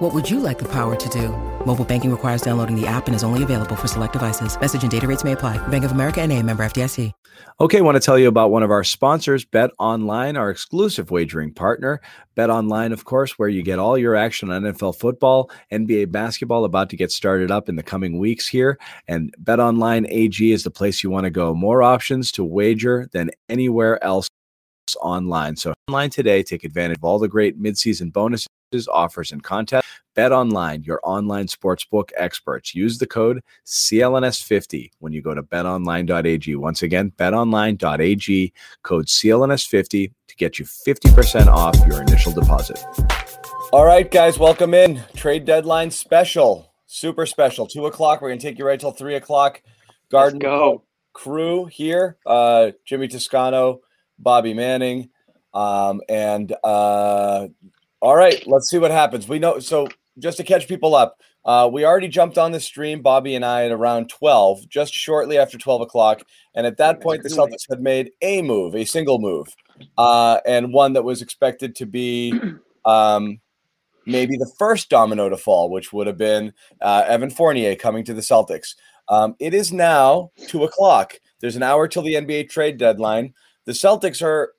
What would you like the power to do? Mobile banking requires downloading the app and is only available for select devices. Message and data rates may apply. Bank of America and a member FDIC. Okay, I want to tell you about one of our sponsors, Bet Online, our exclusive wagering partner. Bet Online, of course, where you get all your action on NFL football, NBA basketball about to get started up in the coming weeks here. And Bet Online AG is the place you want to go. More options to wager than anywhere else online. So online today, take advantage of all the great midseason bonuses, offers, and contests. Bet Online, your online sportsbook experts. Use the code CLNS50 when you go to betonline.ag. Once again, betonline.ag, code CLNS50 to get you 50% off your initial deposit. All right, guys, welcome in. Trade deadline special, super special. Two o'clock. We're going to take you right till three o'clock. Garden go. crew here uh, Jimmy Toscano, Bobby Manning. Um, and uh, all right, let's see what happens. We know so just to catch people up, uh, we already jumped on the stream, Bobby and I, at around 12, just shortly after 12 o'clock. And at that point, the Celtics had made a move, a single move, uh, and one that was expected to be um, maybe the first domino to fall, which would have been uh, Evan Fournier coming to the Celtics. Um, it is now 2 o'clock. There's an hour till the NBA trade deadline. The Celtics are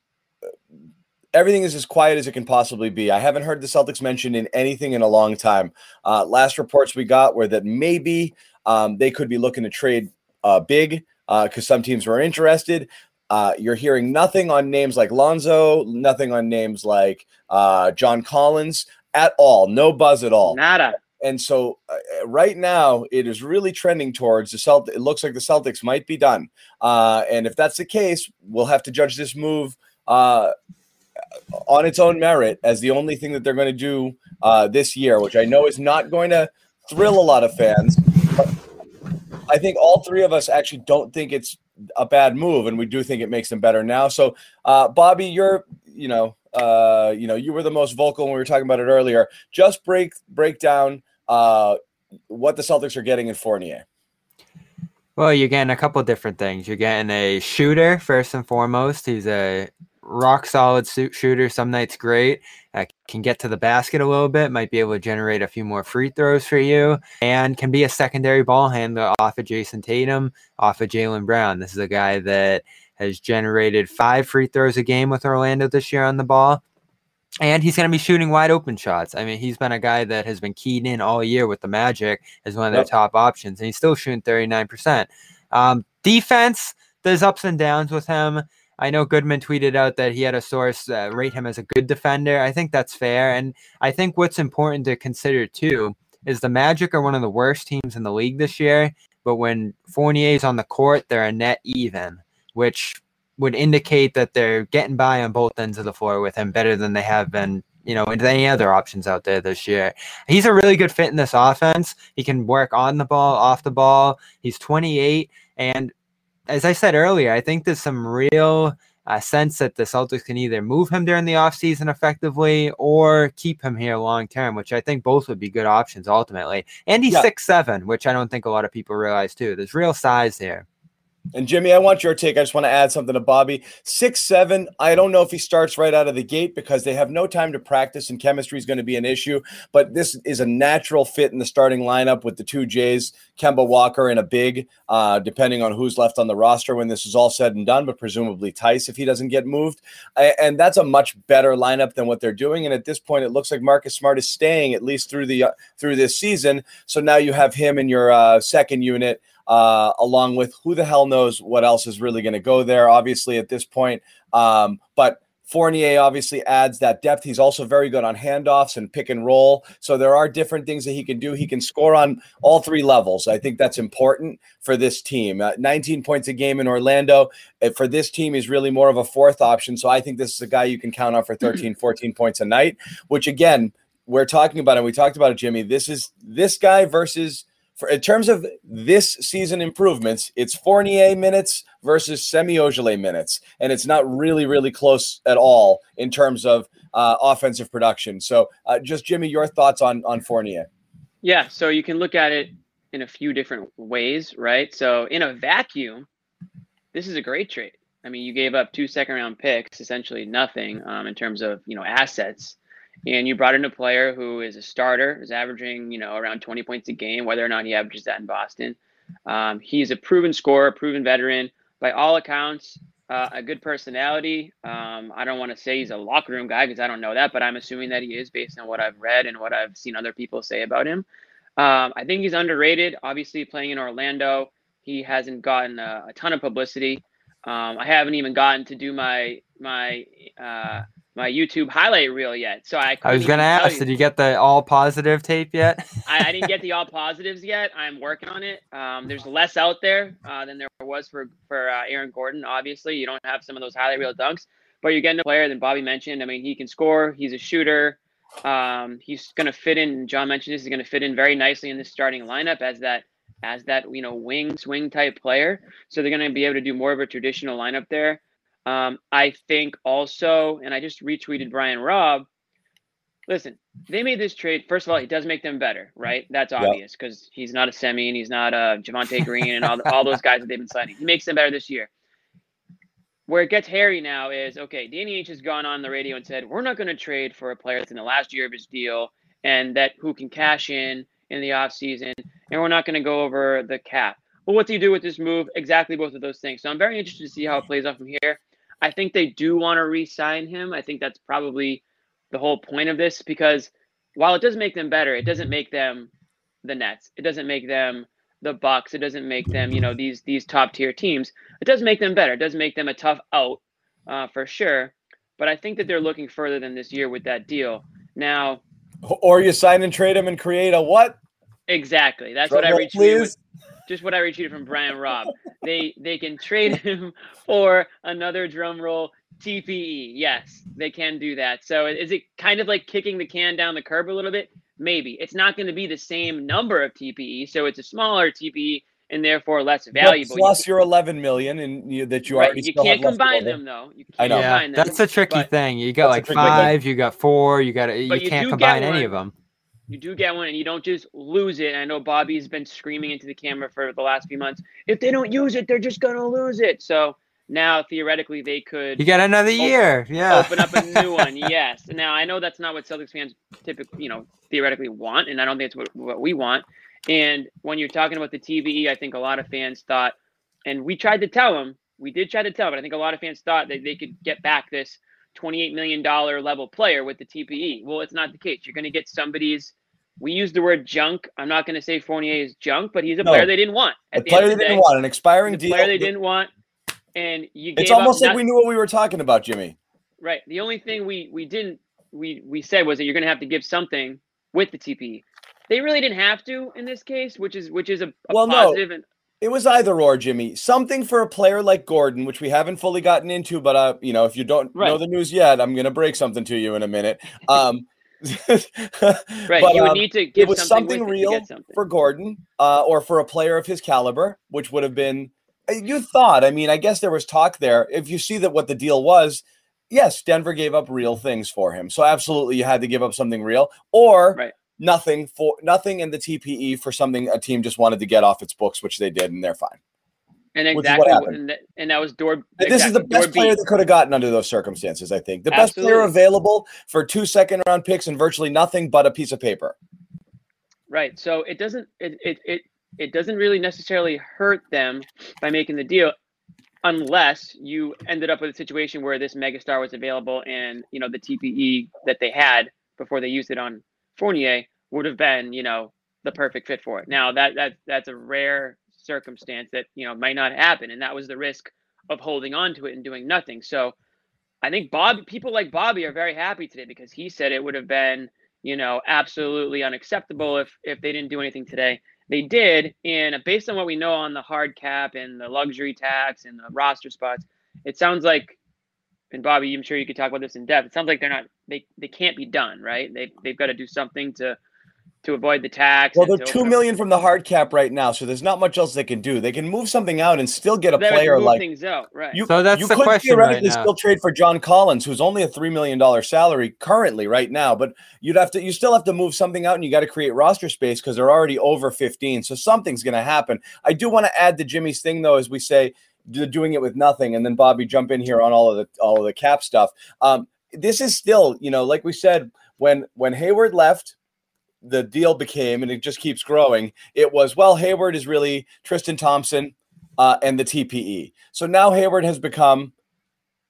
everything is as quiet as it can possibly be. I haven't heard the Celtics mentioned in anything in a long time. Uh, last reports we got were that maybe um, they could be looking to trade uh, big because uh, some teams were interested. Uh, you're hearing nothing on names like Lonzo, nothing on names like uh, John Collins at all. No buzz at all. Nada. And so, uh, right now, it is really trending towards the Celt. It looks like the Celtics might be done. and if that's the case, we'll have to judge this move on its own merit as the only thing that they're going to do uh, this year, which I know is not going to thrill a lot of fans. I think all three of us actually don't think it's a bad move, and we do think it makes them better now. So, uh, Bobby, you're you know uh, you know you were the most vocal when we were talking about it earlier. Just break break down uh, what the Celtics are getting in Fournier. Well, you're getting a couple different things. You're getting a shooter first and foremost. He's a rock solid shooter. Some nights great. Uh, can get to the basket a little bit. Might be able to generate a few more free throws for you, and can be a secondary ball handler off of Jayson Tatum, off of Jaylen Brown. This is a guy that has generated five free throws a game with Orlando this year on the ball. And he's going to be shooting wide open shots. I mean, he's been a guy that has been keyed in all year with the Magic as one of their yep. top options, and he's still shooting 39%. Um, defense, there's ups and downs with him. I know Goodman tweeted out that he had a source uh, rate him as a good defender. I think that's fair. And I think what's important to consider too is the Magic are one of the worst teams in the league this year. But when Fournier is on the court, they're a net even, which would indicate that they're getting by on both ends of the floor with him better than they have been you know, into any other options out there this year. He's a really good fit in this offense. He can work on the ball, off the ball. He's 28, and as I said earlier, I think there's some real uh, sense that the Celtics can either move him during the offseason effectively or keep him here long term, which I think both would be good options ultimately. And he's six yeah. seven, which I don't think a lot of people realize too. There's real size here. And Jimmy, I want your take. I just want to add something to Bobby. Six seven. I don't know if he starts right out of the gate because they have no time to practice, and chemistry is going to be an issue. But this is a natural fit in the starting lineup with the two Jays, Kemba Walker, and a big, uh, depending on who's left on the roster when this is all said and done. But presumably Theis if he doesn't get moved, and that's a much better lineup than what they're doing. And at this point, it looks like Marcus Smart is staying at least through the uh, through this season. So now you have him in your uh, second unit uh, along with who the hell knows what else is really going to go there, obviously, at this point. Um, but Fournier obviously adds that depth. He's also very good on handoffs and pick and roll. So there are different things that he can do. He can score on all three levels. I think that's important for this team. Uh, 19 points a game in Orlando. Uh, for this team, is really more of a fourth option. So I think this is a guy you can count on for 13, 14 points a night, which again, we're talking about, and we talked about it, Jimmy. This is this guy versus for in terms of this season improvements, it's Fournier minutes versus Semi Ojeleye minutes, and it's not really really close at all in terms of uh, offensive production. So, uh, just Jimmy, your thoughts on on Fournier? Yeah, so you can look at it in a few different ways, right? So, in a vacuum, this is a great trade. I mean, you gave up two second round picks, essentially nothing um, in terms of you know assets, and you brought in a player who is a starter, is averaging you know around 20 points a game, whether or not he averages that in Boston. Um, he's a proven scorer, proven veteran by all accounts. Uh, a good personality. Um, I don't want to say he's a locker room guy because I don't know that, but I'm assuming that he is based on what I've read and what I've seen other people say about him. Um, I think he's underrated. Obviously, playing in Orlando, he hasn't gotten a, a ton of publicity. Um, I haven't even gotten to do my my uh, my YouTube highlight reel yet. So I I was gonna ask, you. did you get the all positive tape yet? I, I, didn't get the all positives yet. I'm working on it. Um, there's less out there uh, than there was for for uh, Aaron Gordon. Obviously, you don't have some of those highlight reel dunks, but you're getting a player that Bobby mentioned. I mean, he can score. He's a shooter. Um, he's gonna fit in. John mentioned this. He's gonna fit in very nicely in this starting lineup as that as that you know wing swing type player. So they're going to be able to do more of a traditional lineup there. Um, I think also, and I just retweeted Brian Robb. Listen, they made this trade. First of all, it does make them better, right? That's obvious because yep. he's not a semi and he's not a Javonte Green and all, the, all those guys that they've been signing. He makes them better this year. Where it gets hairy now is okay, Danny Ainge has gone on the radio and said, We're not going to trade for a player that's in the last year of his deal and that who can cash in in the offseason and we're not going to go over the cap. Well, what do you do with this move? Exactly both of those things. So I'm very interested to see how it plays out from here. I think they do want to re-sign him. I think that's probably the whole point of this because while it does make them better, it doesn't make them the Nets. It doesn't make them the Bucks. It doesn't make them, you know, these these top tier teams. It does make them better. It does make them a tough out uh, for sure. But I think that they're looking further than this year with that deal. Now, or you sign and trade him and create a what? Exactly. That's what I retweeted. With, just what I retweeted from Brian Robb. they they can trade him for another drum roll TPE. Yes, they can do that. So is it kind of like kicking the can down the curb a little bit? Maybe. It's not going to be the same number of TPE, so it's a smaller TPE and therefore less valuable. But plus you, your 11 million and you, that you right, already you can't combine them though. You I know. Yeah, that's a tricky thing. You got like five, you got four, you got you, you can't combine any of them you do get one and you don't just lose it. I know Bobby's been screaming into the camera for the last few months. If they don't use it, they're just gonna lose it. So now theoretically they could You got another open, year. Yeah. Open up a new one. Yes. Now I know that's not what Celtics fans typically, you know, theoretically want, and I don't think it's what, what we want. And when you're talking about the TPE, I think a lot of fans thought, and we tried to tell them, we did try to tell, but I think a lot of fans thought that they could get back this $28 million level player with the TPE. Well, it's not the case. You're going to get somebody's we use the word junk. I'm not going to say Fournier is junk, but he's a no, player they didn't want. At a the player they the didn't want, an expiring deal. Player they didn't want, and you. It's almost like we knew what we were talking about, Jimmy. Right. The only thing we we didn't we we said was that you're going to have to give something with the TPE. They really didn't have to in this case, which is which is a, a well, positive. No. And, it was either or, Jimmy. Something for a player like Gordon, which we haven't fully gotten into, but uh, you know, if you don't right. know the news yet, I'm going to break something to you in a minute. Um, right. But, you would um, need to give it was something, something real something. for Gordon uh, or for a player of his caliber, which would have been uh, you thought. I mean, I guess there was talk there. If you see that what the deal was, yes, Denver gave up real things for him. So absolutely, you had to give up something real or. Right. Nothing for nothing in the TPE for something a team just wanted to get off its books, which they did, and they're fine. And exactly, and that, and that was Dor. This is the best player that could have gotten under those circumstances. I think the best player available for two second round picks and virtually nothing but a piece of paper. Right. So it doesn't it it it, it doesn't really necessarily hurt them by making the deal, unless you ended up with a situation where this megastar was available and you know the TPE that they had before they used it on Fournier would have been you know the perfect fit for it. Now that that that's a rare circumstance that you know might not happen, and that was the risk of holding on to it and doing nothing. So I think Bob, people like Bobby are very happy today because he said it would have been you know absolutely unacceptable if if they didn't do anything today. They did, and based on what we know on the hard cap and the luxury tax and the roster spots, it sounds like. And Bobby, I'm sure you could talk about this in depth. It sounds like they're not they they can't be done, right? They they've got to do something to to avoid the tax. Well, they're to two open up- million from the hard cap right now, so there's not much else they can do. They can move something out and still get a They would player move like things out, right? you. So that's you the could question right theoretically now. still trade for John Collins, who's only a three million dollar salary currently right now, but you'd have to you still have to move something out, and you got to create roster space because they're already over fifteen. So something's going to happen. I do want to add to Jimmy's thing though, as we say, doing it with nothing, and then Bobby jump in here on all of the all of the cap stuff. Um, this is still, you know, like we said when when Hayward left the deal became, and it just keeps growing. It was well, Hayward is really Tristan Thompson uh, and the TPE. So now Hayward has become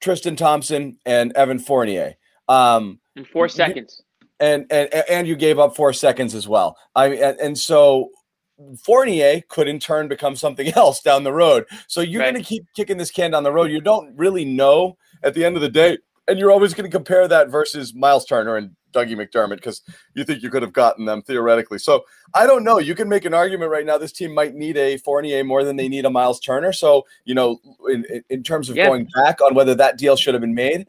Tristan Thompson and Evan Fournier. Um, in four seconds. and and and you gave up four seconds as well. I mean, and, and so Fournier could in turn become something else down the road. So you're Right. going to keep kicking this can down the road. You don't really know at the end of the day, and you're always going to compare that versus Miles Turner and Dougie McDermott because you think you could have gotten them theoretically. So I don't know. You can make an argument right now. This team might need a Fournier more than they need a Miles Turner. So you know, in in- terms of Yeah. going back on whether that deal should have been made,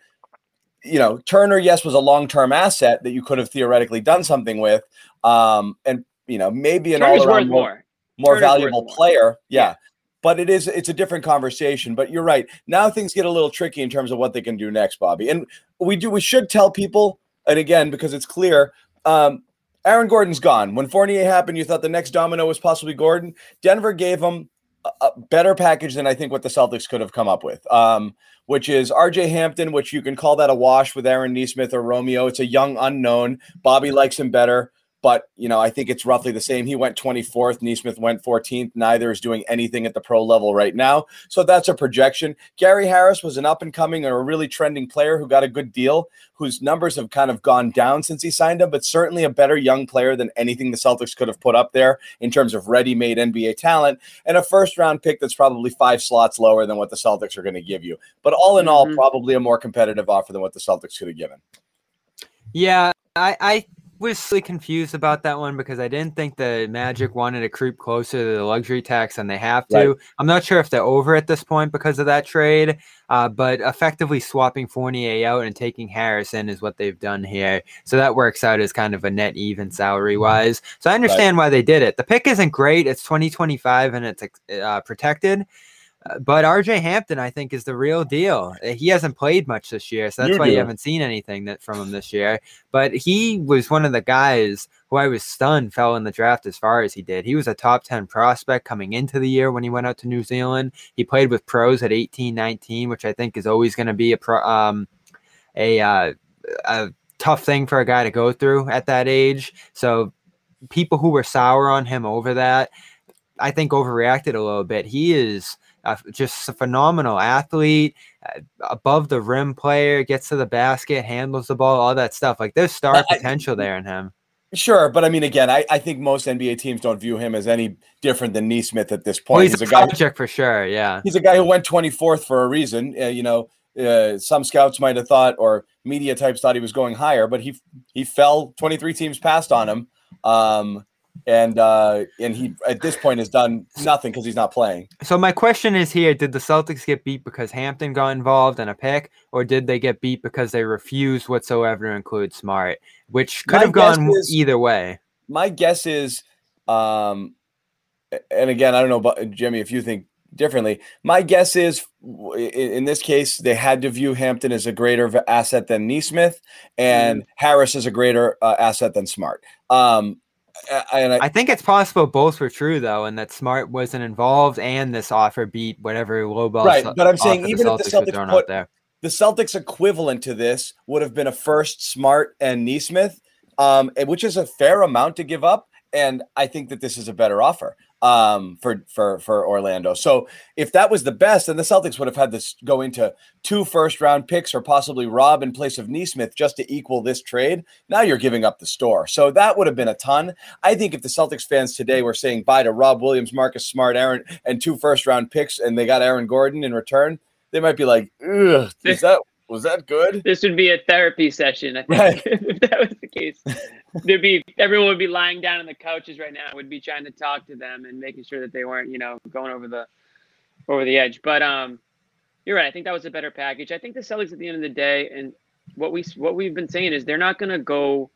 you know, Turner, yes, was a long term asset that you could have theoretically done something with, um, and you know, maybe an all around more, more. more Turner's valuable more. player. Yeah. Yeah. But it is it's a different conversation. But you're right. Now things get a little tricky in terms of what they can do next, Bobby. And we do we should tell people, and again, because it's clear, um, Aaron Gordon's gone. When Fournier happened, you thought the next domino was possibly Gordon. Denver gave him a, a better package than I think what the Celtics could have come up with. Um, which is RJ Hampton, which you can call that a wash with Aaron Nesmith or Romeo. It's a young unknown. Bobby likes him better, but you know, I think it's roughly the same. He went 24th, Nesmith went 14th. Neither is doing anything at the pro level right now. So that's a projection. Gary Harris was an up and coming or a really trending player who got a good deal, whose numbers have kind of gone down since he signed him, but certainly a better young player than anything the Celtics could have put up there in terms of ready made NBA talent and a first round pick that's probably five slots lower than what the Celtics are going to give you. But all in all, Mhm. probably a more competitive offer than what the Celtics could have given. Yeah, I, I was really confused about that one because I didn't think the Magic wanted to creep closer to the luxury tax than they have to. Right. I'm not sure if they're over at this point because of that trade, uh, but effectively swapping Fournier out and taking Harrison is what they've done here. So that works out as kind of a net even salary wise. So I understand why they did it. The pick isn't great. It's 2025 and it's uh, protected. Uh, But RJ Hampton, I think, is the real deal. Uh, He hasn't played much this year, so that's You why you haven't seen anything that from him this year. But he was one of the guys who I was stunned fell in the draft as far as he did. He was a top 10 prospect coming into the year when he went out to New Zealand. He played with pros at 18, 19, which I think is always going to be a pro, um, a uh, a tough thing for a guy to go through at that age. So people who were sour on him over that, I think overreacted a little bit. He is uh, just a phenomenal athlete, uh, above the rim player, gets to the basket, handles the ball, all that stuff. Like there's star I- potential there in him. Sure, but I mean, again, I, I think most NBA teams don't view him as any different than Nesmith at this point. Well, he's, a, a guy. project for sure. Yeah. He's a guy who went 24th for a reason. Uh, you know, uh, some scouts might have thought, or media types thought he was going higher, but he he fell. 23 teams passed on him, um, and uh, and he at this point has done nothing because he's not playing. So my question is here: Did the Celtics get beat because Hampton got involved in a pick, or did they get beat because they refused whatsoever to include Smart, which could My have gone is- either way? My guess is, um, and again, I don't know, but Jimmy, if you think differently, my guess is in, this case they had to view Hampton as a greater asset than Nesmith, and Harris as a greater uh, asset than Smart. Um, I, I think it's possible both were true though, and that Smart wasn't involved, and this offer beat whatever lowball. Right, but I'm saying even if the Celtics were Celtics throwing put- there. the Celtics equivalent to this would have been a first Smart and Nesmith, um, which is a fair amount to give up. And I think that this is a better offer um, for for for Orlando. So if that was the best, then the Celtics would have had this go into two first round picks or possibly Rob in place of Nesmith just to equal this trade. Now you're giving up the store. So that would have been a ton. I think if the Celtics fans today were saying bye to Rob Williams, Marcus Smart, Aaron, and two first round picks, and they got Aaron Gordon in return, they might be like, Ugh, is that was that good? This would be a therapy session, I think, Right. if that was the case. There'd be everyone would be lying down on the couches right now, would be trying to talk to them and making sure that they weren't, you know, going over the over the edge. But um, you're right. I think that was a better package. I think the Celtics at the end of the day, and what we what we've been saying is they're not going to go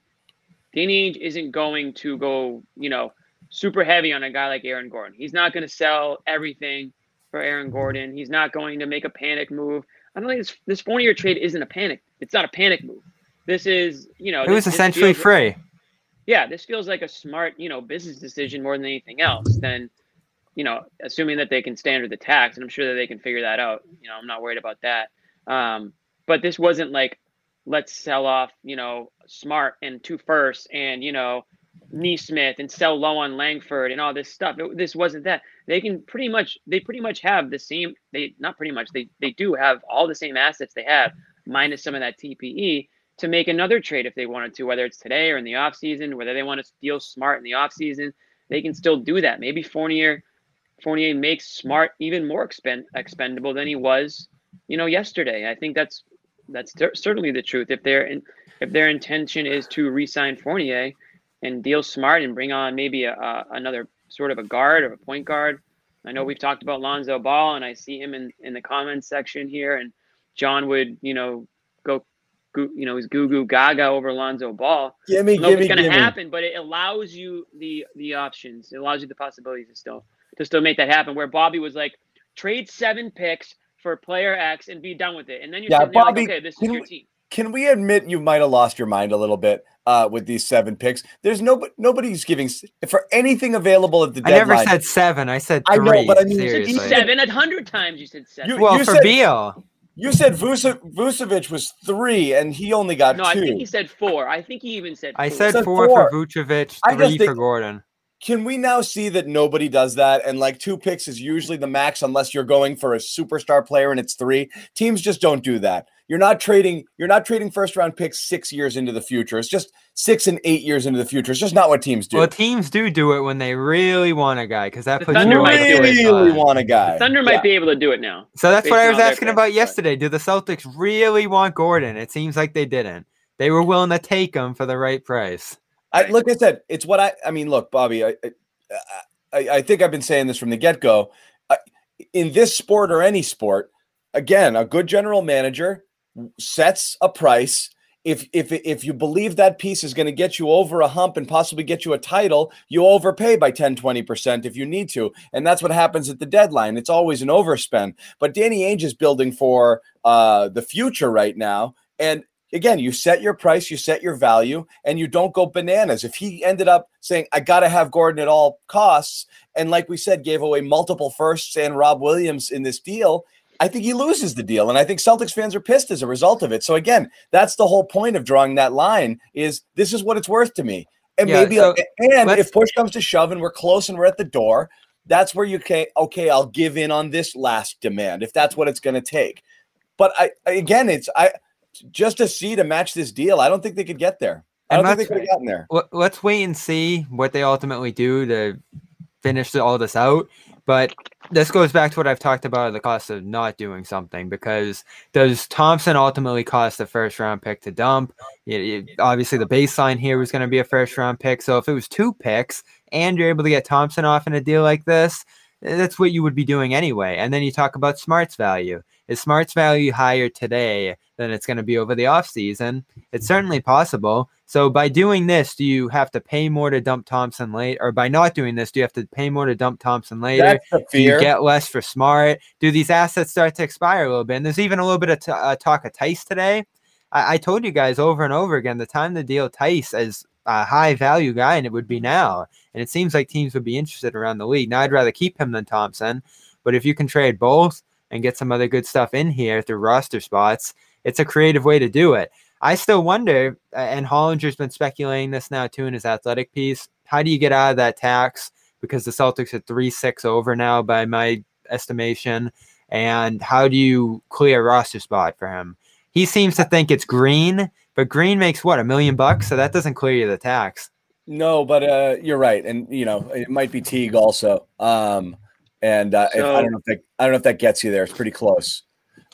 Danny Ainge isn't going to go, you know, super heavy on a guy like Aaron Gordon. He's not going to sell everything for Aaron Gordon. He's not going to make a panic move. I don't think this this Fournier trade isn't a panic. It's not a panic move. This is, you know, It was this- this essentially feels- free. yeah, this feels like a smart, you know, business decision more than anything else. Then, you know, assuming that they can stand with the tax, and I'm sure that they can figure that out. You know, I'm not worried about that. Um, but this wasn't like, let's sell off, you know, Smart and two firsts and you know, Nesmith and sell low on Langford and all this stuff. It- this wasn't that. They can pretty much, they pretty much have the same. They not pretty much. They they do have all the same assets they have, minus some of that TPE to make another trade if they wanted to, whether it's today or in the offseason, whether they want to deal smart in the offseason, they can still do that. Maybe Fournier Fournier makes smart even more expend, expendable than he was, you know, yesterday. I think that's that's cer- certainly the truth. If their in, if their intention is to re-sign Fournier and deal smart and bring on maybe a, a, another sort of a guard or a point guard. I know we've talked about Lonzo Ball, and I see him in, in the comments section here, and John would, you know, go goo, you know, he's goo goo gaga over Lonzo Ball. Gimme, gimme, it's going to happen, but it allows you the the options. It allows you the possibilities to still to still make that happen. Where Bobby was like, trade seven picks for player X and be done with it, and then you're Yeah, Bobby, like, okay, this is your team. Can we admit you might have lost your mind a little bit uh, with these seven picks? There's no nobody's giving for anything available at the I deadline. I never said seven. I said three. I know, but I mean, you said- You seriously. said seven a hundred times. You said seven. You- well, for said- Beal. You said Vuce- Vucevic was three, and he only got no, two. I think he said four. I think he even said. I four. said said four, four. for Vucevic, three think- for Gordon. Can we now see that nobody does that? And like two picks is usually the max, unless you're going for a superstar player and it's three. Teams just don't do that. You're not trading. You're not trading first round picks six years into the future. It's just six and eight years into the future. It's just not what teams do. Well, teams do do it when they really want a guy because that The puts Thunder you might in do a it. good really want a guy. Thunder might be able to do it now. So that's what I was asking about but- yesterday. Do the Celtics really want Gordon? It seems like they didn't. They were willing to take him for the right price. I, like I said, it's what I. I mean, look, Bobby. I, I, I think I've been saying this from the get go. In this sport or any sport, again, a good general manager sets a price. If if if you believe that piece is going to get you over a hump and possibly get you a title, you overpay by 10, 20% if you need to. And that's what happens at the deadline. It's always an overspend. But Danny Ainge is building for uh, the future right now. And again, you set your price, you set your value, and you don't go bananas. If he ended up saying, I got to have Gordon at all costs, and like we said, gave away multiple firsts and Rob Williams in this deal, I think he loses the deal. And I think Celtics fans are pissed as a result of it. So again, that's the whole point of drawing that line is this is what it's worth to me. And Yeah, maybe so and if push comes to shove and we're close and we're at the door, that's where you can okay, I'll give in on this last demand if that's what it's going to take. But I again, it's I just to see to match this deal. I don't think they could get there. I don't think they could have gotten there. Let's wait and see what they ultimately do to finish all this out. But this goes back to what I've talked about the cost of not doing something because does Thompson ultimately cost a first round pick to dump? It- it- obviously, the baseline here was going to be a first round pick. So if it was two picks and you're able to get Thompson off in a deal like this, eh, that's what you would be doing anyway. And then you talk about Smart's value. Is Smart's value higher today than it's going to be over the offseason? It's certainly possible. So by doing this, do you have to pay more to dump Thompson late? Or by not doing this, do you have to pay more to dump Thompson later? Do you get less for Smart? Do these assets start to expire a little bit? And there's even a little bit of t- uh, talk of Theis today. I-, I told you guys over and over again the time to deal Theis as a high value guy, and it would be now. And it seems like teams would be interested around the league. Now, I'd rather keep him than Thompson, but if you can trade both and get some other good stuff in here through roster spots, it's a creative way to do it. I still wonder, uh, and Hollinger's been speculating this now too in his athletic piece. How do you get out of that tax? Because the Celtics are three six over now by my estimation. And how do you clear a roster spot for him? He seems to think it's Green, but Green makes what a million bucks, so that doesn't clear you the tax. No, but uh, you're right, and you know it might be Teague also. Um, and uh, if- I don't know if that I don't know if that gets you there. It's pretty close.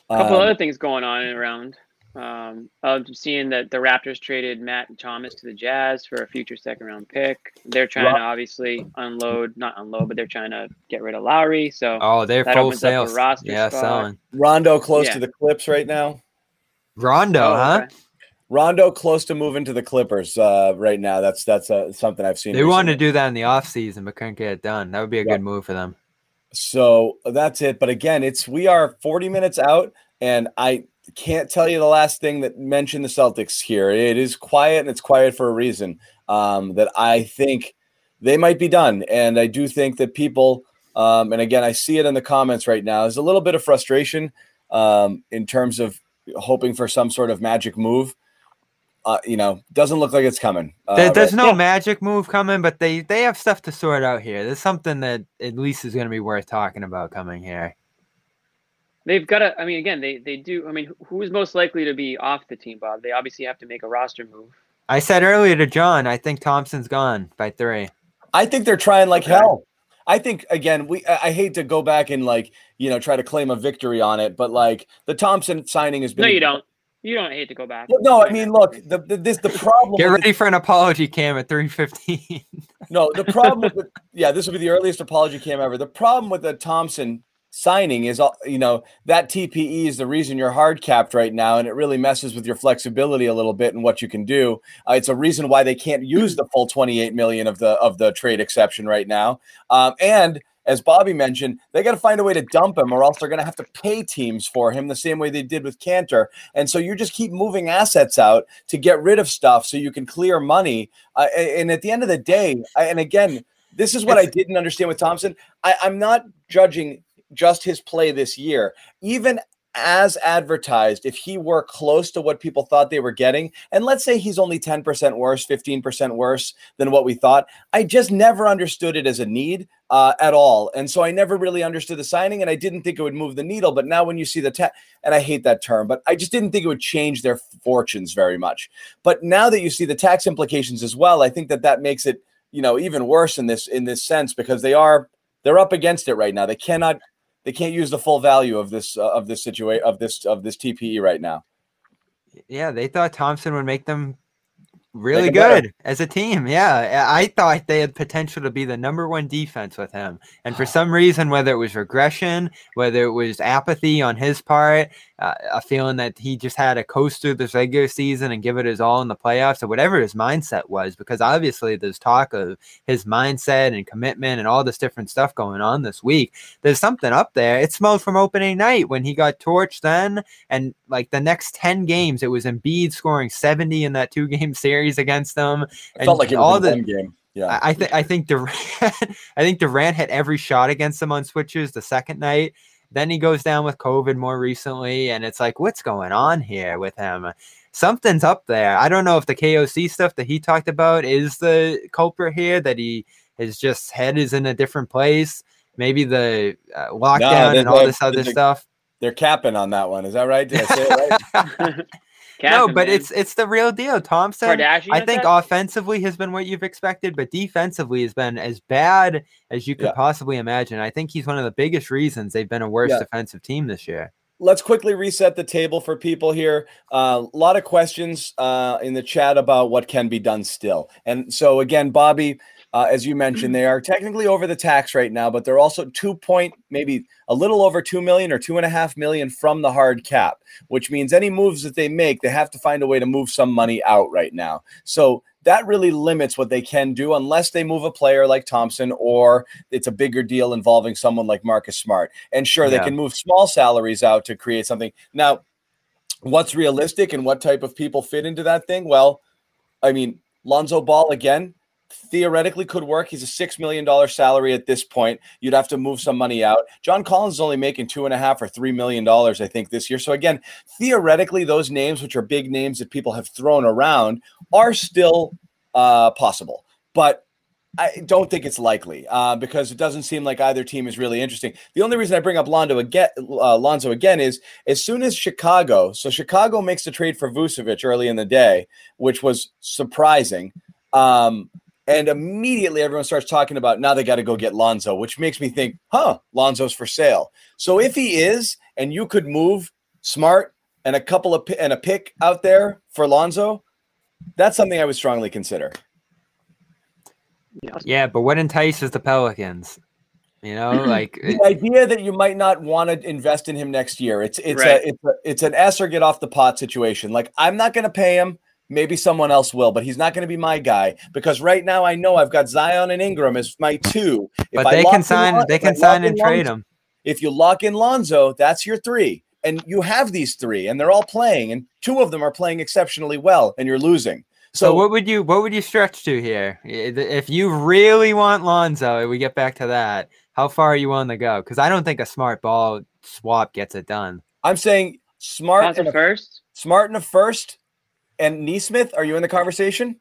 A couple Um, other things going on around. Um, I'm seeing that the Raptors traded Matt Thomas to the Jazz for a future second round pick. They're trying Ra- to obviously unload, not unload, but they're trying to get rid of Lowry. So Oh, they're full opens up a sales. roster Yeah, spot. selling. Rondo close Yeah. to the Clips right now. Rondo, Oh, huh? okay. Rondo close to moving to the Clippers uh, right now. That's that's uh, something I've seen. They recently. wanted to do that in the offseason, but couldn't get it done. That would be a Yeah. good move for them. So that's it. But again, it's we are 40 minutes out, and I can't tell you the last thing that mentioned the Celtics here. It is quiet, and it's quiet for a reason. Um, that I think they might be done, and I do think that people, um, and again, I see it in the comments right now. There's a little bit of frustration um, in terms of hoping for some sort of magic move. Uh, you know, doesn't look like it's coming. Uh, There, there's right- no magic move coming, but they they have stuff to sort out here. There's something that at least is going to be worth talking about coming here. They've got to. I mean, again, they they do. I mean, who is most likely to be off the team, Bob? They obviously have to make a roster move. I said earlier to John, I think Thompson's gone by three. I think they're trying like Okay. hell. I think again, we I I hate to go back and like you know try to claim a victory on it, but like the Thompson signing has been. No, you don't. You don't hate to go back. Well, No, I mean, look, the, the this the problem. Get with ready for an apology cam at 315. No, the problem with yeah, this will be the earliest apology cam ever. The problem with the Thompson signing is, uh, you know, that TPE is the reason you're hard capped right now, and it really messes with your flexibility a little bit and what you can do. Uh, it's a reason why they can't use the full 28 million of the of the trade exception right now. Um, and as Bobby mentioned, they got to find a way to dump him, or else they're going to have to pay teams for him the same way they did with Kanter. And so you just keep moving assets out to get rid of stuff so you can clear money. Uh, and at the end of the day, I, and again, this is what I didn't understand with Thompson. I, I'm not judging just his play this year. Even as advertised, if he were close to what people thought they were getting, and let's say he's only 10% worse, 15% worse than what we thought, I just never understood it as a need uh, at all. And so I never really understood the signing, and I didn't think it would move the needle. But now when you see the ta- and I hate that term, but I just didn't think it would change their fortunes very much. But now that you see the tax implications as well, I think that that makes it you know even worse in this in this sense because they are they're up against it right now. They cannot they can't use the full value of this uh, of this situation of this of this TPE right now. yeah, they thought Thompson would make them really Make 'em better. good as a team. Yeah, I thought they had potential to be the number one defense with him. And for some reason, whether it was regression, whether it was apathy on his part, uh, a feeling that he just had to coast through this regular season and give it his all in the playoffs, or whatever his mindset was, because obviously there's talk of his mindset and commitment and all this different stuff going on this week. There's something up there. It smelled from opening night when he got torched then, and like the next 10 games, it was Embiid scoring 70 in that two game series against them. It And felt like it was all the game. Yeah. I, I think I think Durant I think Durant hit every shot against them on switches the second night. Then he goes down with COVID more recently, and it's like, what's going on here with him? Something's up there. I don't know if the KOC stuff that he talked about is the culprit here. That he his just head is in a different place. Maybe the uh, lockdown there's and all a- this other there's a- stuff. They're capping on that one. Is that right? Did I say it right? no, but man. it's it's the real deal. Thompson. Kardashian. I think effect? offensively has been what you've expected, but defensively has been as bad as you could Yeah. possibly imagine. I think he's one of the biggest reasons they've been a worse Yeah. defensive team this year. let's quickly reset the table for people here. A lot of questions uh, in the chat about what can be done still. And so, again, Bobby, uh, as you mentioned, they are technically over the tax right now, but they're also two point, maybe a little over two million or two and a half million from the hard cap, which means any moves that they make, they have to find a way to move some money out right now. So that really limits what they can do unless they move a player like Thompson or it's a bigger deal involving someone like Marcus Smart. And sure, they can move small salaries out to create something. Now, what's realistic and what type of people fit into that thing? Well, I mean, Lonzo Ball again theoretically could work. He's a six million dollar salary at this point. You'd have to move some money out. John Collins is only making two and a half or three million dollars, I think, this year. So again, theoretically, those names, which are big names that people have thrown around, are still uh, possible. But I don't think it's likely uh, because it doesn't seem like either team is really interesting. The only reason I bring up Londo again, uh, Lonzo again is as soon as Chicago, so Chicago makes the trade for Vucevic early in the day, which was surprising. Um, and immediately everyone starts talking about now they got to go get Lonzo, which makes me think, huh, Lonzo's for sale. So if he is, and you could move Smart and a couple of and a pick out there for Lonzo, that's something I would strongly consider. Yeah. Yeah, but what entices the Pelicans? You know, like the idea that you might not want to invest in him next year. It's it's Right. a it's a, it's an S or get off the pot situation. Like I'm not going to pay him. Maybe someone else will, but he's not going to be my guy because right now I know I've got Zion and Ingram as my two. If but they lock can sign Lon- they if I can sign and trade Lonzo- him. If you lock in Lonzo, that's your three, and you have these three, and they're all playing, and two of them are playing exceptionally well, and you're losing. So, So, what would you what would you stretch to here? If you really want Lonzo, we get back to that. How far are you willing to go? Because I don't think a smart ball swap gets it done. I'm saying smart Lonzo and a, first. smart in a first, and Nesmith. Are you in the conversation?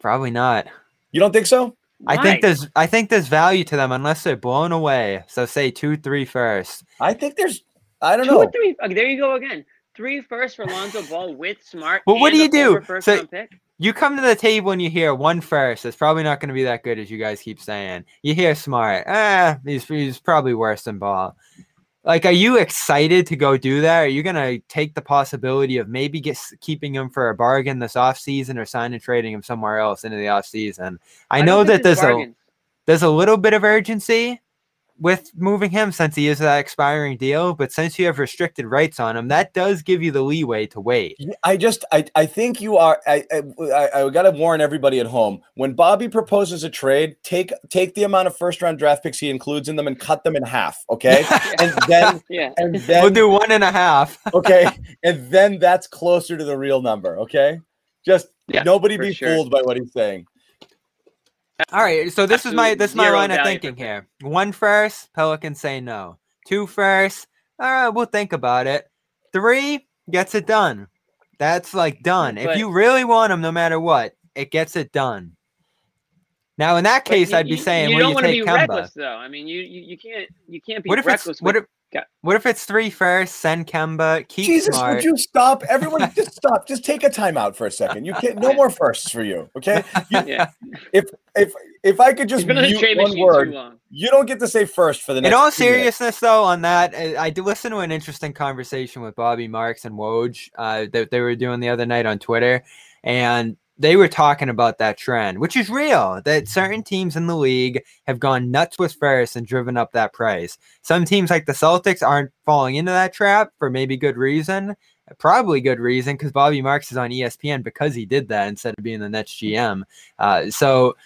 Probably not. You don't think so? I think there's I think there's value to them unless they're blown away. So say two, three first. I think there's. I don't two know. or three. Okay, there you go again. Three first for Lonzo Ball with Smart. But what do you do? First So- round pick. You come to the table and you hear one first. It's probably not going to be that good as you guys keep saying. You hear smart. Ah, he's, he's probably worse than ball. Like, are you excited to go do that? Are you going to take the possibility of maybe get keeping him for a bargain this offseason or signing and trading him somewhere else into the offseason? I, don't know that there's a bargains. there's a little bit of urgency with moving him since he is that expiring deal, but since you have restricted rights on him, that does give you the leeway to wait. I just I, I think you are I I, I, I got to warn everybody at home when Bobby proposes a trade take take the amount of first round draft picks he includes in them and cut them in half okay and then Yeah. and then we'll do one and a half. okay and then that's closer to the real number okay just Yeah, nobody be sure. fooled by what he's saying All right, so this is my this is my line of thinking here. One first, Pelicans say no. Two first, all right, we'll think about it. Three gets it done. That's like done. if you really want them, no matter what, it gets it done. Now, in that case, you- I'd be saying, you well, don't you want to be Kemba. reckless, though. I mean, you you, you can't you can't be What if it's reckless. what if what if it's three first, send Kemba, keep Jesus smart. would you stop? Everyone just stop. Just take a timeout for a second. You can't no more firsts for you okay? You, yeah, if if if I could just been on the mute one word you don't get to say first for the next In all two minutes. seriousness, though, on that, I, I did listen to an interesting conversation with Bobby Marks and Woj uh, that they were doing the other night on Twitter, and they were talking about that trend, which is real. That certain teams in the league have gone nuts with Ferris and driven up that price. Some teams, like the Celtics, aren't falling into that trap for maybe good reason. Probably good reason because Bobby Marks is on ESPN because he did that instead of being the Nets GM. Uh, so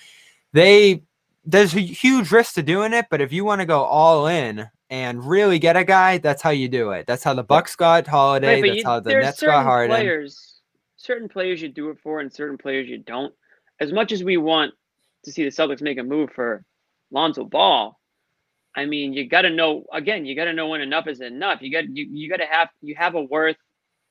they there's a huge risk to doing it, but if you want to go all in and really get a guy, that's how you do it. That's how the Bucks got Holiday. Right, that's you, how the Nets got Harden. players, certain players you do it for, and certain players you don't. As much as we want to see the Celtics make a move for Lonzo Ball, I mean, you got to know again. You got to know when enough is enough. You got you, you got to have you have a worth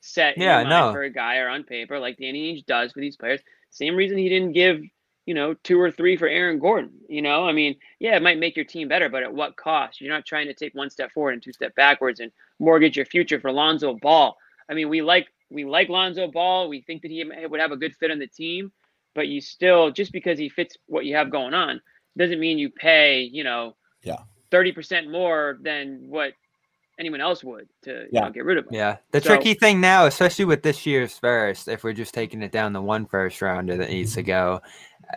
set Yeah, no. for a guy or on paper like Danny Ainge does for these players. Same reason he didn't give you know two or three for Aaron Gordon. You know, I mean, yeah, it might make your team better, but at what cost? You're not trying to take one step forward and two step backwards and mortgage your future for Lonzo Ball. I mean, we like we like Lonzo Ball. We think that he would have a good fit on the team, but you still just because he fits what you have going on doesn't mean you pay you know Yeah. thirty percent more than what anyone else would to you Yeah. know, get rid of him. Yeah. The So- tricky thing now, especially with this year's first, if we're just taking it down the one first rounder that needs to go,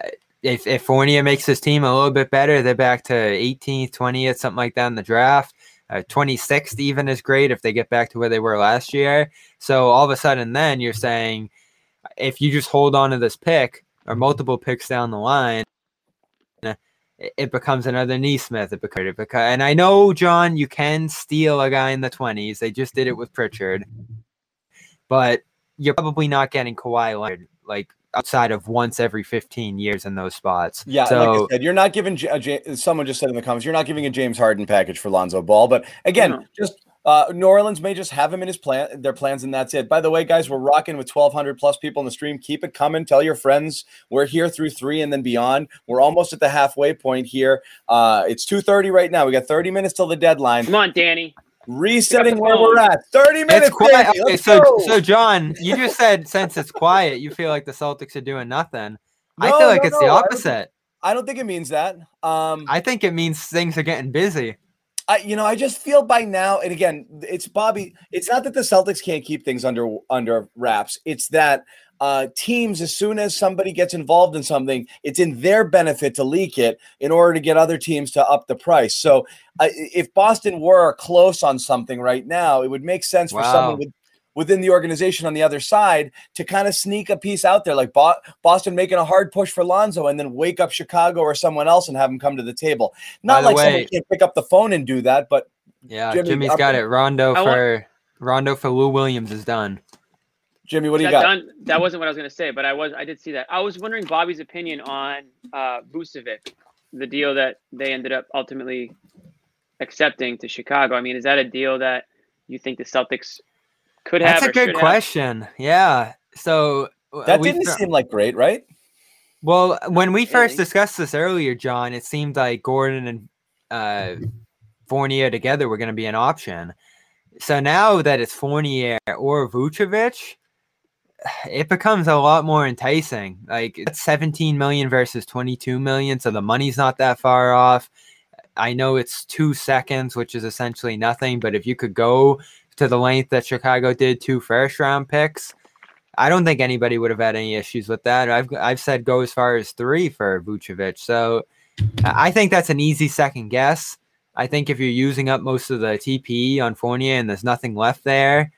uh, if, if Fournier makes his team a little bit better, they're back to 18th, 20th, something like that in the draft. Uh, 26th even is great if they get back to where they were last year. So all of a sudden, then you're saying if you just hold on to this pick or multiple picks down the line, it- becomes another Nesmith. It becomes, it beca- and I know, John, you can steal a guy in the 20s. They just did it with Pritchard, but you're probably not getting Kawhi Leonard like outside of once every 15 years in those spots. Yeah, So like I said, you're not giving. J- uh, J- someone just said in the comments, you're not giving a James Harden package for Lonzo Ball. But again, No. just uh, New Orleans may just have him in his plan, their plans, and that's it. By the way, guys, we're rocking with 1,200 plus people in the stream. Keep it coming. Tell your friends we're here through three and then beyond. We're almost at the halfway point here. Uh, it's 2:30 right now. We got 30 minutes till the deadline. Come on, Danny. Resetting where we're at. 30 minutes. it's quiet. Okay, so, go. so John, you just said since it's quiet, you feel like the Celtics are doing nothing. I feel like no, it's no, the I don't- opposite. I don't think it means that. Um, I think it means things are getting busy. I, you know, I just feel by now, and again, it's Bobby. It's not that the Celtics can't keep things under under wraps. It's that uh, teams, as soon as somebody gets involved in something, it's in their benefit to leak it in order to get other teams to up the price. So, uh, if Boston were close on something right now, it would make sense for someone with, within the organization on the other side to kind of sneak a piece out there, like Bo- Boston making a hard push for Lonzo, and then wake up Chicago or someone else and have them come to the table. Not the like someone can't pick up the phone and do that, but Yeah, Jimmy, Jimmy's up- got it. Rondo I want- for Rondo for Lou Williams is done. Jimmy, what do you that, got? done, that wasn't what I was going to say, but I was I did see that. I was wondering Bobby's opinion on uh, Vucevic, the deal that they ended up ultimately accepting to Chicago. I mean, is that a deal that you think the Celtics could have? That's a good should have? question. Yeah. So uh, That we didn't fr- seem like great, right? Well, when we first discussed this earlier, John, it seemed like Gordon and uh, Fournier together were going to be an option. So now that it's Fournier or Vucevic, it becomes a lot more enticing. Like it's 17 million versus 22 million, so the money's not that far off. I know it's two seconds, which is essentially nothing, but if you could go to the length that Chicago did, two first round picks, I don't think anybody would have had any issues with that. I've I've said go as far as three for Vucevic. So I think that's an easy second guess. I think if you're using up most of the TPE on Fournier and there's nothing left there,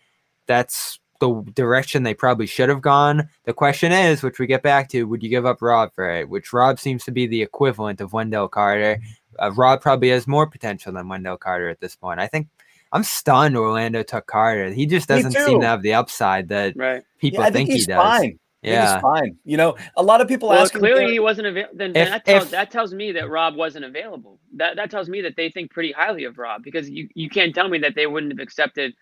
that's the direction they probably should have gone. The question is, which we get back to, would you give up Rob for it? Which Rob seems to be the equivalent of Wendell Carter. Uh, Rob probably has more potential than Wendell Carter at this point. I think I'm stunned Orlando took Carter. He just doesn't seem to have the upside that Right. people yeah, I think, think he's he does. fine. Yeah. he's fine. You know, a lot of people Well, ask. him clearly for- he wasn't available. Then, If- that, tells, if- that tells me that Rob wasn't available. That that tells me that they think pretty highly of Rob because you, you can't tell me that they wouldn't have accepted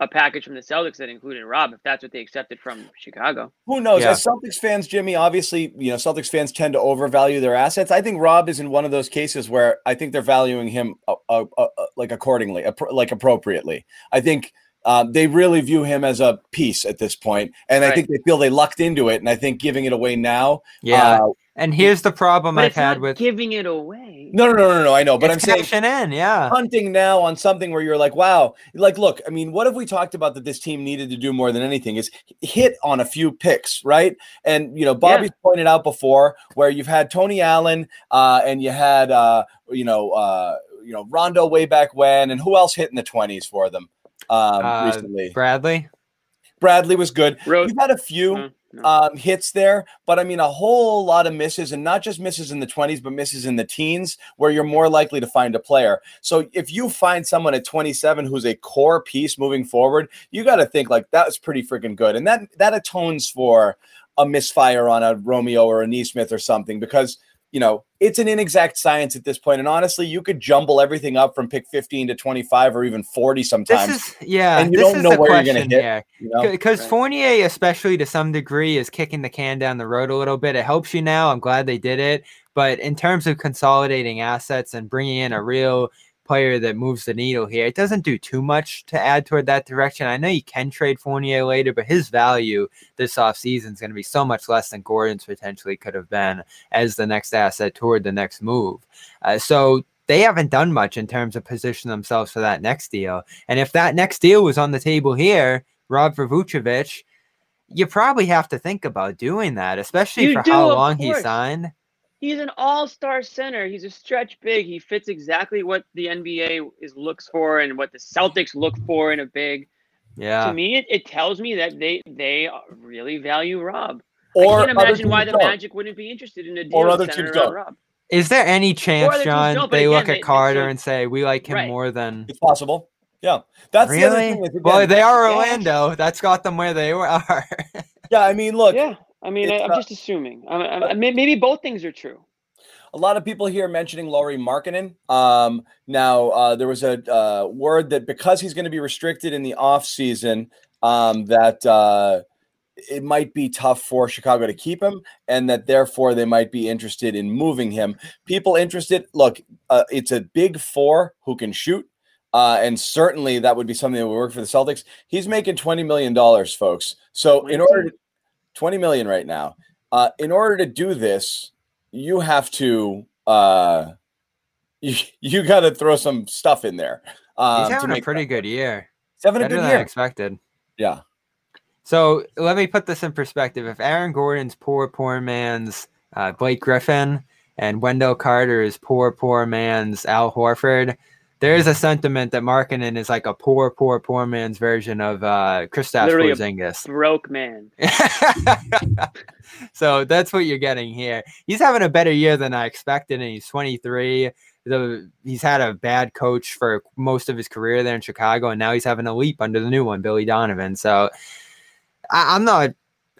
a package from the Celtics that included Rob if that's what they accepted from Chicago. Who knows? Yeah. As Celtics fans, Jimmy, obviously, you know, Celtics fans tend to overvalue their assets. I think Rob is in one of those cases where I think they're valuing him uh, uh, uh, uh, like accordingly, appro- like appropriately. I think um, they really view him as a piece at this point, and I think they feel they lucked into it. And I think giving it away now, Yeah. And here's the problem But I've it's had not with giving it away. no, no, no, no, no. I know, but I'm saying cashing in. Yeah. hunting now on something where you're like, wow, like, look, I mean, what have we talked about that this team needed to do more than anything is hit on a few picks, right? And you know, Bobby's pointed out before where you've had Tony Allen uh, and you had uh, you know, uh, you know, Rondo way back when, and who else hit in the twenties for them um, Uh, recently? Bradley. Bradley was good. Road- You've had a few No, no. um, hits there, but I mean a whole lot of misses, and not just misses in the 20s, but misses in the teens, where you're more likely to find a player. So if you find someone at 27 who's a core piece moving forward, you got to think like that's pretty freaking good, and that that atones for a misfire on a Romeo or a Nesmith or something because you know it's an inexact science at this point, and honestly, you could jumble everything up from pick 15 to 25 or even 40 This sometimes. is yeah. and you this don't is know the where you're gonna question hit. here. you know? Because Right. Fournier, especially to some degree, is kicking the can down the road a little bit. It helps you now. I'm glad they did it. But in terms of consolidating assets and bringing in a real player that moves the needle here, it doesn't do too much to add toward that direction. I know you can trade Fournier later, but his value this offseason is going to be so much less than Gordon's potentially could have been as the next asset toward the next move. Uh, so they haven't done much in terms of position themselves for that next deal. And if that next deal was on the table here, Rob for Vucevic, you probably have to think about doing that, especially You for do, how long he signed. He's an all-star center. He's a stretch big. He fits exactly what the NBA is looks for and what the Celtics look for in a big. Yeah. To me, it, it tells me that they they really value Rob. Or I can't other imagine why teams the don't. Magic wouldn't be interested in a deal Or other centered teams don't. Rob. Is there any chance, John, they again, look at they- Carter so- and say, we like him Right. more than. It's possible. Yeah, that's the other Really? thing. is, again, Well, they are Yeah. Orlando. That's got them where they are. yeah, I mean, look, Yeah, I mean, I, I'm uh, just assuming. I, I, maybe both things are true. a lot of people here mentioning Lauri Markkanen. Um, now, uh, there was a uh, word that because he's going to be restricted in the off season, um, that uh, it might be tough for Chicago to keep him, and that therefore they might be interested in moving him. People interested. Look, uh, it's a big four who can shoot. Uh, and certainly that would be something that would work for the Celtics. He's making $20 million, folks. So in order to 20 million right now, uh, in order to do this, you have to uh, you, you got to throw some stuff in there. Um, He's to having a pretty that- good year. He's having a Better good than I year. expected. Yeah. So let me put this in perspective. If Aaron Gordon's poor, poor man's uh, Blake Griffin and Wendell Carter is poor, poor man's Al Horford, there is a sentiment that Markkanen is like a poor, poor, poor man's version of uh, Kristaps Porzingis. Broke man. so that's what you're getting here. He's having a better year than I expected, and he's 23. The, he's had a bad coach for most of his career there in Chicago, and now he's having a leap under the new one, Billy Donovan. So I, I'm not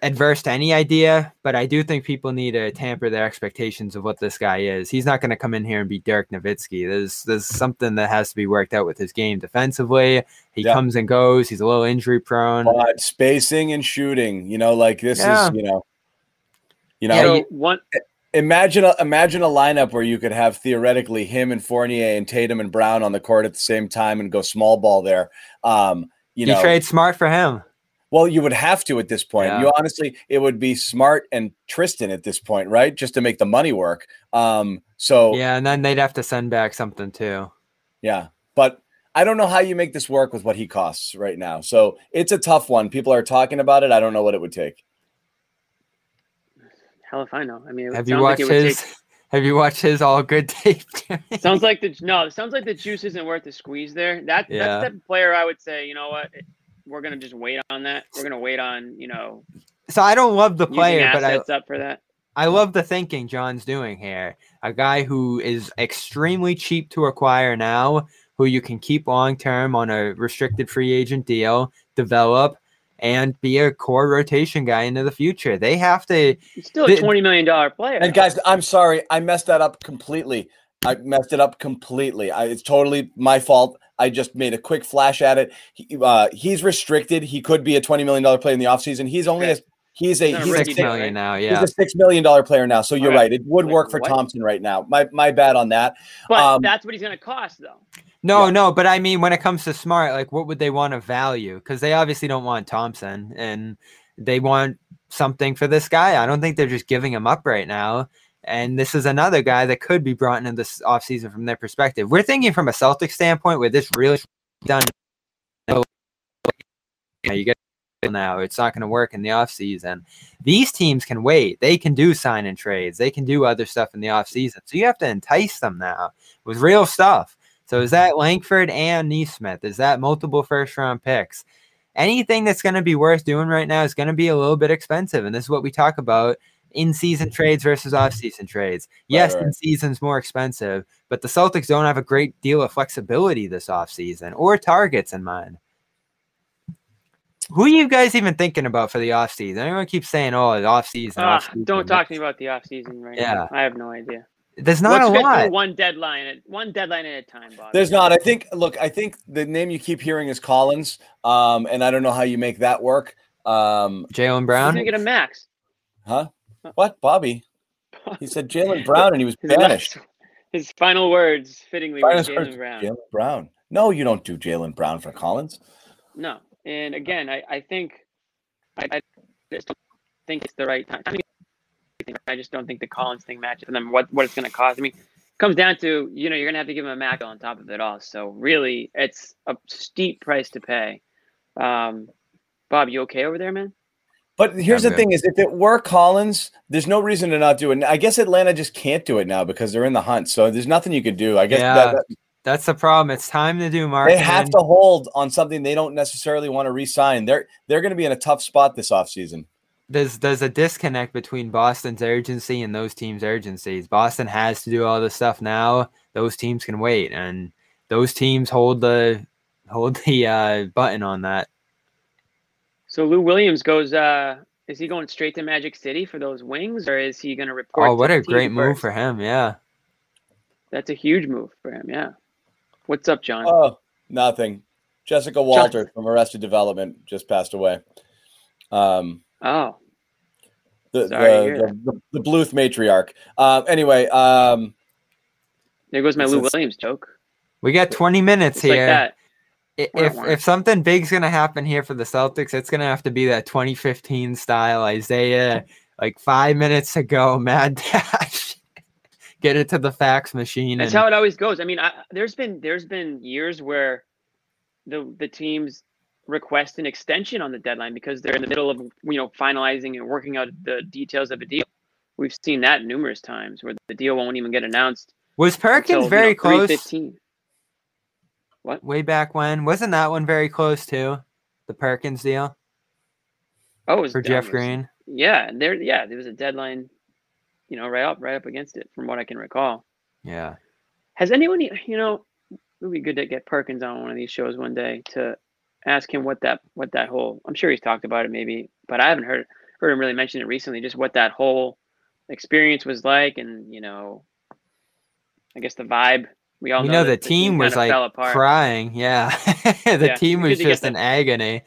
adverse to any idea, but I do think people need to tamper their expectations of what this guy is. He's not going to come in here and be Dirk Nowitzki. There's there's something that has to be worked out with his game defensively. He Yeah. comes and goes. He's a little injury prone. But spacing and shooting, you know, like this Yeah. is, you know, you know, Yeah, you- one imagine a, imagine a lineup where you could have theoretically him and Fournier and Tatum and Brown on the court at the same time and go small ball there. Um, you You know, trade smart for him. Well, you would have to at this point. Yeah. You honestly, it would be smart and Tristan at this point, right? Just to make the money work. Um, so Yeah, and then they'd have to send back something too. Yeah, but I don't know how you make this work with what he costs right now. So it's a tough one. People are talking about it. I don't know what it would take. hell if I know. I mean, Have you sounds like watched his? take- Have you watched his all good tape? sounds like the no. It sounds like the juice isn't worth the squeeze there. That Yeah. that's the player I would say. You know what? We're gonna just wait on that. We're gonna wait on you know so I don't love the player, but I assets up for that. I love the thinking John's doing here. A guy who is extremely cheap to acquire now, who you can keep long term on a restricted free agent deal, develop, and be a core rotation guy into the future. They have to. He's still a twenty million dollar player. And guys, I'm sorry, I messed that up completely. I messed it up completely. I, it's totally my fault. I just made a quick flash at it. He, uh, he's restricted. He could be a twenty million dollar player in the offseason. He's only a Okay. he's a He's not a he's a, rookie Six six, million right? now, he's a six million dollar player now. So you're Okay. right. It would Like, work for what? Thompson right now. My my bad on that. but um, that's what he's gonna cost though. No, Yeah. no, but I mean, when it comes to smart, like, what would they want to value? Because they obviously don't want Thompson, and they want something for this guy. I don't think they're just giving him up right now. And this is another guy that could be brought into this offseason from their perspective. We're thinking from a Celtic standpoint where this really done. You get now it's not going to work in the offseason. These teams can wait. They can do sign and trades. They can do other stuff in the offseason. So you have to entice them now with real stuff. So is that Langford and Nesmith? Is that multiple first round picks? Anything that's going to be worth doing right now is going to be a little bit expensive. And this is what we talk about in season trades versus off season trades. Yes, right. in season's more expensive, but the Celtics don't have a great deal of flexibility this off season or targets in mind. Who are you guys even thinking about for the off season? Everyone keeps saying, "Oh, the off season." Ah, don't talk to me about the off season right Yeah. now. I have no idea. There's not Let's a get lot. one deadline at one deadline at a time, Bob. There's not. I think. Look, I think the name you keep hearing is Collins, um, and I don't know how you make that work. Um, Jaylen He's Brown. gonna get a max. huh? What, Bobby? He said Jaylen Brown, and he was banished. His final words, fittingly, were Jaylen Brown. Jaylen Brown. No, you don't do Jaylen Brown for Collins. No, and again, I, I think, I, I just don't think it's the right time. I, just don't think the Collins thing matches for them. What what it's going to cost? I mean, comes down to you know you're going to have to give him a Mac on top of it all. So really, it's a steep price to pay. Um, Bob, you okay over there, man? But here's the thing: is if it were Collins, there's no reason to not do it. I guess Atlanta just can't do it now because they're in the hunt. So there's nothing you could do. I guess Yeah, that, that- That's the problem. It's time to do Mark. they have to hold on something they don't necessarily want to re-sign. They're they're going to be in a tough spot this offseason. there's there's a disconnect between Boston's urgency and those teams' urgencies. Boston has to do all this stuff now. Those teams can wait, and those teams hold the hold the uh, button on that. So Lou Williams goes. uh Is he going straight to Magic City for those wings, or is he going to report? Oh, what to a the team great move first? for him! Yeah, That's a huge move for him. Yeah. What's up, John? Oh, nothing. Jessica Walter from Arrested Development just passed away. Um, oh, the Sorry the, the, the, the Bluth matriarch. Um, anyway, um, there goes my Lou Williams joke. we got 20 minutes Just like here. that. If if something big's gonna happen here for the Celtics, it's gonna have to be that 2015 style Isaiah, like five minutes ago, mad dash. get it to the fax machine. That's and, how it always goes. I mean, I, there's been there's been years where the the teams request an extension on the deadline because they're in the middle of you know finalizing and working out the details of a deal. We've seen that numerous times where the deal won't even get announced. Was Perkins until, very you know, close 3:15. What? way back when? Wasn't that one very close too? The Perkins deal Oh, it was for Jeff was- Green. Yeah, and there, yeah, there was a deadline, you know, right up, right up against it, from what I can recall. Yeah. Has anyone, you know, it would be good to get Perkins on one of these shows one day to ask him what that, what that whole. I'm sure he's talked about it maybe, but I haven't heard heard him really mention it recently. Just what that whole experience was like, and you know, I guess the vibe. We all You know, know, the that team was kinda fell like apart. crying. Yeah. the Yeah, team was just the- in agony.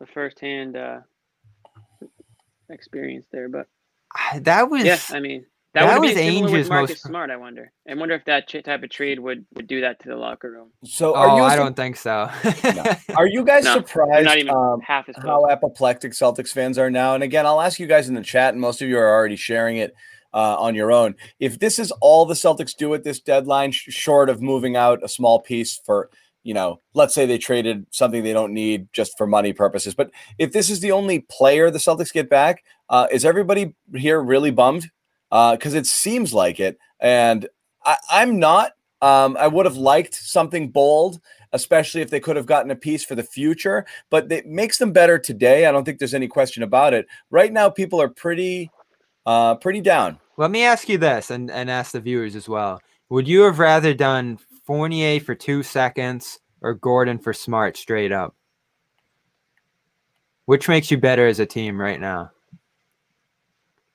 the firsthand uh, experience there, but That was yeah, I mean. That, that was be similar with Ainge's most- Smart. I wonder. I wonder if that ch- type of trade would would do that to the locker room. So are Oh, you I su- don't think so. are you guys No, surprised not even um, half as how apoplectic Celtics fans are now? And again, I'll ask you guys in the chat, and most of you are already sharing it uh, on your own. If this is all the Celtics do at this deadline, sh- short of moving out a small piece for, you know, let's say they traded something they don't need just for money purposes, but if this is the only player the Celtics get back, uh, is everybody here really bummed? Because it seems like it, and I, I'm not. Um, I would have liked something bold, especially if they could have gotten a piece for the future. But it makes them better today. I don't think there's any question about it. Right now, people are pretty, uh, pretty down. Let me ask you this and, and ask the viewers as well. Would you have rather done Fournier for two seconds or Gordon for Smart straight up? Which makes you better as a team right now?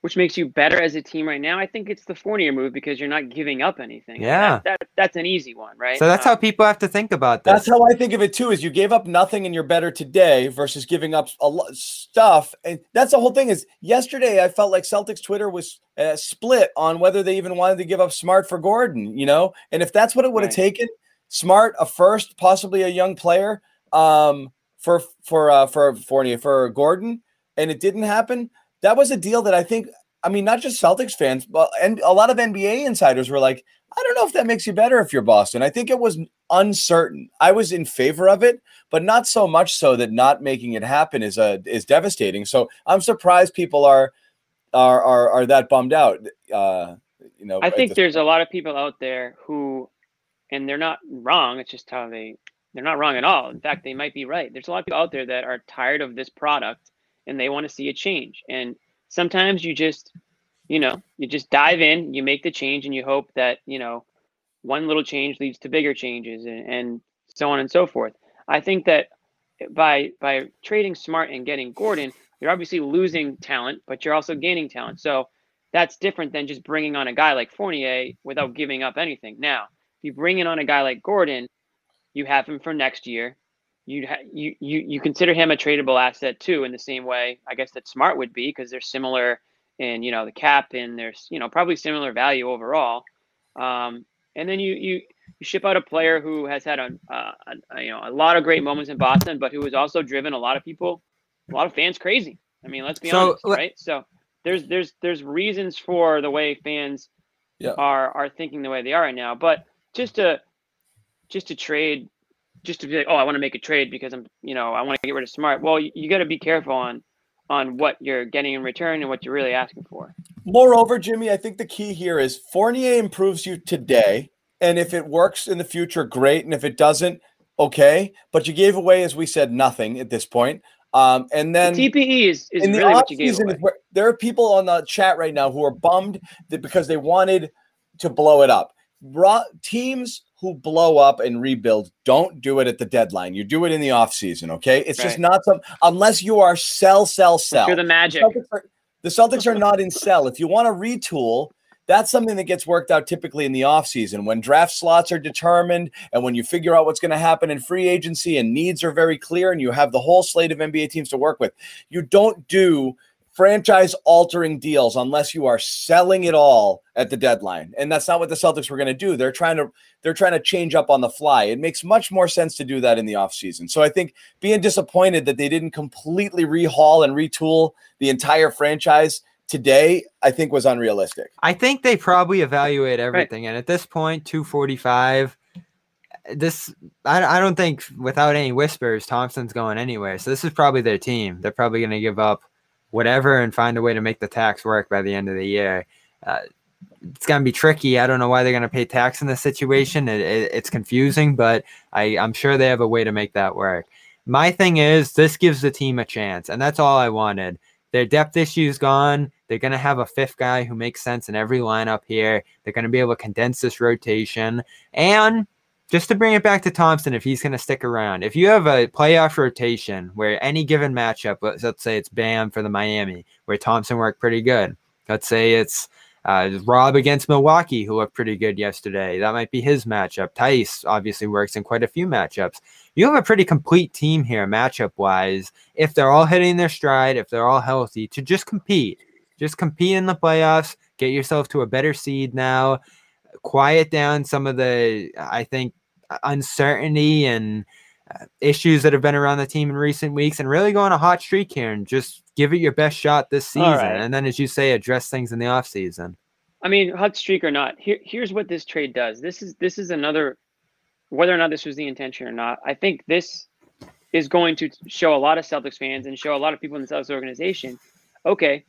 Which makes you better as a team right now. I think it's the Fournier move because you're not giving up anything. Yeah. that, that that's an easy one, right? So that's Uh, how people have to think about this. That's how I think of it too. Is you gave up nothing and you're better today versus giving up a lot stuff. And that's the whole thing. Is yesterday I felt like Celtics Twitter was uh, split on whether they even wanted to give up Smart for Gordon. You know, and if that's what it would have Right. taken, Smart a first, possibly a young player, um, for for uh, for Fournier for Gordon, and it didn't happen. That was a deal that I think. I mean, not just Celtics fans, but and a lot of NBA insiders were like, I don't know if that makes you better if you're Boston. I think it was uncertain. I was in favor of it, but not so much so that not making it happen is a is devastating. So I'm surprised people are are are, are that bummed out. Uh, you know, I think there's a lot of people out there who, and they're not wrong. It's just how they they're not wrong at all. In fact, they might be right. There's a lot of people out there that are tired of this product and they want to see a change. And sometimes you just, you know, you just dive in, you make the change, and you hope that you know one little change leads to bigger changes, and, and so on and so forth. I think that by by trading Smart and getting Gordon, you're obviously losing talent, but you're also gaining talent. So that's different than just bringing on a guy like Fournier without giving up anything. Now, if you bring in on a guy like Gordon, you have him for next year. You ha- you you you consider him a tradable asset too, in the same way I guess that Smart would be because they're similar in you know the cap and there's you know probably similar value overall. Um, and then you you you ship out a player who has had a, uh, a you know a lot of great moments in Boston, but who has also driven a lot of people, a lot of fans crazy. I mean, let's be So, honest, right? So there's there's there's reasons for the way fans Yeah. are are thinking the way they are right now. But just to just to trade, just to be like, oh, I want to make a trade because I'm you know I want to get rid of Smart. Well, you, you got to be careful on on what you're getting in return and what you're really asking for. Moreover, Jimmy, I think the key here is Fournier improves you today. And if it works in the future, great. And if it doesn't, okay. But you gave away, as we said, nothing at this point. Um, and then the TPE is, is in the really off what you gave away. there are people on the chat right now who are bummed that because they wanted to blow it up. Raw, teams who blow up and rebuild don't do it at the deadline. You do it in the off season, okay? It's just not some unless you are sell, sell, sell. you're the Magic. Celtics are, the Celtics are not in sell. If you want to retool, that's something that gets worked out typically in the offseason when draft slots are determined and when you figure out what's going to happen in free agency and needs are very clear and you have the whole slate of NBA teams to work with. You don't do franchise altering deals unless you are selling it all at the deadline. And that's not what the Celtics were going to do. They're trying to they're trying to change up on the fly. It makes much more sense to do that in the offseason. So I think being disappointed that they didn't completely rehaul and retool the entire franchise today, I think was unrealistic. I think they probably evaluate everything, right. and at this point, two forty five. This I, I don't think without any whispers, Thompson's going anywhere. So this is probably their team. They're probably going to give up whatever and find a way to make the tax work by the end of the year. Uh, it's going to be tricky. I don't know why they're going to pay tax in this situation. It, it, it's confusing, but I, I'm sure they have a way to make that work. My thing is, this gives the team a chance, and that's all I wanted. Their depth issues gone. They're going to have a fifth guy who makes sense in every lineup here. They're going to be able to condense this rotation. And just to bring it back to Thompson, if he's going to stick around, if you have a playoff rotation where any given matchup, let's, let's say it's Bam for the Miami, where Thompson worked pretty good. Let's say it's uh, Rob against Milwaukee, who looked pretty good yesterday. That might be his matchup. Theis obviously works in quite a few matchups. You have a pretty complete team here, matchup wise. If they're all hitting their stride, if they're all healthy, to just compete, just compete in the playoffs, get yourself to a better seed now, quiet down some of the, I think, uncertainty and uh, issues that have been around the team in recent weeks, and really go on a hot streak here and just give it your best shot this season. Right. And then, as you say, address things in the off season. I mean, hot streak or not, here, here's what this trade does. This is this is another, whether or not this was the intention or not. I think this is going to show a lot of Celtics fans and show a lot of people in the Celtics organization. Okay,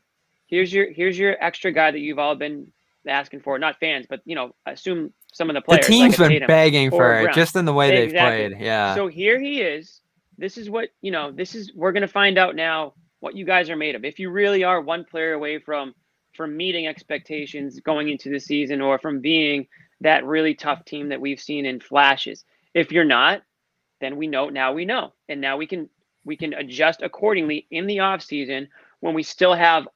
here's your here's your extra guy that you've all been asking for. Not fans, but you know, assume some of the players. The team's like been begging for it, just in the way they've played. Yeah. So here he is. This is what you know. This is we're gonna find out now what you guys are made of. If you really are one player away from from meeting expectations going into the season or from being that really tough team that we've seen in flashes. If you're not, then we know now we know. And now we can we can adjust accordingly in the off season when we still have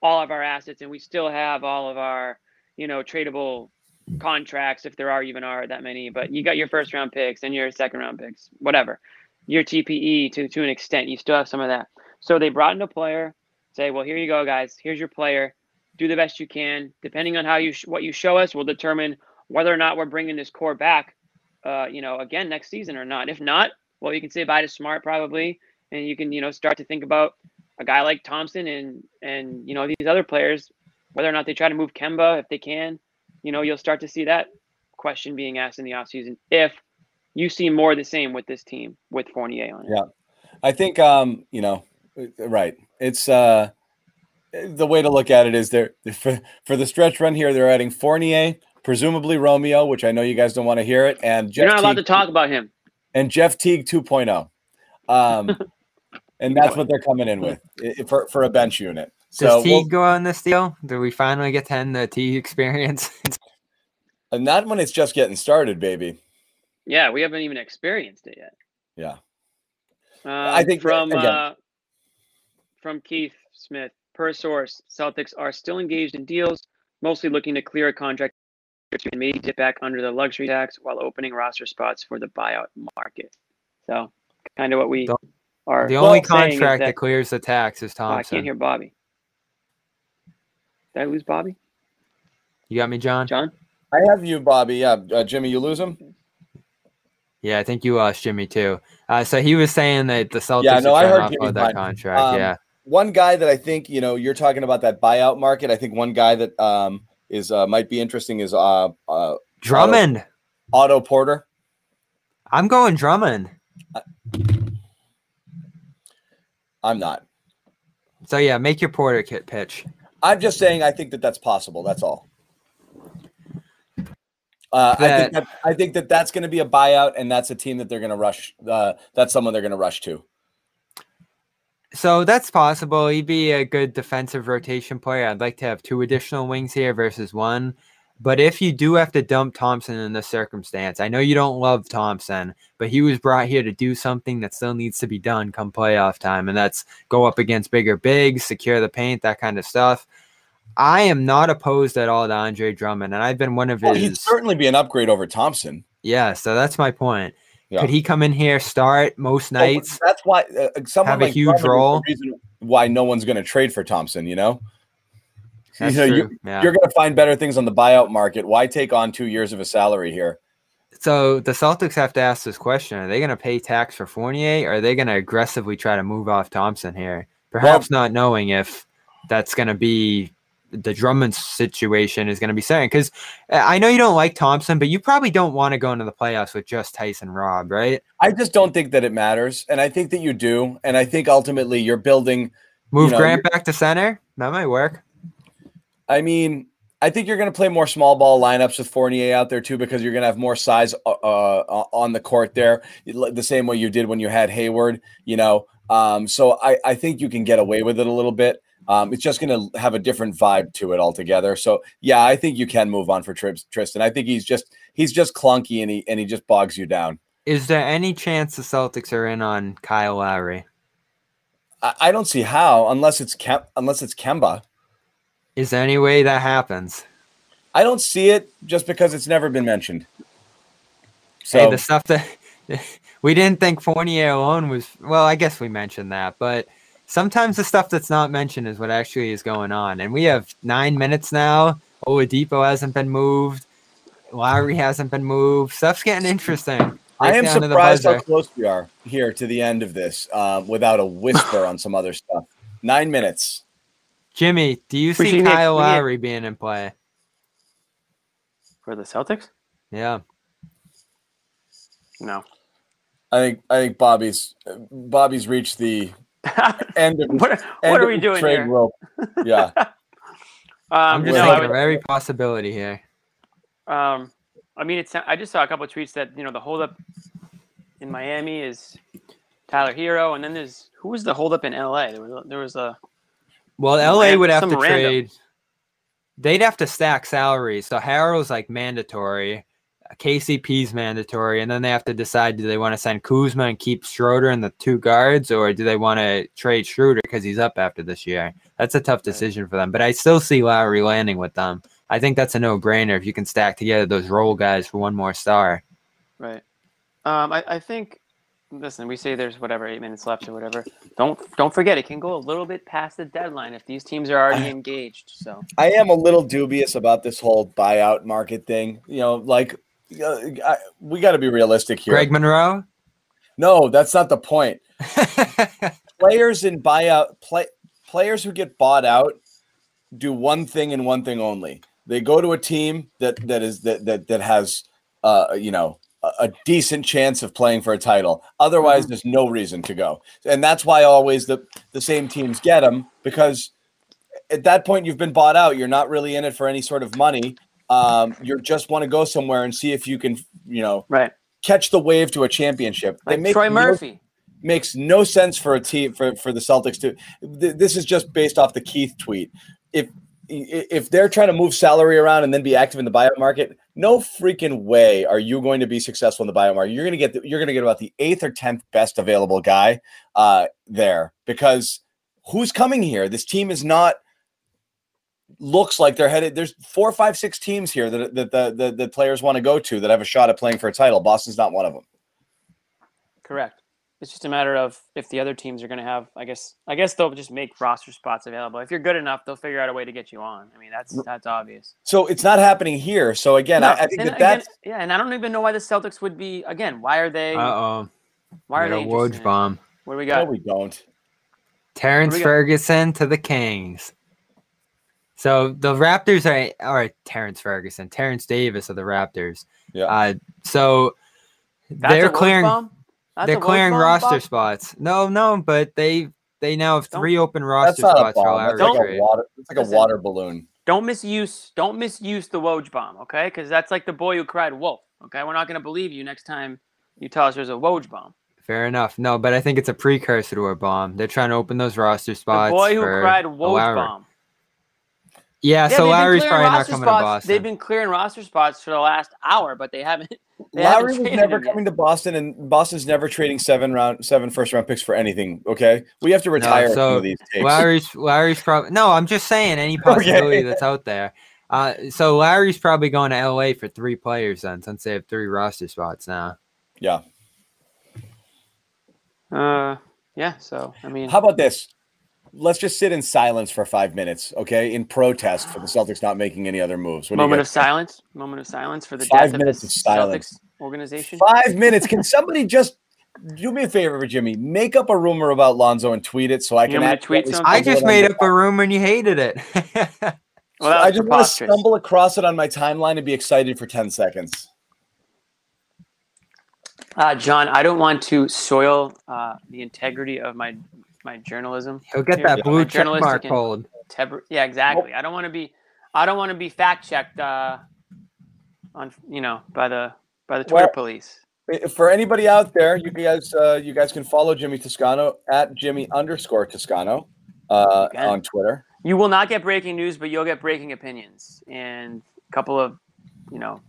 all of our assets and we still have all of our, you know, tradable contracts if there are even are that many, but you got your first round picks and your second round picks, whatever. Your TPE to to an extent, you still have some of that. So they brought in a player, say, well, here you go, guys. Here's your player. Do the best you can. Depending on how you sh- what you show us, will determine whether or not we're bringing this core back. Uh, you know, again next season or not. If not, well, you can say bye to Smart probably, and you can you know start to think about a guy like Thompson and and you know these other players, whether or not they try to move Kemba if they can. You know, you'll start to see that question being asked in the offseason if you see more the same with this team with Fournier on it. Yeah. I think um, you know, Right. It's uh the way to look at it is they're for, for the stretch run here, they're adding Fournier, presumably Romeo, which I know you guys don't want to hear it, and Jeff you're not Teague, allowed to talk about him. And Jeff Teague 2.0. Um, and that's what they're coming in with for, for a bench unit. So Does Teague we'll, go on this deal? Do we finally get to end the Teague experience? and not when it's just getting started, baby. Yeah, we haven't even experienced it yet. Yeah. Um, I think from uh, from Keith Smith. Per source, Celtics are still engaged in deals, mostly looking to clear a contract and maybe dip back under the luxury tax while opening roster spots for the buyout market. So, kind of what we the, are. The only contract that, that, clears the tax is Thompson. Oh, I can't hear Bobby. Did I lose Bobby? You got me, John. John. I have you, Bobby. Yeah, uh, Jimmy, you lose him. Yeah, I think you lost Jimmy too. Uh, so he was saying that the Celtics yeah, no, I heard Jimmy that contract. Um, yeah. One guy that I think you know you're talking about that buyout market. I think one guy that um, is uh, might be interesting is uh, uh, Drummond, Otto, Otto Porter. I'm going Drummond. I'm not. So yeah, make your Porter kit pitch. I'm just saying I think that that's possible. That's all. Uh, I think that I think that that's going to be a buyout, and that's a team that they're going to rush. Uh, that's someone they're going to rush to. So that's possible. He'd be a good defensive rotation player. I'd like to have two additional wings here versus one. But if you do have to dump Thompson in this circumstance, I know you don't love Thompson, but he was brought here to do something that still needs to be done come playoff time, and that's go up against bigger bigs, secure the paint, that kind of stuff. I am not opposed at all to Andre Drummond, and I've been one of well, his. He'd certainly be an upgrade over Thompson. Yeah, so that's my point. Yeah. Could he come in here, start most oh, nights? Oh, that's why uh, someone have like a huge Drummond role. reason why no one's going to trade for Thompson. You know, that's you know, you, yeah. you're going to find better things on the buyout market. Why take on two years of a salary here? So the Celtics have to ask this question: Are they going to pay tax for Fournier? Or are they going to aggressively try to move off Thompson here? Perhaps well, not knowing if that's going to be the Drummond situation is going to be saying because uh, I know you don't like Thompson, but you probably don't want to go into the playoffs with just Tyson Robb, right? I just don't think that it matters, and I think that you do, and I think ultimately you're building. Move you know, Grant back to center. That might work. I mean, I think you're going to play more small ball lineups with Fournier out there too, because you're going to have more size uh, uh, on the court there, the same way you did when you had Hayward. You know, um, so I, I think you can get away with it a little bit. Um, it's just going to have a different vibe to it altogether. So yeah, I think you can move on for Tristan. I think he's just he's just clunky and he and he just bogs you down. Is there any chance the Celtics are in on Kyle Lowry? I, I don't see how, unless it's Kem- unless it's Kemba. Is there any way that happens? I don't see it just because it's never been mentioned. So hey, the stuff that we didn't think Fournier alone was well, I guess we mentioned that, but sometimes the stuff that's not mentioned is what actually is going on. And we have nine minutes now. Oladipo hasn't been moved. Lowry hasn't been moved. Stuff's getting interesting. Right I am surprised how close we are here to the end of this uh, without a whisper on some other stuff. Nine minutes. Jimmy, do you see Kyle Lowry being in play? For the Celtics? Yeah. No. I think I think Bobby's Bobby's reached the end of what, end what are we doing trade here? Rope. Yeah. um, I'm just thinking of every possibility here. Um, I mean, it's I just saw a couple of tweets that you know the holdup in Miami is Tyler Herro, and then there's who was the holdup in LA? There was there was a well, LA would have to random. trade. They'd have to stack salaries. So Herro's like mandatory. KCP's mandatory, and then they have to decide do they want to send Kuzma and keep Schroeder and the two guards, or do they want to trade Schroeder because he's up after this year? That's a tough decision for them. But I still see Lowry landing with them. I think that's a no brainer if you can stack together those role guys for one more star. Right. Um, I, I think listen, we say there's whatever eight minutes left or whatever. Don't don't forget it can go a little bit past the deadline if these teams are already engaged. So I am a little dubious about this whole buyout market thing. You know, like uh, I, we got to be realistic here. Greg Monroe. No, that's not the point. players in buyout play players who get bought out do one thing and one thing only. They go to a team that that is that that that has uh you know a decent chance of playing for a title. Otherwise, mm-hmm. there's no reason to go, and that's why always the the same teams get them because at that point you've been bought out. You're not really in it for any sort of money. Um, you just want to go somewhere and see if you can, you know, right, catch the wave to a championship. Like they make Troy Murphy. No, makes no sense for a team for, for the Celtics to. Th- this is just based off the Keith tweet. If if they're trying to move salary around and then be active in the buyout market, no freaking way are you going to be successful in the buyout market. You're going to get the, you're to get about the eighth or tenth best available guy uh, there because who's coming here? This team is not looks like they're headed. There's four, five, six teams here that that the, the, the players want to go to that have a shot at playing for a title. Boston's not one of them. Correct. It's just a matter of if the other teams are going to have. I guess. I guess they'll just make roster spots available. If you're good enough, they'll figure out a way to get you on. I mean, that's that's obvious. So it's not happening here. So again, no, I, I, think that again, that's yeah, and I don't even know why the Celtics would be. Again, why are they? Uh oh. Why are they? Woj bomb. What do we got? No, we don't. Terrence Ferguson to the Kings. So the Raptors are are Terrence Ferguson, Terrence Davis of the Raptors. Yeah. Uh, so That's they're clearing. They're clearing roster spots. No, no, but they they now have three don't, open roster spots for Lowry like trade. Water, it's like Listen, a water balloon. Don't misuse don't misuse the Woj bomb, okay? Because that's like the boy who cried wolf. Okay, we're not gonna believe you next time you tell us there's a Woj bomb. Fair enough. No, but I think it's a precursor to a bomb. They're trying to open those roster spots. The boy who cried Woj bomb. Yeah, yeah so Lowry's probably not coming spots. to Boston. They've been clearing roster spots for the last hour, but they haven't. They Lowry was never coming yet. to Boston, and Boston's never trading seven round, seven first round picks for anything. Okay, we have to retire no, so some of these takes. Lowry's Lowry's probably no. I'm just saying any possibility okay. that's out there. Uh, so Lowry's probably going to LA for three players then, since they have three roster spots now. Yeah. Uh, yeah. So I mean, how about this? Let's just sit in silence for five minutes, okay? In protest for the Celtics not making any other moves. What Moment of silence. Moment of silence for the five minutes of, of silence. Celtics organization. Five minutes. Can somebody just do me a favor, Jimmy. Make up a rumor about Lonzo and tweet it so I You can. want tweet? I just made up a rumor and you hated it. Well, that I just want to stumble across it on my timeline and be excited for ten seconds. Uh, John, I don't want to soil uh, the integrity of my my journalism. He'll get Here, that blue check mark hold. Teb- yeah, exactly. I don't want to be, I don't want to be fact checked uh, on, you know, by the by the Twitter Well- police. For anybody out there, you guys, uh, you guys can follow Jimmy Toscano at Jimmy underscore Toscano uh, Okay. on Twitter. You will not get breaking news, but you'll get breaking opinions and a couple of, you know,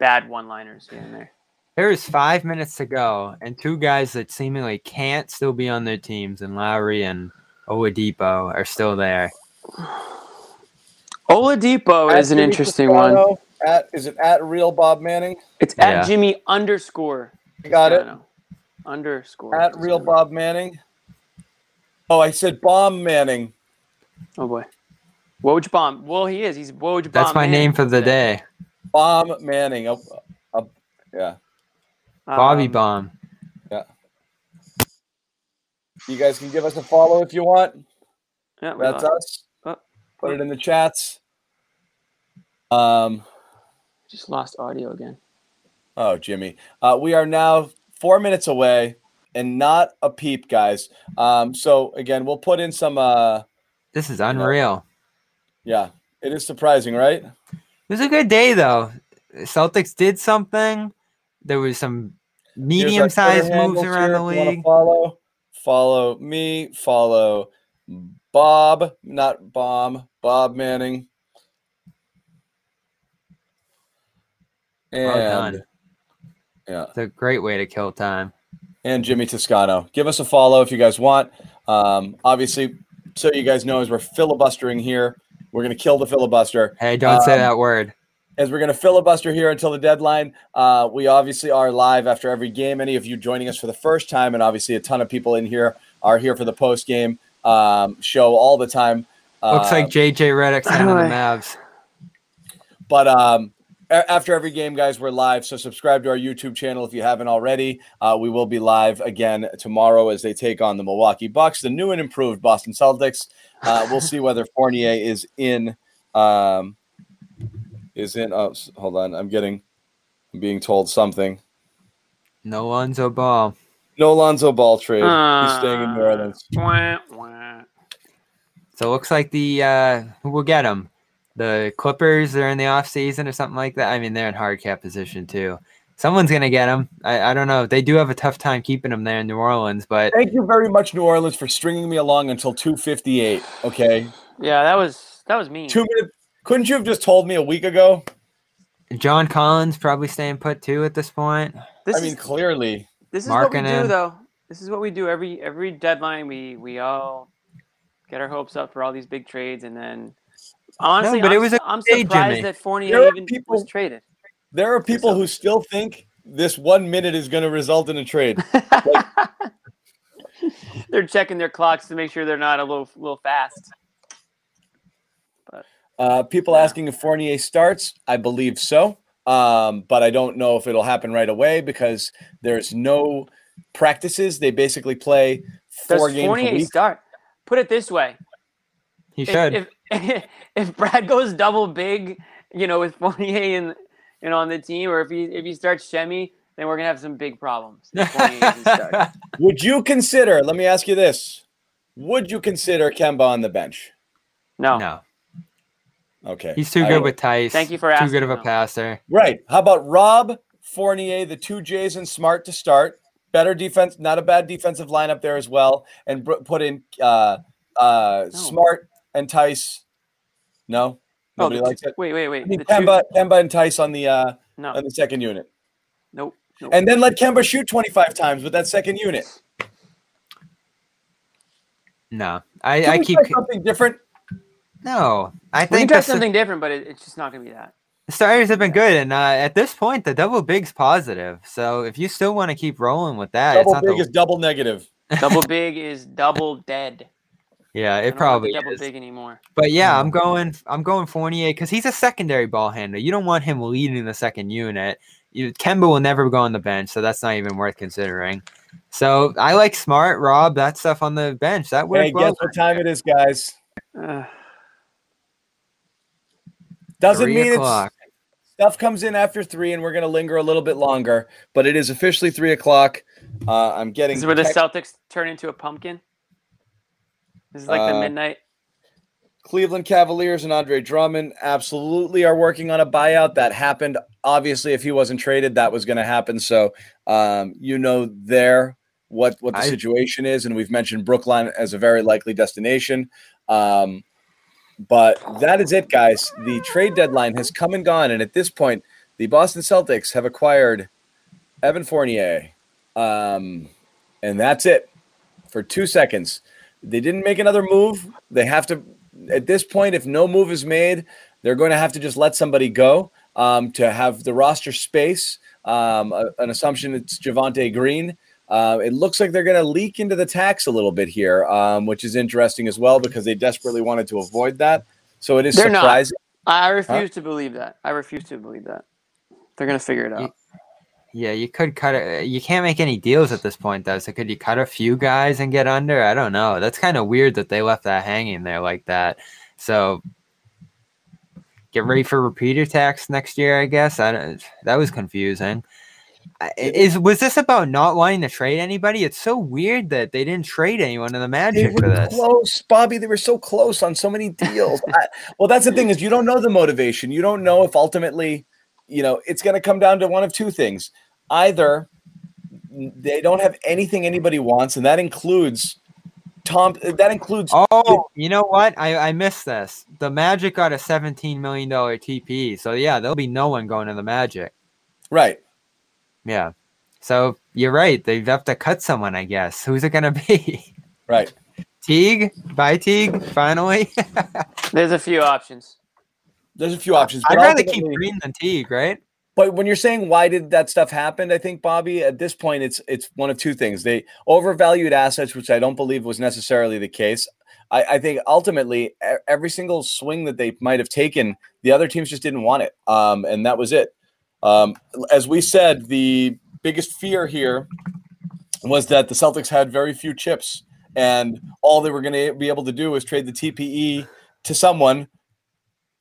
bad one-liners here and there. There's five minutes to go, and two guys that seemingly can't still be on their teams, and Lowry and Oladipo are still there. Oladipo At is an Jimmy interesting one. At is it at real Bob Manning? It's at Yeah. Jimmy underscore. Got it. Underscore. At real Bob Manning. Oh, I said bomb Manning. Oh boy. Woj bomb. Well, he is. He's Woj bomb. That's my man name for the today. day. Bomb Manning. Oh, uh, yeah. Bobby Um, Bomb. Yeah. You guys can give us a follow if you want. Yeah, That's lost- us. Oh, Put it in the chats. Um. just lost audio again. Oh, Jimmy. Uh, we are now four minutes away, and not a peep, guys. Um. So again, we'll put in some. Uh. This is unreal. Yeah. It is surprising, right? It was a good day though. Celtics did something. There was some Here's our medium-sized moves around here the if you wanna league. Follow. Follow me. Follow Bob, not Bomb. Bob Manning. And Well yeah. It's a great way to kill time. and Jimmy Toscano. Give us a follow if you guys want. Um, obviously, so you guys know, as we're filibustering here, we're going to kill the filibuster. Hey, don't say Um, that word. As we're going to filibuster here until the deadline, uh, we obviously are live after every game. Any of you joining us for the first time, and obviously a ton of people in here are here for the post game um, show all the time. Looks Uh, like JJ Redick's by the the Mavs. But um, a- after every game, guys, we're live. So subscribe to our YouTube channel if you haven't already. Uh, we will be live again tomorrow as they take on the Milwaukee Bucks, the new and improved Boston Celtics. Uh, we'll see whether Fournier is in. Um, is in. Oh, hold on. I'm getting. I'm being told something. No Lonzo Ball. No Lonzo Ball trade. He's staying in New Uh, Orleans. Wah, wah. So it looks like the uh, who will get him? The Clippers are in the off season or something like that. I mean, they're in hard cap position too. Someone's gonna get him. I, I don't know. They do have a tough time keeping him there in New Orleans, but Thank you very much, New Orleans, for stringing me along until 2:58. Okay, Yeah, that was that was mean. two minutes. Couldn't you have just told me a week ago? John Collins probably staying put too at this point. This I mean, is clearly. this is what we do him. though. This is what we do every every deadline. We we all get our hopes up for all these big trades, and then honestly, but it I'm, was su- a I'm day, surprised Jimmy. that Fournier There are even people- was traded. There are people who still think this one minute is going to result in a trade. they're checking their clocks to make sure they're not a little little fast. Uh, people asking if Fournier starts. I believe so, um, but I don't know if it'll happen right away because there's no practices. They basically play Does four games a Fournier week. start? Put it this way: He if, should. if if Brad goes double big, you know, with Fournier and and on the team, or if he if he starts Shemi, then we're gonna have some big problems. if Fournier doesn't start. Would you consider? Let me ask you this: Would you consider Kemba on the bench? No. no, Okay, he's too I good don't- with Theis. Thank you for asking. Too good of a passer. Right. How about Rob Fournier, the two J's and Smart to start? Better defense, not a bad defensive lineup there as well, and put in uh, uh, No. Smart and Theis. No, Oh, nobody the likes two- it. Wait, wait, I wait. mean, The two- Kemba, Kemba and Theis on the uh, no, on the second unit, nope, nope. and then let Kemba shoot twenty five times with that second unit. No, I, I keep something different. No. I we can think try the, s- something different, but it, it's just not gonna be that. the starters have been good, and uh, at this point, the double big's positive. So if you still want to keep rolling with that, it's Double not big the, is double negative. Double big is double dead. yeah, I it don't probably double is. big anymore. But yeah, I'm going. I'm going Fournier because he's a secondary ball handler. You don't want him leading the second unit. you, Kemba will never go on the bench, so that's not even worth considering. So I like Smart, Rob, that stuff on the bench. That works Hey, well. guess what time it is, guys? Uh, Doesn't Three mean it's stuff comes in after three, and we're gonna linger a little bit longer. But it is officially three o'clock. Uh, I'm getting this is where the Celtics turn into a pumpkin. This is like the Uh, midnight. Cleveland Cavaliers and Andre Drummond absolutely are working on a buyout. That happened. Obviously, if he wasn't traded, that was going to happen. So, um, you know, there what what the I- situation is, and we've mentioned Brooklyn as a very likely destination. Um, but that is it, guys. The trade deadline has come and gone, and at this point, the Boston Celtics have acquired Evan Fournier, um, and that's it for two seconds. They didn't make another move. They have to, at this point, if no move is made, they're going to have to just let somebody go um, to have the roster space. Um, a- an assumption it's Javonte Green. Uh, it looks like they're going to leak into the tax a little bit here, um, which is interesting as well because they desperately wanted to avoid that. So it is They're not. surprising. I refuse to believe that. I refuse to believe that. They're gonna figure it out. Yeah, you could cut it. You can't make any deals at this point, though. So could you cut a few guys and get under? I don't know. That's kind of weird that they left that hanging there like that. So get ready for repeater tax next year, I guess. I don't, that was confusing. Is was this about not wanting to trade anybody? It's so weird that they didn't trade anyone in the Magic for this. close, Bobby. They were so close on so many deals. I, well, that's the thing is you don't know the motivation. You don't know if ultimately, you know, it's going to come down to one of two things. Either they don't have anything anybody wants, and that includes Tom. That includes Oh, you know what? I, I missed this. The Magic got a seventeen million dollar TP. So yeah, there'll be no one going to the Magic. right. Yeah. So you're right. They have to cut someone, I guess. Who's it gonna be? Right. Teague? Bye Teague, finally. There's a few options. There's a few options. I'd rather keep ultimately- Green than Teague, right? But when you're saying why did that stuff happen, I think Bobby, at this point, it's it's one of two things. They overvalued assets, which I don't believe was necessarily the case. I, I think ultimately every single swing that they might have taken, the other teams just didn't want it, um, and that was it. Um, as we said, the biggest fear here was that the Celtics had very few chips, and all they were going to be able to do was trade the TPE to someone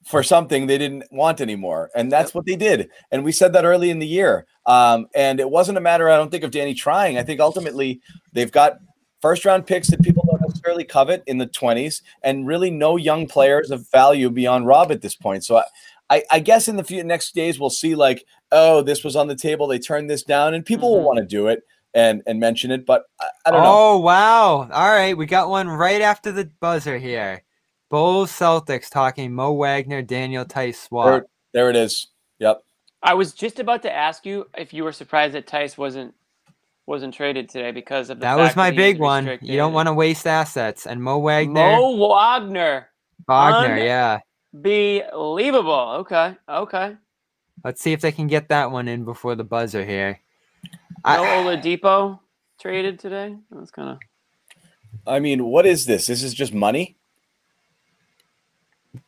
for something they didn't want anymore, and that's what they did. And we said that early in the year. Um, and it wasn't a matter, I don't think, of Danny trying. I think ultimately they've got first round picks that people don't necessarily covet in the 20s, and really no young players of value beyond Rob at this point. So I, I, I guess in the few next days we'll see like, oh, this was on the table, they turned this down, and people will Mhm. want to do it and and mention it. But I, I don't know. Oh wow. All right, we got one right after the buzzer here. Bulls Celtics talking Mo Wagner, Daniel Theis swap. There, there it is. Yep. I was just about to ask you if you were surprised that Theis wasn't wasn't traded today because of the That fact was my that big one. You don't want to waste assets. And Mo Wagner, Mo Wagner, Wagner, un- yeah. Believable. Okay, okay. Let's see if they can get that one in before the buzzer here. No I- Oladipo traded today. That's kind of I mean, what is this? This is just money.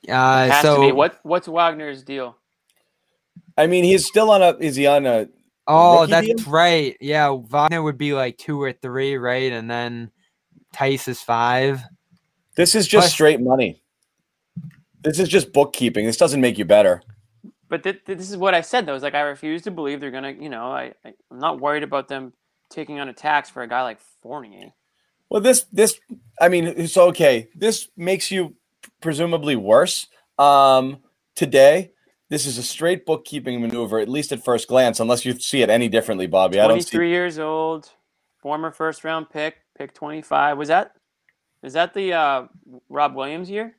Uh, has so to be. What what's Wagner's deal? I mean, he's still on a. Is he on a? oh, that's deal? right. Yeah, Wagner would be like two or three, right? And then Theis is five. This is just Plus- straight money. This is just bookkeeping. This doesn't make you better. But th- th- this is what I said though. Is like I refuse to believe they're gonna. You know, I, I I'm not worried about them taking on a tax for a guy like Fournier. Well, this this I mean, it's okay. This makes you presumably worse. Um, today, this is a straight bookkeeping maneuver, at least at first glance, unless you see it any differently, Bobby. I don't see. 23 years old, former first round pick, pick 25. Was that is that the uh, Rob Williams year?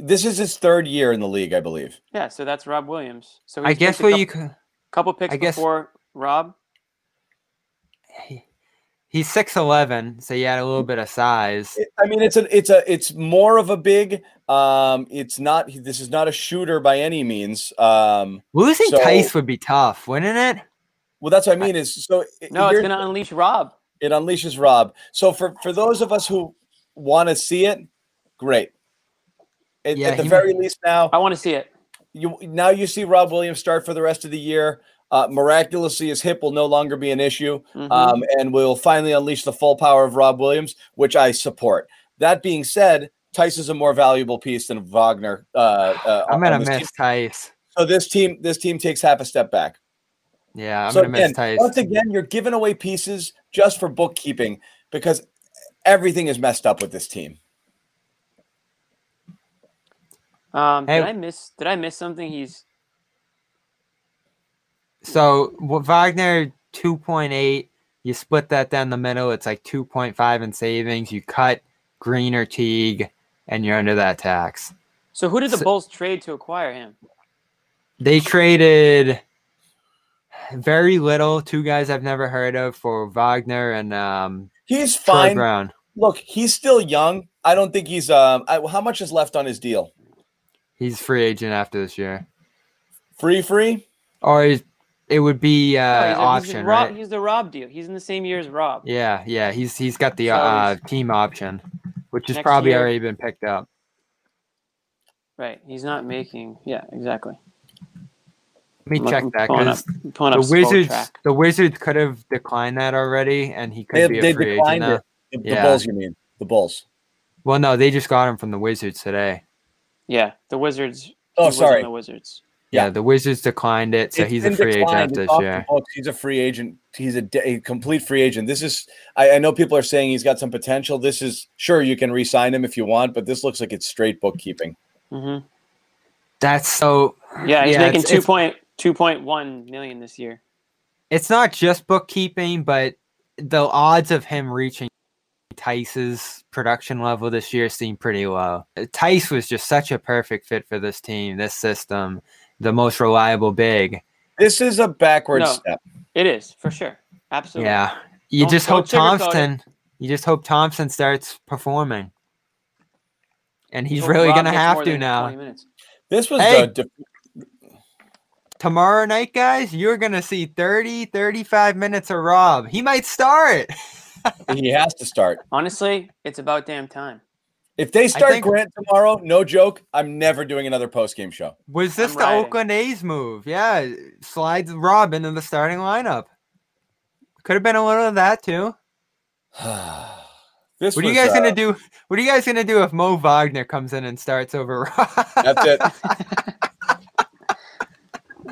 This is his third year in the league, I believe. Yeah, so that's Rob Williams. So I he's guess picked a what couple, you could. couple picks I guess- before Rob. He's six eleven, so he had a little bit of size. I mean, it's a it's a it's more of a big. Um, it's not. This is not a shooter by any means. Um, Losing so- Theis would be tough, wouldn't it? well, that's what I mean. Is so. No, it's gonna unleash Rob. it unleashes Rob. So for for those of us who want to see it, great. At, Yeah, at the he- very least, now I want to see it. you now you see Rob Williams start for the rest of the year. Uh, miraculously, his hip will no longer be an issue, Mhm. um, and will finally unleash the full power of Rob Williams, which I support. That being said, Theis is a more valuable piece than Wagner. Uh, uh, I'm on gonna this team. miss Theis. So this team, this team takes half a step back. Yeah, I'm so gonna again, miss Theis. once again, you're giving away pieces just for bookkeeping because everything is messed up with this team. Um, Hey. did I miss? Did I miss something? He's So w- Wagner 2.8, you split that down the middle, it's like 2.5 in savings. You cut Green or Teague, and you're under that tax. so. Who did the So- Bulls trade to acquire him? They traded very little, two guys I've never heard of for Wagner and um, He's Troy fine. Brown. Look, he's still young. I don't think he's. Um, I, how much is left on his deal? He's free agent after this year. Free, free. Or is- it would be uh, he's, he's option, the Rob, right? he's the Rob deal. He's in the same year as Rob. Yeah, yeah. He's he's got the So uh, he's- team option, which has probably year- already been picked up. Right. He's not making. Yeah, exactly. Let me I'm- check I'm that because the up Spotrac. Wizards the Wizards could have declined that already, and he could They, be a they free agent declined now. it. The, the Yeah. Bulls, you mean? The Bulls. Well, no, they just got him from the Wizards today. Yeah, the Wizards. Oh, sorry. The Wizards. Yeah, Yeah. the Wizards declined it, so It's he's a free agent declined. after this year. books. He's a free agent. He's a, de- a complete free agent. This is. I, I know people are saying he's got some potential. This is sure you can re-sign him if you want, but this looks like it's straight bookkeeping. hmm That's so. Yeah, he's Yeah, making it's- two it's- point two point one million this year. It's not just bookkeeping, but the odds of him reaching Theis's production level this year seemed pretty low. Theis was just such a perfect fit for this team, this system, the most reliable big. This is a backward No. step. It is for sure. Absolutely. Yeah, you Don't- just don't hope. Thompson. You just hope Thompson starts performing, and he's Hope really Rob gonna have to now. This was Hey. the def- Tomorrow night, guys, you're gonna see 30, 35 minutes of Rob. He might start. he has to start. Honestly, it's about damn time. If they start think- Grant tomorrow, no joke, I'm never doing another post game show. Was this I'm the riding. Oakland A's move? Yeah, slides Robin in the starting lineup. Could have been a little of that too. this What are you guys uh, gonna do? What are you guys gonna do if Mo Wagner comes in and starts over Rob? That's it.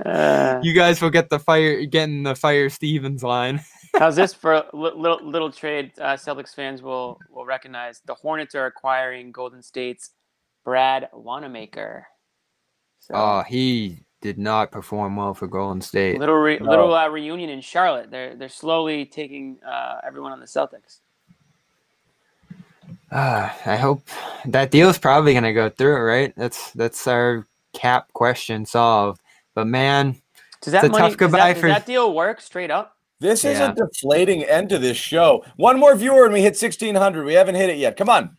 Uh, you guys will get the fire, getting the fire Stevens line. How's this for a little little trade? Uh, Celtics fans will will recognize the Hornets are acquiring Golden State's Brad Wanamaker. So, Oh, he did not perform well for Golden State. little re- No. little uh, reunion in Charlotte. They're they're slowly taking uh, everyone on the Celtics. Uh, I hope that deal is probably gonna go through, right? That's that's our cap question solved. But man, Does that It's a money? tough does, goodbye that, does that deal work straight up? This is a deflating end to this show. One more viewer and we hit 1600. We haven't hit it yet. Come on.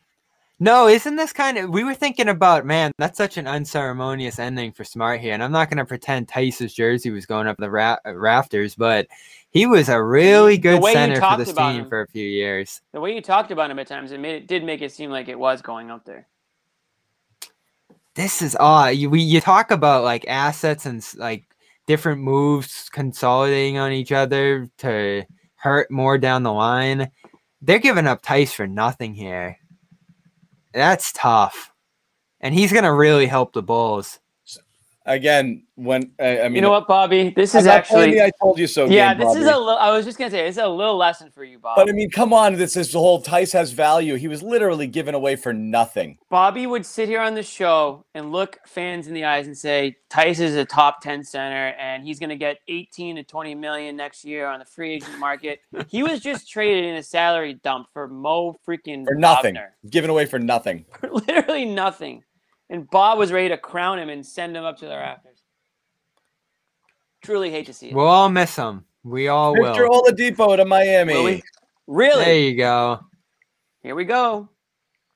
no, isn't this kind of? We were thinking about man, that's such an unceremonious ending for Smart here, and I'm not gonna pretend Theis's jersey was going up the ra- uh, rafters, but he was a really good way you center for talked this about team him. for a few years. The way you talked about him at times, it made it did make it seem like it was going up there. This is odd. You we you talk about like assets and like different moves consolidating on each other to hurt more down the line. They're giving up Theis for nothing here. That's tough. And he's gonna really help the Bulls. Again, when I, I mean, you know what, Bobby? This is actually I told you so. yeah. game, This is Bobby. a. Li- I was just gonna say this is a little lesson for you, Bob. But I mean, come on. This is the whole Theis has value. He was literally given away for nothing. Bobby would sit here on the show and look fans in the eyes and say Theis is a top 10 center and he's going to get 18 to 20 million next year on the free agent market. he was just traded in a salary dump for Mo freaking For nothing. Wagner. Given away for nothing. For literally nothing. And Bob was ready to crown him and send him up to the rafters. Truly hate to see it. We'll all miss him. We all Victor will. Oladipo to Miami. Will we? Really? There you go. Here we go.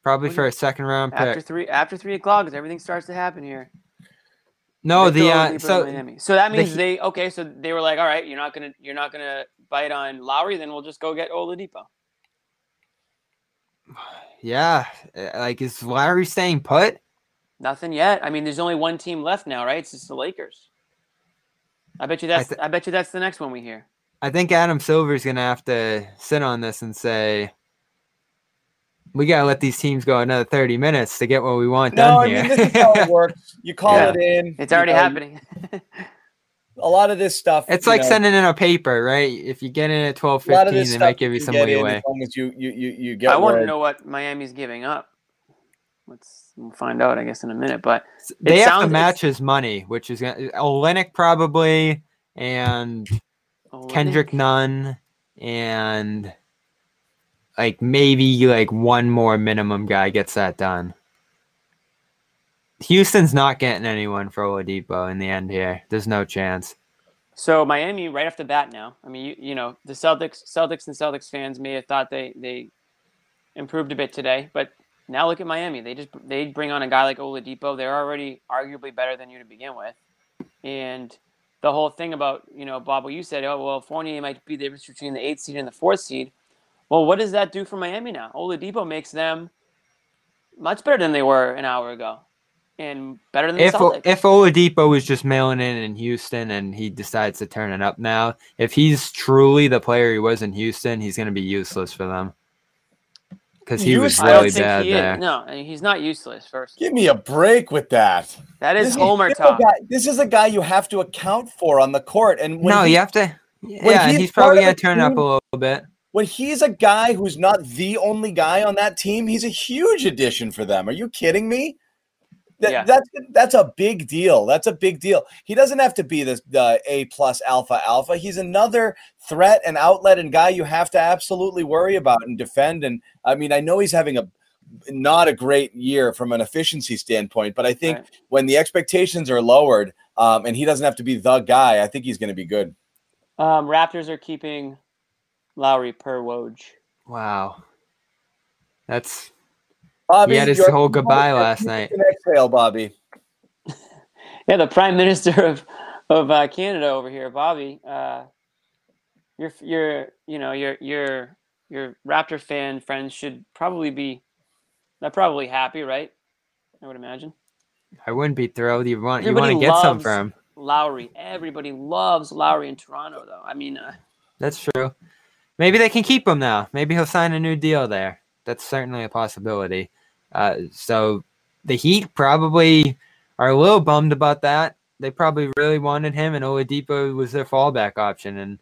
Probably Will for you- a second round pick. After three after three o'clock, as everything starts to happen here. No, Victor the uh, so Miami. so that means He- they okay. So they were like, all right, you're not gonna you're not gonna bite on Lowry, then we'll just go get Oladipo. yeah, uh, like is Lowry staying put? Nothing yet. I mean, there's only one team left now, right? It's just the Lakers. I bet you that's. th- I bet you that's the next one we hear. I think Adam Silver's gonna have to sit on this and say, "We gotta let these teams go another thirty minutes to get what we want No, done I here." mean this is how it works. You call Yeah. it in. It's already know, happening. A lot of this stuff. it's like know, sending in a paper, right? If you get in at twelve a lot of fifteen, this they stuff might give you can some get leeway. As long as you you you, you get. I want to know what Miami's giving up. Let's we'll find out, I guess, in a minute. But They have to match his money, which is Olynyk probably and Kendrick Nunn and like maybe like one more minimum guy gets that done. Houston's not getting anyone for Oladipo in the end here. There's no chance. So Miami, right off the bat, now. I mean, you, you know, the Celtics, Celtics, and Celtics fans may have thought they they improved a bit today, but now look at Miami. They just they bring on a guy like Oladipo. They're already arguably better than you to begin with, and the whole thing about you know, Bob, what you said, oh well, Fournier might be the difference between the eighth seed and the fourth seed. Well, what does that do for Miami now? Oladipo makes them much better than they were an hour ago, and better than the If Celtics. if Oladipo was just mailing in in Houston and he decides to turn it up now, if he's truly the player he was in Houston, he's going to be useless for them because he was Useless? I don't really think bad he there. is. No, he's not useless. First, Give me a break with that. that is This Homer this is a talk. guy- this is a guy you have to account for on the court, and when No, he- you have to. Yeah, he's he's probably gonna turn it up a little bit. when he's a guy who's not the only guy on that team, he's a huge addition for them. Are you kidding me? That, Yeah. That's that's a big deal. That's a big deal. He doesn't have to be this the A plus alpha alpha. He's another threat and outlet and guy you have to absolutely worry about and defend. And I mean, I know he's having a not a great year from an efficiency standpoint, but I think Right. when the expectations are lowered um, and he doesn't have to be the guy, I think he's going to be good. Um, Raptors are keeping Lowry per Woj. Wow, that's Bobby, he had his whole goodbye last night. exhale, Bobby. Yeah, the Prime Minister of of uh, Canada over here, Bobby. Uh, your your you know your your your Raptor fan friends should probably be they're probably happy, right? I would imagine. I wouldn't be thrilled. You want you want to get some from him. Lowry. Everybody loves Lowry in Toronto, though. I mean, uh, That's true. Maybe they can keep him now. Maybe he'll sign a new deal there. That's certainly a possibility. Uh, so the Heat probably are a little bummed about that. They probably really wanted him, and Oladipo was their fallback option. And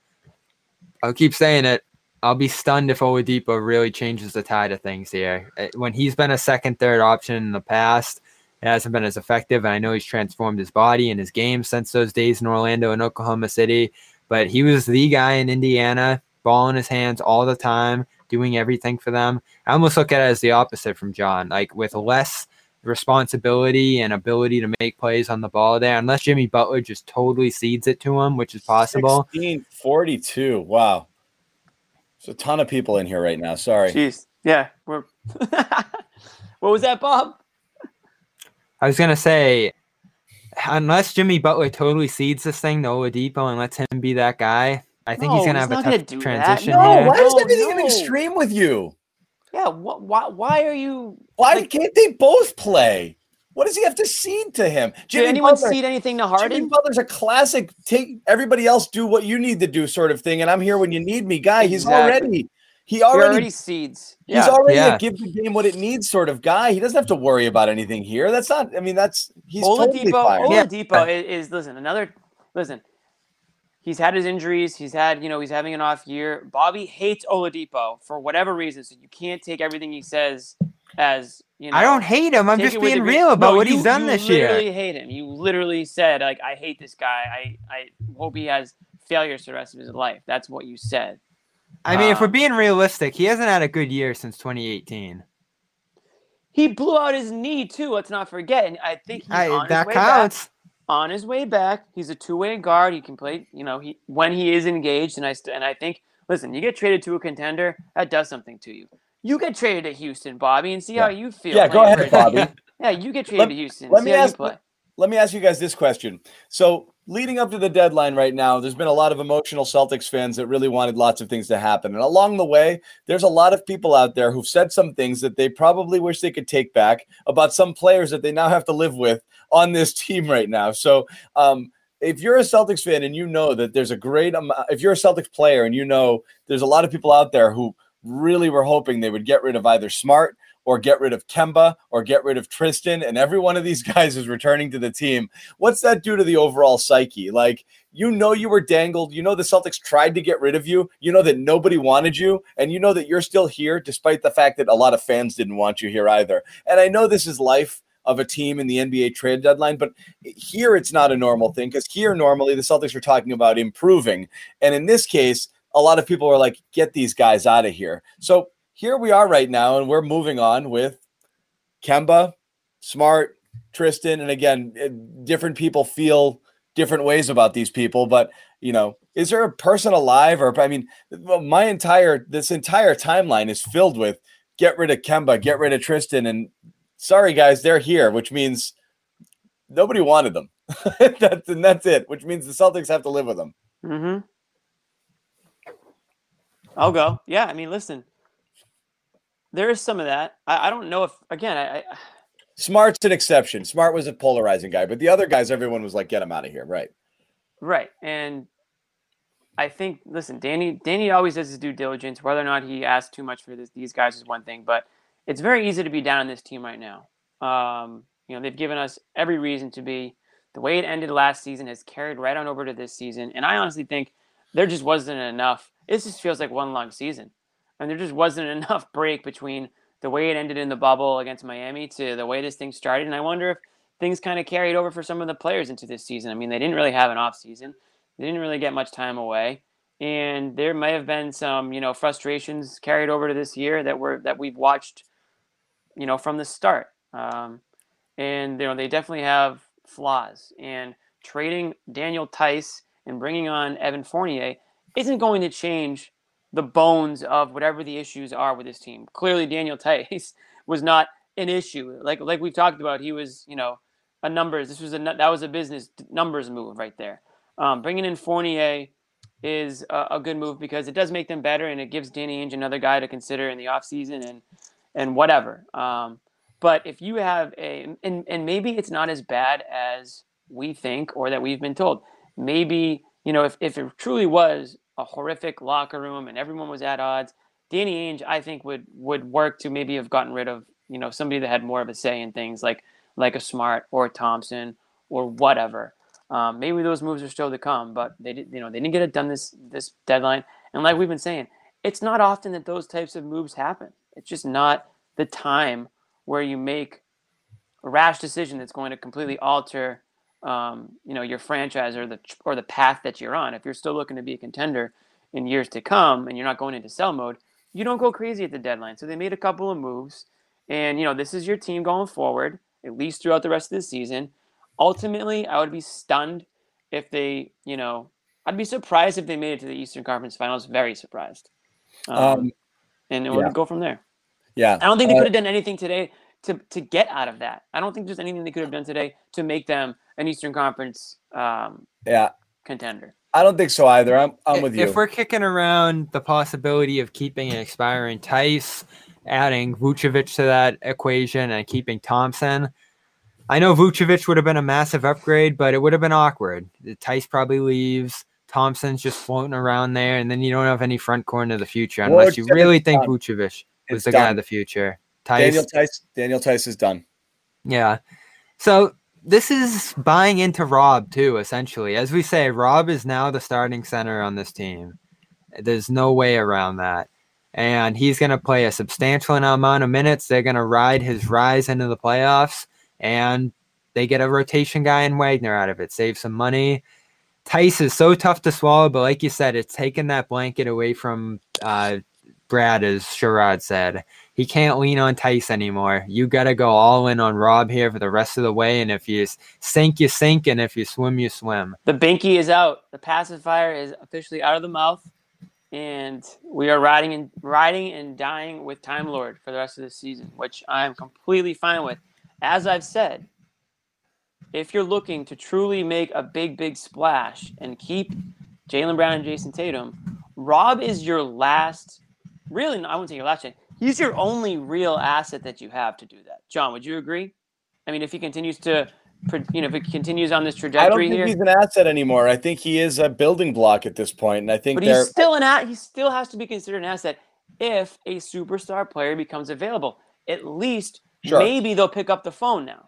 I'll keep saying it. I'll be stunned if Oladipo really changes the tide of things here. Uh, When he's been a second, third option in the past, it hasn't been as effective. And I know he's transformed his body and his game since those days in Orlando and Oklahoma City. But he was the guy in Indiana, ball in his hands all the time, doing everything for them. I almost look at it as the opposite from John, like with less responsibility and ability to make plays on the ball there, unless Jimmy Butler just totally cedes it to him, which is possible. 16, 42. Wow. There's a ton of people in here right now. Sorry. jeez, yeah, we're. what was that, Bob? I was gonna say, unless Jimmy Butler totally cedes this thing to Oladipo and lets him be that guy, I think he's gonna he's have a tough do that. transition No, here. why is No, everything an extreme with you? Yeah, wh- why? Why are you? Why Like- can't they both play? What does he have to cede to him? Did anyone Butler- cede anything to Jimmy Harden? Butler's a classic. Take everybody else do what you need to do, sort of thing, and I'm here when you need me, guy. He's Exactly. already he He already, already seeds. he's Yeah. already Yeah. a give the game what it needs sort of guy. He doesn't have to worry about anything here. That's not. I mean, that's he's totally Oladipo. Yeah. Oladipo is, is listen another listen. He's had his injuries. He's had you know he's having an off year. Bobby hates Oladipo for whatever reason, so you can't take everything he says as you know. I don't hate him. I'm just being real about No, what you- he's done this year. You literally hate him. You literally said like I hate this guy. I I hope he has failures the rest of his life. That's what you said. I mean, if we're Um, being realistic, he hasn't had a good year since 2018. He blew out his knee too. Let's not forget. And I think I, that counts. back. On his way back. He's a two-way guard. He can play, you know, he when he is engaged. And I st- and I think, listen, you get traded to a contender, that does something to you. You get traded to Houston, Bobby, and see how you feel. Yeah, go ahead, for a team. Bobby. Yeah, you get traded Let- to Houston. let see me how ask- you play. let me ask you guys this question. So, leading up to the deadline right now, there's been a lot of emotional Celtics fans that really wanted lots of things to happen. And along the way, there's a lot of people out there who've said some things that they probably wish they could take back about some players that they now have to live with on this team right now. So, um, if you're a Celtics fan and you know that there's a great amount, if you're a Celtics player and you know there's a lot of people out there who really were hoping they would get rid of either Smart or get rid of Kemba or get rid of Tristan, and every one of these guys is returning to the team. What's that do to the overall psyche? Like, you know, you were dangled. You know, the Celtics tried to get rid of you. You know that nobody wanted you, and you know that you're still here, despite the fact that a lot of fans didn't want you here either. And I know this is life of a team in the NBA trade deadline, but here it's not a normal thing because here normally the Celtics are talking about improving. And in this case, a lot of people are like, get these guys out of here. So here we are right now, and we're moving on with Kemba, Smart, Tristan, and again, eh, different people feel different ways about these people. But you know, is there a person alive, or I mean, my entire this entire timeline is filled with get rid of Kemba, get rid of Tristan, and sorry guys, they're here, which means nobody wanted them. that's and that's it, which means the Celtics have to live with them. Mm-hmm. I'll go. Yeah, I mean, listen, there is some of that. I, I don't know if again, I, I Smart's an exception. Smart was a polarizing guy, but the other guys, everyone was like, "Get him out of here!" Right? Right. And I think, listen, Danny, Danny always does his due diligence. Whether or not he asks too much for this, these guys is one thing, but it's very easy to be down on this team right now. Um, you know, they've given us every reason to be. The way it ended last season has carried right on over to this season, and I honestly think there just wasn't enough. It just feels like one long season and there just wasn't enough break between the way it ended in the bubble against Miami to the way this thing started. And I wonder if things kind of carried over for some of the players into this season. I mean, they didn't really have an off season. They didn't really get much time away. And there may have been some, you know, frustrations carried over to this year that were that we've watched, you know, from the start. Um, and you know, they definitely have flaws. And trading Daniel Theis and bringing on Evan Fournier isn't going to change the bones of whatever the issues are with this team. Clearly, Daniel Theis was not an issue. Like like we've talked about, he was you know a numbers. This was a that was a business numbers move right there. Um, bringing in Fournier is a, a, good move because it does make them better and it gives Danny Ainge another guy to consider in the offseason and and whatever. Um, but if you have a and, and maybe it's not as bad as we think or that we've been told. Maybe you know if, if it truly was a horrific locker room and everyone was at odds, Danny Ainge, I think, would would work to maybe have gotten rid of you know somebody that had more of a say in things like like a Smart or Thompson or whatever. Um, maybe those moves are still to come, but they did you know they didn't get it done this this deadline. And like we've been saying, it's not often that those types of moves happen. It's just not the time where you make a rash decision that's going to completely alter um, you know your franchise or the or the path that you're on. If you're still looking to be a contender in years to come and you're not going into sell mode, you don't go crazy at the deadline. So they made a couple of moves, and you know this is your team going forward at least throughout the rest of the season. Ultimately, I would be stunned if they, you know, I'd be surprised if they made it to the Eastern Conference Finals. Very surprised, um, um, and it yeah. would go from there. Yeah, I don't think they could have done anything today to to get out of that. I don't think there's anything they could have done today to make them an Eastern Conference um, yeah contender. I don't think so either. I'm I'm with if you. If we're kicking around the possibility of keeping an expiring Theis, adding Vucevic to that equation, and keeping Thompson, I know Vucevic would have been a massive upgrade, but it would have been awkward. Theis probably leaves. Thompson's just floating around there, and then you don't have any front corner of the future unless you really think done. Vucevic was the done. guy of the future. Theis, Daniel Theis, Daniel Theis is done. Yeah. So this is buying into Rob too, essentially. As we say, Rob is now the starting center on this team. There's no way around that. And he's going to play a substantial amount of minutes. They're going to ride his rise into the playoffs, and they get a rotation guy in Wagner out of it, save some money. Theis is so tough to swallow, but like you said, it's taken that blanket away from uh, Brad, as Sherrod said he can't lean on Theis anymore. You got to go all in on Rob here for the rest of the way. And if you sink, you sink, and if you swim, you swim. The binky is out. The pacifier is officially out of the mouth, and we are riding and riding and dying with Time Lord for the rest of the season, which I'm completely fine with. As I've said, if you're looking to truly make a big, big splash and keep Jaylen Brown and Jayson Tatum, Rob is your last. Really, I wouldn't say your last chance he's your only real asset that you have to do that. John, would you agree? I mean, if he continues to you know, if it continues on this trajectory, I don't think here. he's an asset anymore. I think he is a building block at this point, and I think But they're he's still an at. He still has to be considered an asset if a superstar player becomes available. At least Sure. maybe they'll pick up the phone now.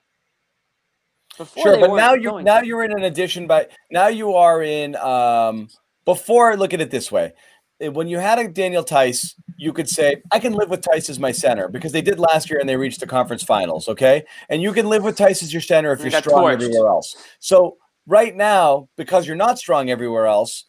Before sure. But now you now to. you're in an addition by now you are in. um Before look at it this way, Eh, when you had a Daniel Theis, you could say I can live with Theis as my center because they did last year and they reached the conference finals. Okay, and you can live with Theis as your center if They you're strong torched. everywhere else. So right now, because you're not strong everywhere else,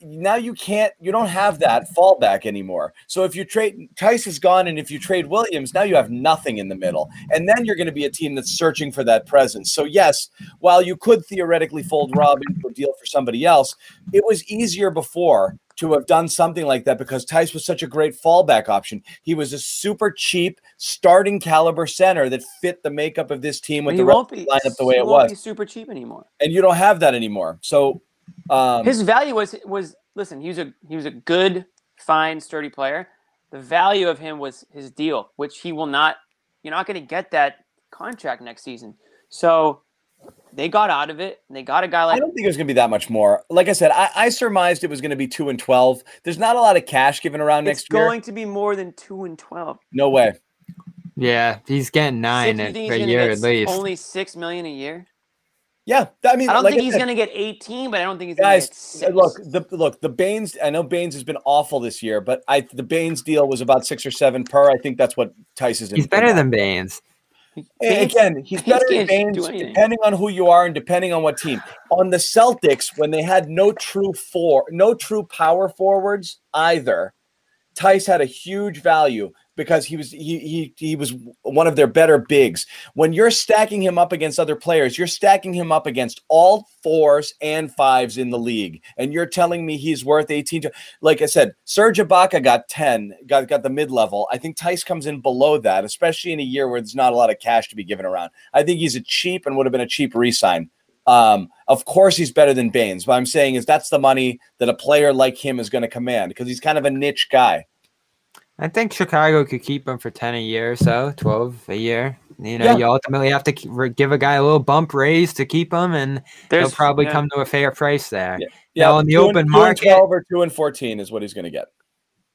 now you can't you don't have that fallback anymore. So if you trade Theis is gone and if you trade Williams, now you have nothing in the middle. And then you're going to be a team that's searching for that presence. So yes, while you could theoretically fold Rob into a deal for somebody else, it was easier before to have done something like that because Theis was such a great fallback option. He was a super cheap starting caliber center that fit the makeup of this team with he the won't be lineup the way it was. super cheap anymore. And you don't have that anymore. So um His value was was listen. He was a he was a good, fine, sturdy player. The value of him was his deal, which he will not. You're not going to get that contract next season. So they got out of it. And they got a guy like. I don't think it was going to be that much more. Like I said, I, I surmised it was going to be two and twelve. There's not a lot of cash given around it's next year. going to be more than two and twelve. No way. Yeah, he's getting nine Six, a, a year at least. Only six million a year. Yeah, I mean, I don't like think he's said, going to get 18, but I don't think he's guys. going to get uh, Look, the look the Baynes. I know Baynes has been awful this year, but I the Baynes deal was about six or seven per. I think that's what Theis is. He's better now. than Baynes. Baynes- again, he's Baynes better than can't Baynes depending on who you are and depending on what team. On the Celtics, when they had no true four, no true power forwards either, Theis had a huge value because he was he he he was one of their better bigs. When you're stacking him up against other players, you're stacking him up against all fours and fives in the league, and you're telling me he's worth 18. To, like I said, Serge Ibaka got 10, got got the mid level. I think Theis comes in below that, especially in a year where there's not a lot of cash to be given around. I think he's a cheap and would have been a cheap resign. Um, of course, he's better than Baynes. What I'm saying is that's the money that a player like him is going to command because he's kind of a niche guy. I think Chicago could keep him for ten a year or so, twelve a year. You know, Yeah. you ultimately have to k- give a guy a little bump raise to keep him, and There's he'll probably yeah. come to a fair price there. Yeah. Now, on the two and- open two and market- 12 or two and 14 is what he's going to get.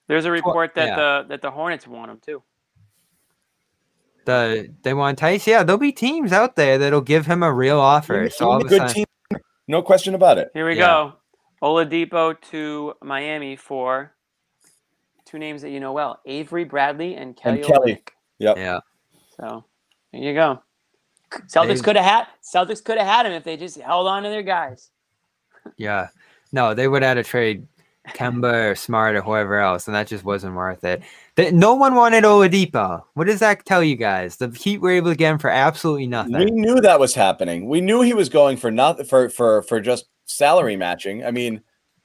There's a report that yeah. the that the Hornets want him too. The they want Theis. Yeah, there'll be teams out there that'll give him a real offer. He's So all a a good sudden, team, no question about it. Here we Yeah. go. Oladipo to Miami for two names that you know well: Avery Bradley and Kelly. And Kelly. Olynyk. yeah, So there you go. Celtics could have had Celtics could have had him if they just held on to their guys. yeah. No, they would have had to trade Kemba or Smart or whoever else, and that just wasn't worth it. They, no one wanted Oladipo. What does that tell you guys? The Heat were able to get him for absolutely nothing. We knew that was happening. We knew he was going for nothing for for for just salary matching. I mean,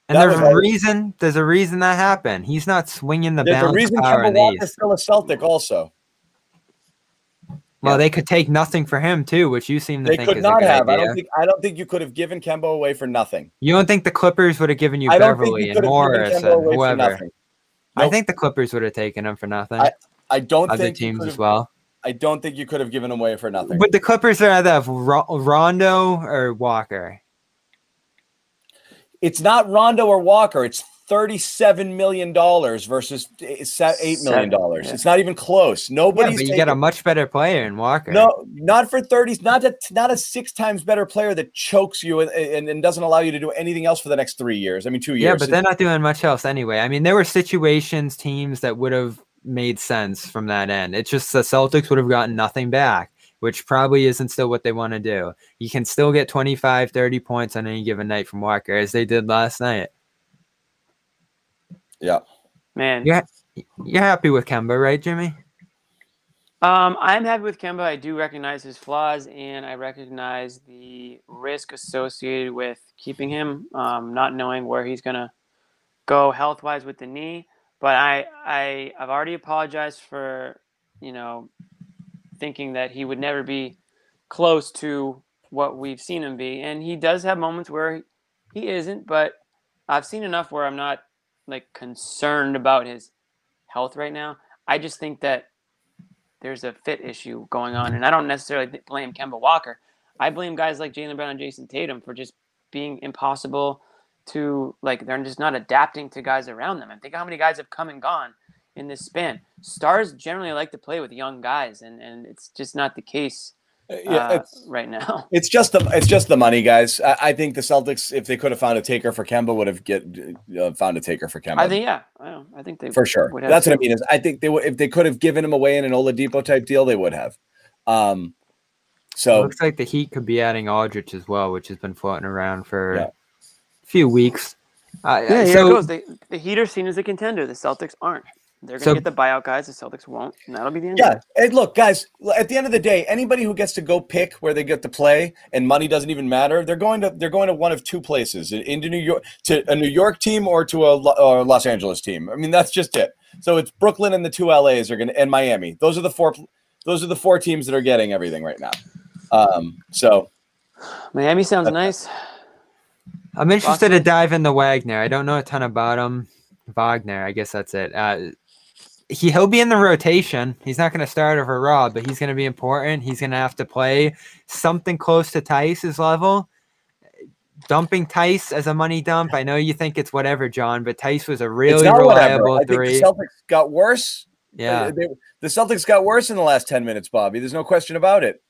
And that there's a reason. There's a reason that happened. He's not swinging the there's a balance reason of power Kemba Walker's still a Celtic. Also, Well, they could take nothing for him too, which you seem to they think could is not a have. I don't think. I don't think you could have given Kemba away for nothing. You don't think the Clippers would have given you Beverley you and Morris and Kemba away for whoever? nothing. I think the Clippers would have taken him for nothing. I I don't Other think you teams could as have- well. I don't think you could have given him away for nothing. But the Clippers are either have Ro- Rondo or Walker. It's not Rondo or Walker. It's thirty-seven million dollars versus eh, eight million dollars. yeah. It's not even close. Yeah, Nobody's but you taking, get a much better player in Walker. no, not for thirties. Not a not a six times better player that chokes you and, and, and doesn't allow you to do anything else for the next three years. I mean, two years. yeah, but they're not doing much else anyway. I mean, there were situations, teams that would have made sense from that end. It's just the Celtics would have gotten nothing back, which probably isn't still what they want to do. You can still get 25, 30 points on any given night from Walker, as they did last night. yeah. Man, Yeah. You're happy with Kemba, right, Jimmy? Um, I'm happy with Kemba. I do recognize his flaws, and I recognize the risk associated with keeping him, um, not knowing where he's gonna go health wise with the knee. But I, I, I've already apologized for, you know, thinking that he would never be close to what we've seen him be, and he does have moments where he isn't. But I've seen enough where I'm not like concerned about his health right now. I just think that there's a fit issue going on, and I don't necessarily blame Kemba Walker. I blame guys like Jaylen Brown and Jayson Tatum for just being impossible to like. They're just not adapting to guys around them. And think how many guys have come and gone in this span. Stars generally like to play with young guys, and and it's just not the case Uh, yeah, uh, it's, right now. it's just the it's just the money, guys. I, I think the Celtics, if they could have found a taker for Kemba, would have get uh, found a taker for Kemba. I think yeah, I, I think they for sure. would have That's what I mean. Is I think they would if they could have given him away in an Oladipo type deal, they would have. Um, so Looks like the Heat could be adding Aldridge as well, which has been floating around for Yeah. a few weeks. Uh, Yeah, here so it goes. The, the Heat are seen as a contender. The Celtics aren't. They're gonna So- get the buyout guys. The Celtics won't. And that'll be the end. yeah, Of it. and look, guys. At the end of the day, anybody who gets to go pick where they get to play and money doesn't even matter, they're going to they're going to one of two places: into New York to a New York team or to a, or Los Angeles team. I mean, that's just it. So it's Brooklyn and the two LAs are going to and Miami. Those are the four. Those are the four teams that are getting everything right now. Um, so Miami sounds nice. I'm interested to dive into Wagner. I don't know a ton about him. Wagner, I guess that's it. Uh, he he'll be in the rotation. He's not going to start over Rob, but he's going to be important. He's going to have to play something close to Theis's level. Dumping Theis as a money dump. I know you think it's whatever, John, but Theis was a it's really not whatever. reliable I think three. the Celtics got worse. Yeah. They- the Celtics got worse in the last ten minutes, Bobby. There's no question about it.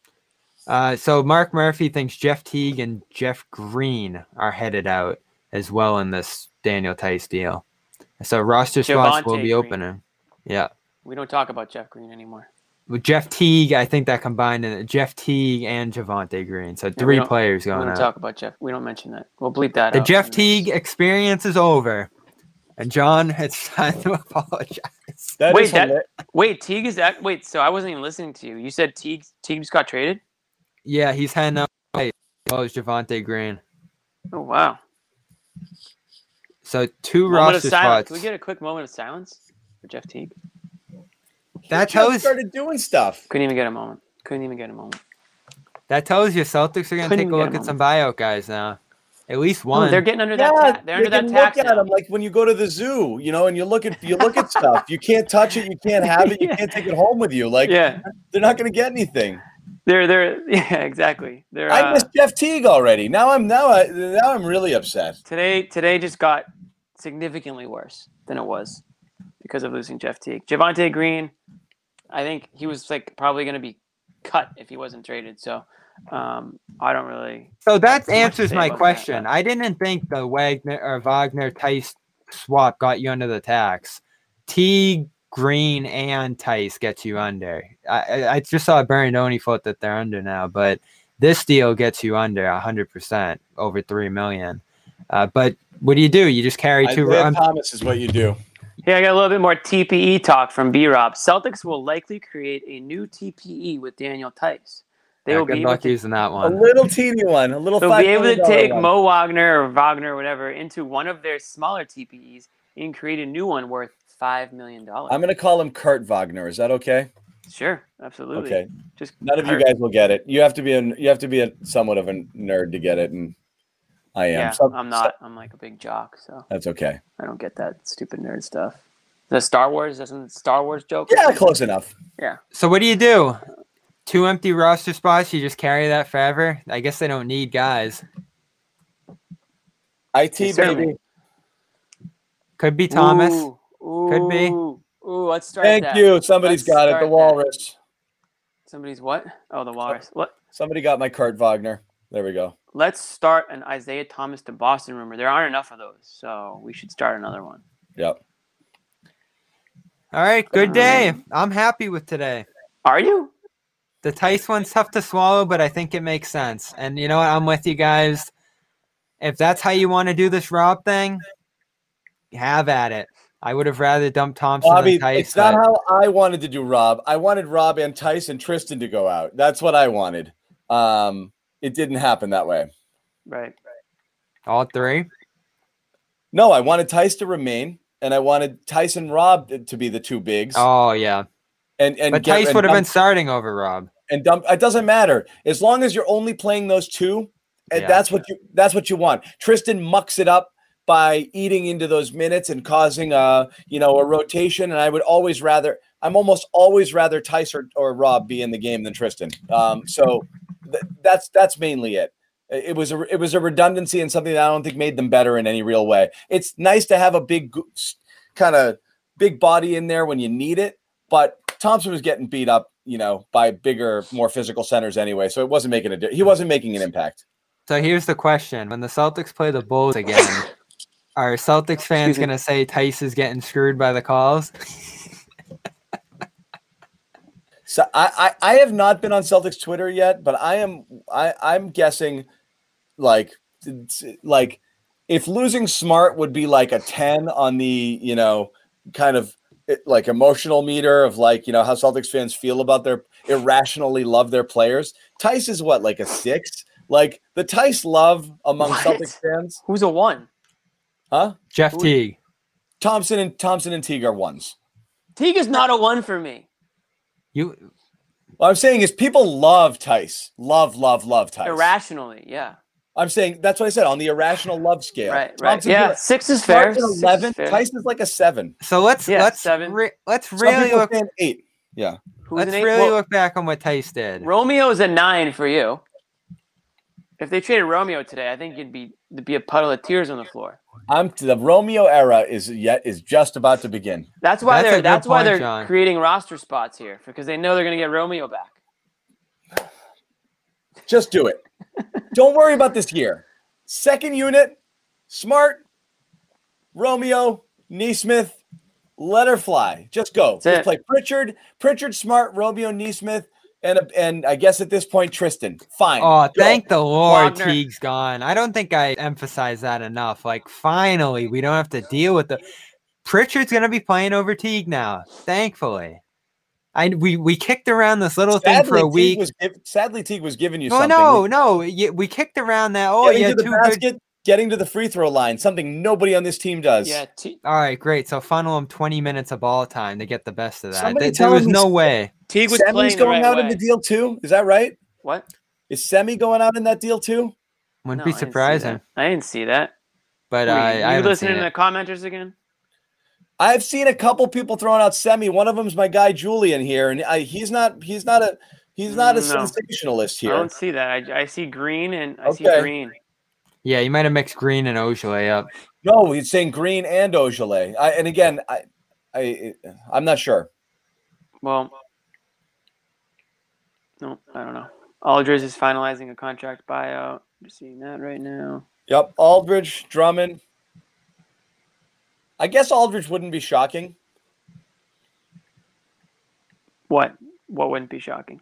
Uh, so Mark Murphy thinks Jeff Teague and Jeff Green are headed out as well in this Daniel Theis deal. So roster spots will Javonte be Green. opening. Yeah. We don't talk about Jeff Green anymore. With Jeff Teague, I think that combined in Jeff Teague and Javonte Green. So we three don't- players We going don't out. talk about Jeff. We don't mention that. We'll bleep that The out. Jeff Teague next- experience is over. And John, it's time to apologize. That Wait, that- Wait, Teague is that? Wait, so I wasn't even listening to you. You said Teague. Teague just got traded. Yeah, he's heading up. as well oh, as Javonte Green. Oh wow. So two Moment of roster silence. spots. Can we get a quick moment of silence for Jeff Teague? that Just tells started doing stuff. Couldn't even get a moment. Couldn't even get a moment. that tells you Celtics are gonna take a look a at some buyout guys now. At least Oh, one. they're getting under Yeah, that. Ta- they're you under that tax. look at them like when you go to the zoo, you know, and you look at you look at stuff. You can't touch it, you can't have it, you Yeah. can't take it home with you. Like yeah, they're not going to get anything. they're they're yeah exactly. They're I uh, miss Jeff Teague already. Now I'm now I now I'm really upset. today today just got significantly worse than it was because of losing Jeff Teague. Javonte Green, I think he was like probably going to be cut if he wasn't traded. So um, I don't really. So that Too much to answers my about that, question. I didn't think the Wagner or Wagner Theis swap got you under the tax. Teague, Green, and Theis gets you under. I, I- I just saw Berandoni float that they're under now, but this deal gets you under hundred percent over three million. Uh, but what do you do? You just carry two. Isaiah um, Thomas is what you do. Here I got a little bit more TPE talk from B Rob. Celtics will likely create a new TPE with Daniel Theis. They yeah, will good be able luck to using that one. A little teeny one, a little. They'll be able to take one. Mo Wagner or Wagner or whatever into one of their smaller TPEs and create a new one worth five million dollars. I'm going to call him Kurt Wagner. Is that okay? Sure, absolutely. Okay. Just None of you guys will get it. You have to be a you have to be a somewhat of a nerd to get it, and I am. Yeah, Some- I'm not. I'm like a big jock, so That's okay. I don't get that stupid nerd stuff. The Star Wars doesn't Star Wars joke. Yeah, close enough. Yeah. So what do you do? Two empty roster spots. You just carry that forever. I guess they don't need guys. It Certainly. baby. Could be Thomas. Ooh, Could be. Ooh, ooh, let's start. Thank that. you. Somebody's Let's got it. start The that. Walrus. Somebody's what? Oh, the Walrus. What? Somebody got my Kurt Wagner. There we go. Let's start an Isaiah Thomas to Boston rumor. There aren't enough of those, so we should start another one. Yep. All right, good day. I'm happy with today. Are you? The Theis one's tough to swallow, but I think it makes sense. And you know what? I'm with you guys. If that's how you want to do this Rob thing, have at it. I would have rather dumped Thompson Bobby, than Theis. it's not but- how I wanted to do Rob. I wanted Rob and Theis and Tristan to go out. That's what I wanted. Um, it didn't happen that way. Right. all three. No, I wanted Theis to remain, and I wanted Tyson and Rob to be the two bigs. Oh yeah, and and but get- Theis would have been starting over Rob. and dump. It doesn't matter as long as you're only playing those two. and Yeah. that's what you that's what you want. Tristan mucks it up by eating into those minutes and causing a you know a rotation. And I would always rather I'm almost always rather Theis or, or Rob be in the game than Tristan. Um, so th- that's that's mainly it. It was a it was a redundancy and something that I don't think made them better in any real way. It's nice to have a big kind of big body in there when you need it, but Thompson was getting beat up, you know, by bigger, more physical centers anyway, so it wasn't making a he wasn't making an impact. So here's the question: When the Celtics play the Bulls again, are Celtics fans going to say Theis is getting screwed by the calls? So I, I, I have not been on Celtics Twitter yet, but I am I I'm guessing like like if losing smart would be like a 10 on the, you know, kind of eh, like emotional meter of like, you know, how Celtics fans feel about their irrationally love their players. Theis is what, like a six? Like the Theis love among what? Celtics fans. Who's a one? Huh? Jeff Who? Teague. Thompson and Thompson and Teague are ones. Teague is not a one for me. You. What I'm saying is people love Theis. Love, love, love Theis. Irrationally, yeah. I'm saying that's what I said on the irrational love scale. Right, right. Thompson yeah, six is fair. Eleven. Is fair. Theis is like a seven. So let's yeah, let's seven. Re- let's really look at eight. Yeah. Who's let's really well, look back on what Theis did. Romeo is a nine for you. If they traded Romeo today, I think you'd be there'd be a puddle of tears on the floor. I'm the Romeo era is yet is just about to begin. That's why that's they're that's point, why they're John. creating roster spots here because they know they're going to get Romeo back. Just do it. Don't worry about this year. Second unit, Smart, Romeo, Nesmith, let her fly. Just go. That's Just it. play Pritchard, Pritchard, Smart, Romeo, Nesmith, and and I guess at this point Tristan. Fine. Oh, thank the Lord Wagner. Teague's gone. I don't think I emphasize that enough. Like finally, we don't have to deal with the Pritchard's gonna be playing over Teague now. Thankfully. I we we kicked around this little sadly, thing for a Teague week. Was, sadly, Teague was giving you no, something. No, no, no. We kicked around that. Oh, yeah, two basket, good getting to the free throw line, something nobody on this team does. Yeah. T- All right, great. So funnel them 20 minutes of ball time to get the best of that. Somebody there, there was no way. Teague was Semi's playing going right out way. in the deal too. Is that right? What? Is Semi going out in that deal too? Wouldn't no, be surprising. I didn't see that. But Wait, I, I you listening to the commenters again? I've seen a couple people throwing out Semi. One of them's my guy Julian here, and I, he's not. He's not a. He's not a no. sensationalist here. I don't see that. I, I see Green and I okay. see Green. Yeah, you might have mixed Green and Ojeleye up. No, he's saying Green and Ojeleye. I, and again, I, I, I'm not sure. Well, no, I don't know. Aldridge is finalizing a contract buyout. You're seeing that right now. Yep, Aldridge, Drummond. I guess Aldridge wouldn't be shocking. What? What wouldn't be shocking?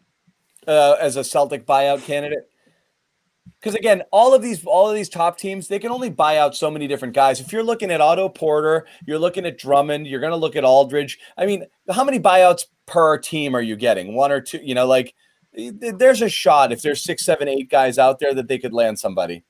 Uh, as a Celtic buyout candidate because again, all of these all of these top teams, they can only buy out so many different guys. If you're looking at Otto Porter, you're looking at Drummond, you're going to look at Aldridge. I mean, how many buyouts per team are you getting? One or two? You know, like there's a shot if there's six, seven, eight guys out there that they could land somebody.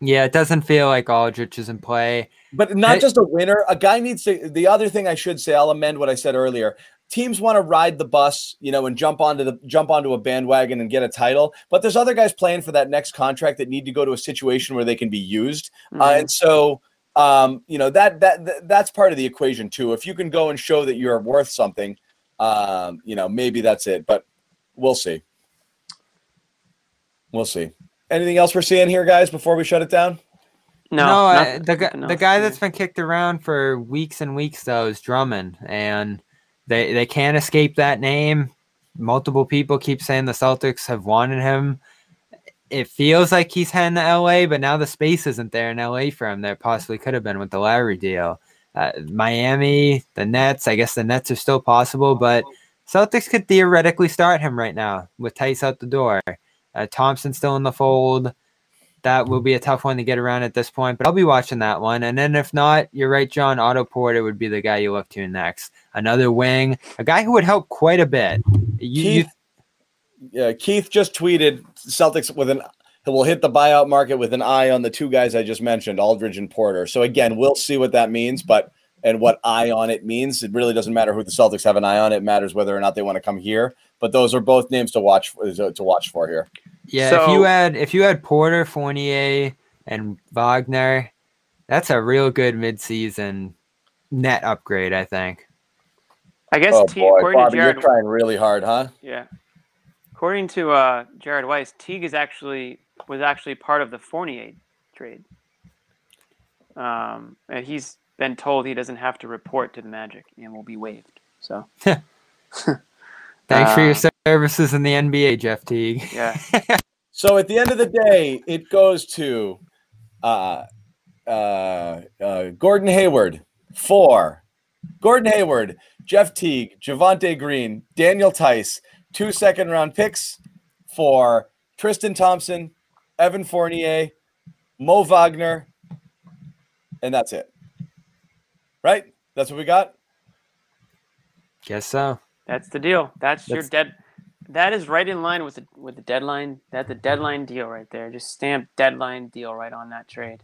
Yeah, it doesn't feel like Aldridge is in play. But not just a winner. A guy needs to. The other thing I should say, I'll amend what I said earlier teams want to ride the bus, you know, and jump onto the jump onto a bandwagon and get a title. But there's other guys playing for that next contract that need to go to a situation where they can be used. Uh, mm-hmm. Uh, and so, um, you know, that, that that that's part of the equation too. If you can go and show that you're worth something, um, you know, maybe that's it. But we'll see. We'll see. Anything else we're seeing here, guys? Before we shut it down. No, no uh, the guy, the guy that's been kicked around for weeks and weeks though is Drummond, and they they can't escape that name. Multiple people keep saying the Celtics have wanted him. It feels like he's heading to LA, but now the space isn't there in LA for him. There possibly could have been with the Lowry deal. Uh, Miami, the Nets. I guess the Nets are still possible, but Celtics could theoretically start him right now with Theis out the door. Uh, Thompson still in the fold that will be a tough one to get around at this point, but I'll be watching that one. And then if not, you're right, John. Otto Porter would be the guy you look to next. Another wing, a guy who would help quite a bit. You, Keith, you... Keith just tweeted Celtics with an will hit the buyout market with an eye on the two guys I just mentioned, Aldridge and Porter. So again, we'll see what that means, but and what eye on it means. It really doesn't matter who the Celtics have an eye on. It matters whether or not they want to come here. But those are both names to watch to watch for here. Yeah, so, if you had if you had Porter, Fournier, and Wagner, that's a real good midseason net upgrade, I think. I guess oh, boy, Bobby, you're trying really hard, huh? Yeah. According to uh, Jared Weiss, Teague is actually was actually part of the Fournier trade. Um, and he's been told he doesn't have to report to the Magic and will be waived. So Thanks for your Uh, services in the NBA, Jeff Teague. yeah, So at the end of the day, it goes to uh, uh, uh, Gordon Hayward, four. Gordon Hayward, Jeff Teague, Javonte Green, Daniel Theis, two second round picks for Tristan Thompson, Evan Fournier, Mo Wagner, and that's it. Right? That's what we got? Guess so. That's the deal. That's, your That's- dead. That is right in line with the with the deadline. That's the deadline deal right there. Just stamp deadline deal right on that trade.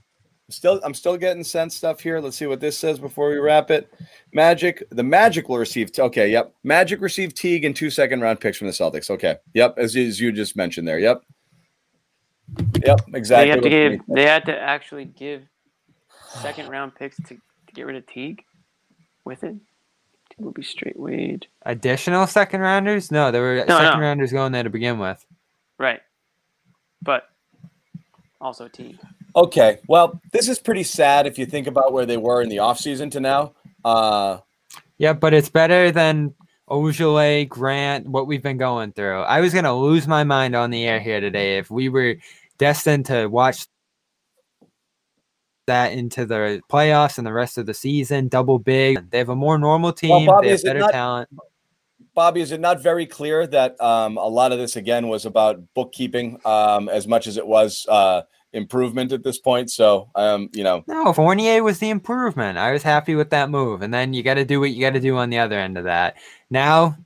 Still, I'm still getting sent stuff here. Let's see what this says before we wrap it. Magic, the Magic will receive. Okay, yep. Magic received Teague and two second round picks from the Celtics. Okay, yep. As, as you just mentioned there. Yep. Yep. Exactly. They have to give. They had to actually give second round picks to, to get rid of Teague. With it, will be straight weighed. Additional second rounders? No, there were No, second no. rounders going there to begin with. Right, but also Teague. Okay. Well, this is pretty sad if you think about where they were in the offseason to now. Uh, Yeah, but it's better than Ojeleye, Grant, what we've been going through. I was gonna lose my mind on the air here today if we were destined to watch that into the playoffs and the rest of the season, double big. They have a more normal team. Bobby, they have better not- talent. Bobby, is it not very clear that um, a lot of this again was about bookkeeping um, as much as it was uh, improvement at this point? So, um, you know, No, Fournier was the improvement. I was happy with that move. And then you got to do what you got to do on the other end of that. Now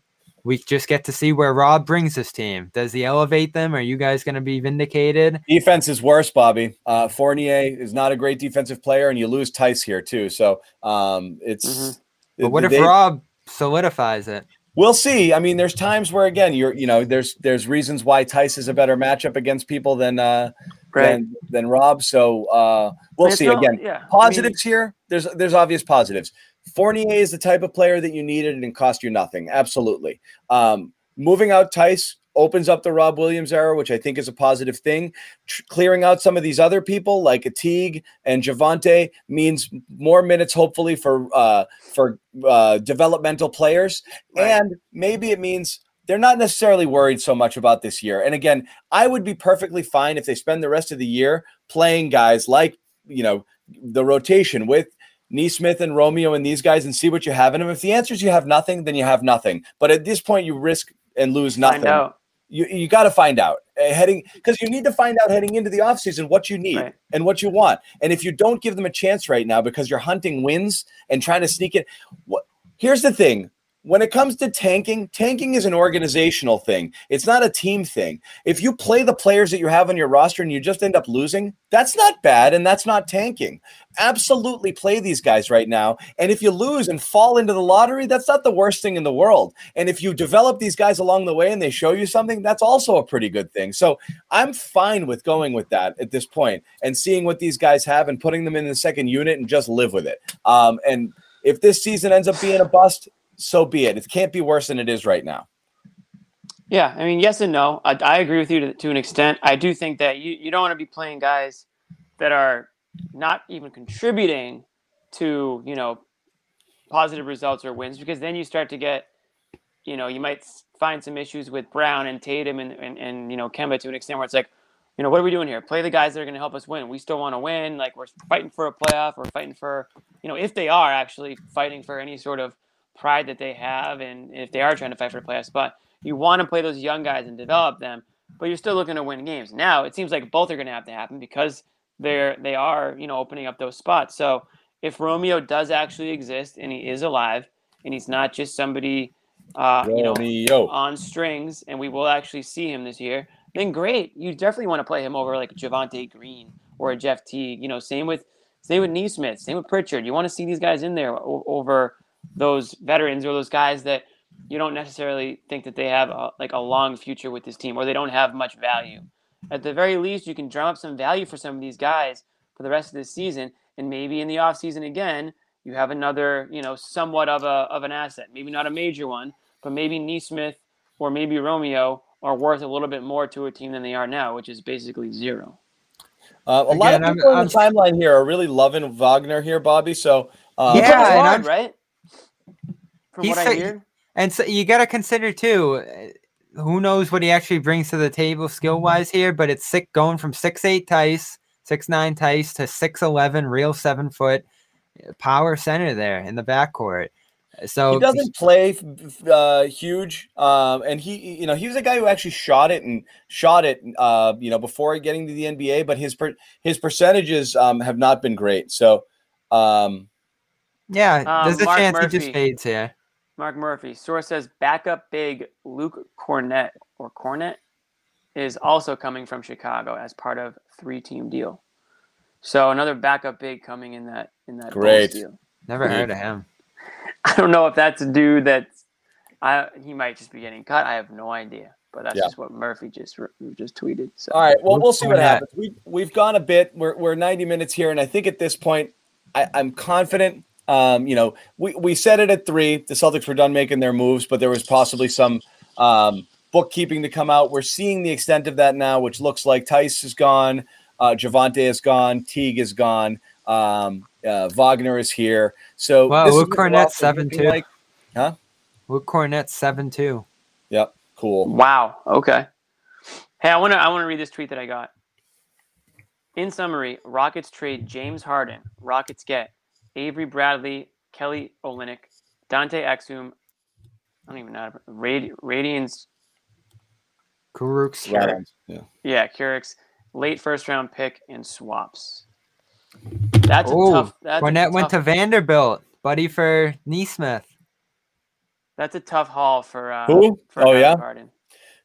we just get to see where Rob brings this team. Does he elevate them? Are you guys going to be vindicated? defense is worse, Bobby. Uh, Fournier is not a great defensive player, and you lose Theis here too. So um, it's. Mhm. But what if Rob solidifies it? We'll see. I mean, there's times where again, you're you know, there's there's reasons why Theis is a better matchup against people than uh Right. than than Rob. So uh we'll it's see. not- Again, yeah, I mean, positives here. There's there's obvious positives. Fournier is the type of player that you needed and cost you nothing. Absolutely. Um, moving out Theis opens up the Rob Williams era, which I think is a positive thing. Tr- clearing out some of these other people like a Teague and Javonte means more minutes, hopefully for uh, for uh, developmental players, Right. and maybe it means. They're not necessarily worried so much about this year. And again, I would be perfectly fine if they spend the rest of the year playing guys like, you know, the rotation with Nesmith and Romeo and these guys and see what you have in them. If the answer is you have nothing, then you have nothing. But at this point, you risk and lose nothing. You, you got to find out uh, heading because you need to find out heading into the offseason what you need Right. and what you want. And if you don't give them a chance right now because you're hunting wins and trying to sneak it, what, here's the thing. When it comes to tanking, tanking is an organizational thing. It's not a team thing. If you play the players that you have on your roster and you just end up losing, that's not bad and that's not tanking. Absolutely play these guys right now. And if you lose and fall into the lottery, that's not the worst thing in the world. And if you develop these guys along the way and they show you something, that's also a pretty good thing. So I'm fine with going with that at this point and seeing what these guys have and putting them in the second unit and just live with it. Um, and if this season ends up being a bust, so be it. It can't be worse than it is right now. Yeah, I mean, yes and no. I, I agree with you to, to an extent. I do think that you, you don't want to be playing guys that are not even contributing to, you know, positive results or wins because then you start to get, you know, you might find some issues with Brown and Tatum and, and, and you know, Kemba to an extent where it's like, you know, what are we doing here? Play the guys that are going to help us win. We still want to win. Like we're fighting for a playoff. We're fighting for, you know, if they are actually fighting for any sort of pride that they have and if they are trying to fight for a playoff spot, you want to play those young guys and develop them, but you're still looking to win games. Now it seems like both are going to have to happen because they're they are you know opening up those spots. So if Romeo does actually exist and he is alive and he's not just somebody uh, you know on strings and we will actually see him this year, then great. You definitely want to play him over like Javonte Green or a Jeff Teague. You know, same with same with Nesmith, same with Pritchard. You want to see these guys in there over those veterans or those guys that you don't necessarily think that they have a, like a long future with this team or they don't have much value. At the very least, you can drum up some value for some of these guys for the rest of this season, and maybe in the offseason again, you have another, you know, somewhat of a of an asset. Maybe not a major one, but maybe Nesmith or maybe Romeo are worth a little bit more to a team than they are now, which is basically zero. Uh, a lot of Again, I'm- people on I'm- the timeline here are really loving Wagner here, Bobby. So uh, Yeah, and hard, I'm- right? From He's what so- I hear. And so you got to consider too. uh, Who knows what he actually brings to the table skill wise here? But it's sick going from six eight Theis, six nine Theis to six eleven, real seven foot uh, power center there in the backcourt. So he doesn't play uh, huge, um, and he, you know, he was a guy who actually shot it and shot it, uh, you know, before getting to the NBA. But his per- his percentages um, have not been great. So, um, yeah, Um, there's a Mark chance he just fades here. Mark Murphy. Source says backup big Luke Kornet or Kornet is also coming from Chicago as part of three team deal. So another backup big coming in that in that Bulls Great. deal. Never heard of him. I don't know if that's a dude that's I he might just be getting cut. I have no idea. But that's Yeah. just what Murphy just just tweeted. So all right, well, we'll see what happens. We we've gone a bit. We're we're ninety minutes here, and I think at this point, I, I'm confident. Um, you know, we we said it at three. The Celtics were done making their moves, but there was possibly some um, bookkeeping to come out. We're seeing the extent of that now, which looks like Theis is gone, uh, Javonte is gone, Teague is gone, um, uh, Wagner is here. So Wow, this Luke what we're Kornet's also looking 7-2. Like. Luke Kornet seven two. Yep, cool. Wow. Okay. Hey, I want to I want to read this tweet that I got. In summary, Rockets trade James Harden. Rockets get Avery Bradley, Kelly Olynyk, Dante Exum. I don't even know. how to- Radi- Rodions. Kurucs. Yeah. Yeah, Kurucs. Late first round pick and swaps. That's a Oh, tough. That's a Kornet went to Vanderbilt, buddy for Nesmith. That's a tough haul for. Uh, Who? For Oh, Aaron yeah? Harden.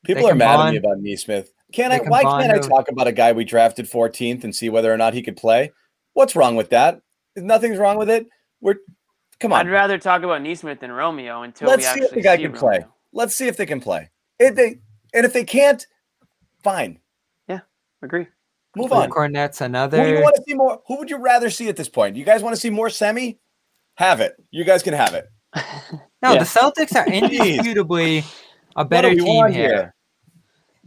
People They are mad at me about Nesmith. Can they I? Why can't I combine the- talk about a guy we drafted 14th and see whether or not he could play? What's wrong with that? Nothing's wrong with it. We're come on. I'd rather talk about Nesmith than Romeo until Let's we see actually if the guy see can play. Let's see if they can play. If they and if they can't, fine. Yeah, agree. Move Luke on. Kornet's Who do you another. want to see more? Who would you rather see at this point? You guys want to see more semi? Have it. You guys can have it. No, Yeah. the Celtics are Jeez. indisputably a What do better we team want here.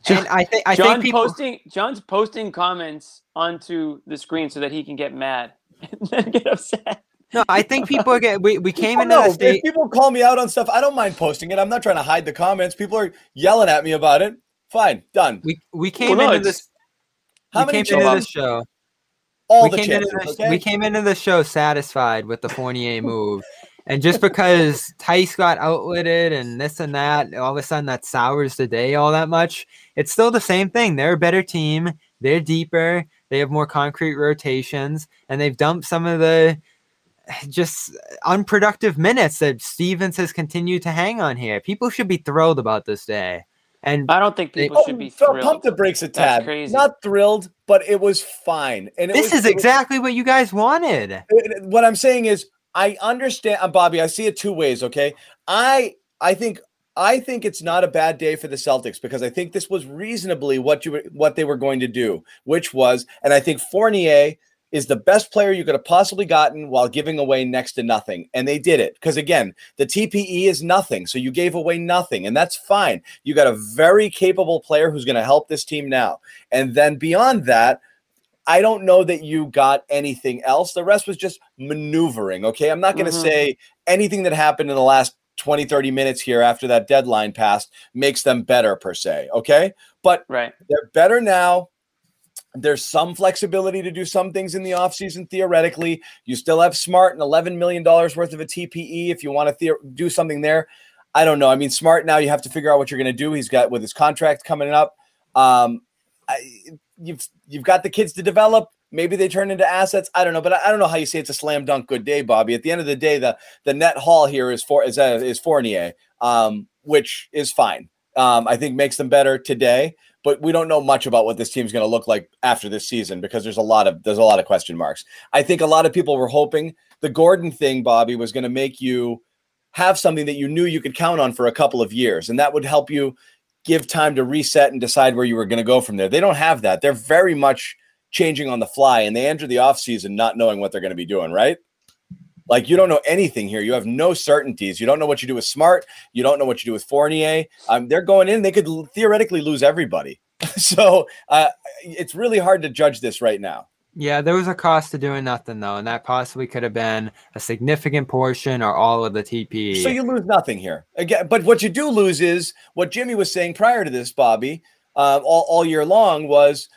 And I think I John think people. posting John's posting comments onto the screen so that he can get mad and then get upset. No, I think people are get. We, we came into no, the if people call me out on stuff, I don't mind posting it. I'm not trying to hide the comments. People are yelling at me about it. Fine, done. We we came Well, no, into it's- this. How we many came into chances? this show. All we the came chances. into this, okay? we came into the show satisfied with the Fournier move, and just because Theis got outwitted and this and that, all of a sudden that sours the day all that much. It's still the same thing. They're a better team. They're deeper. They have more concrete rotations, and they've dumped some of the just unproductive minutes that Stevens has continued to hang on here. People should be thrilled about this day. And I don't think They- people should be so thrilled. pump the brakes a That's tad. crazy. Not thrilled, but it was fine. And it this was, is it was- exactly what you guys wanted. it- what I'm saying is I understand uh, Bobby, I see it two ways, okay? I I think I think it's not a bad day for the Celtics because I think this was reasonably what you what they were going to do, which was and I think Fournier is the best player you could have possibly gotten while giving away next to nothing. And they did it because again, the TPE is nothing. So you gave away nothing and that's fine. You got a very capable player who's going to help this team now. And then beyond that, I don't know that you got anything else. The rest was just maneuvering. Okay. I'm not going to Mhm. say anything that happened in the last 20, 30 minutes here after that deadline passed makes them better per se. Okay. But right. they're better now. There's some flexibility to do some things in the offseason theoretically. You still have Smart and $11 million worth of a TPE if you want to theor- do something there. I don't know. I mean, Smart now you have to figure out what you're going to do. He's got with his contract coming up. Um, I, you've you've got the kids to develop. Maybe they turn into assets. I don't know, but I, I don't know how you say it's a slam dunk good day, Bobby. At the end of the day, the the net haul here is for is uh, is Fournier, um, which is fine. Um, I think makes them better today, but we don't know much about what this team's going to look like after this season because there's a lot of there's a lot of question marks. I think a lot of people were hoping the Gordon thing, Bobby, was going to make you have something that you knew you could count on for a couple of years, and that would help you give time to reset and decide where you were going to go from there. They don't have that. They're very much changing on the fly, and they enter the offseason not knowing what they're going to be doing, right? Like you don't know anything here. You have no certainties. You don't know what you do with Smart. You don't know what you do with Fournier. Um, they're going in. They could theoretically lose everybody. so uh, it's really hard to judge this right now. Yeah, there was a cost to doing nothing though, and that possibly could have been a significant portion or all of the TPE. So you lose nothing here again. But what you do lose is what Jimmy was saying prior to this, Bobby, uh, all, all year long was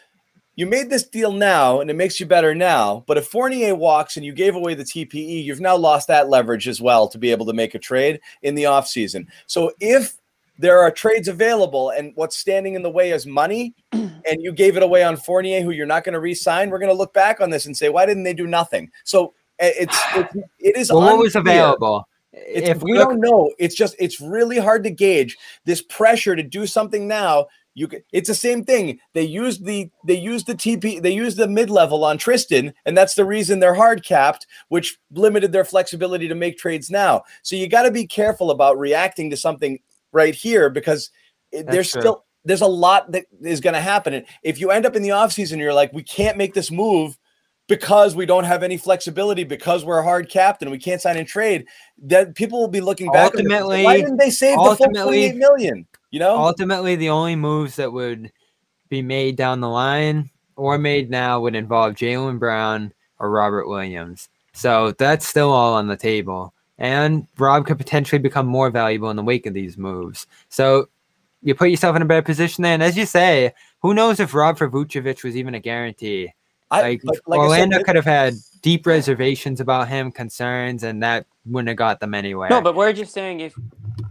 you made this deal now and it makes you better now. But if Fournier walks and you gave away the TPE, you've now lost that leverage as well to be able to make a trade in the offseason. So if there are trades available and what's standing in the way is money and you gave it away on Fournier who you're not going to re-sign, we're going to look back on this and say why didn't they do nothing? So eh, it's, it's it is well, what was available. It's, if we look- don't know, it's just it's really hard to gauge this pressure to do something now you can, it's the same thing. They used the they used the TP they used the mid level on Tristan, and that's the reason they're hard capped, which limited their flexibility to make trades now. So you got to be careful about reacting to something right here because that's there's true. still there's a lot that is going to happen. And if you end up in the offseason, you're like, we can't make this move because we don't have any flexibility because we're hard capped and we can't sign and trade. That people will be looking back. Ultimately, why didn't they save the full 28 million? You know, ultimately, the only moves that would be made down the line or made now would involve Jaylen Brown or Robert Williams. So that's still all on the table. And Rob could potentially become more valuable in the wake of these moves. So you put yourself in a better position there. And as you say, who knows if Rob for Vucevic was even a guarantee? I, like, like Orlando said, could have had deep reservations about him, concerns, and that wouldn't have got them anywhere. No, but we're just saying if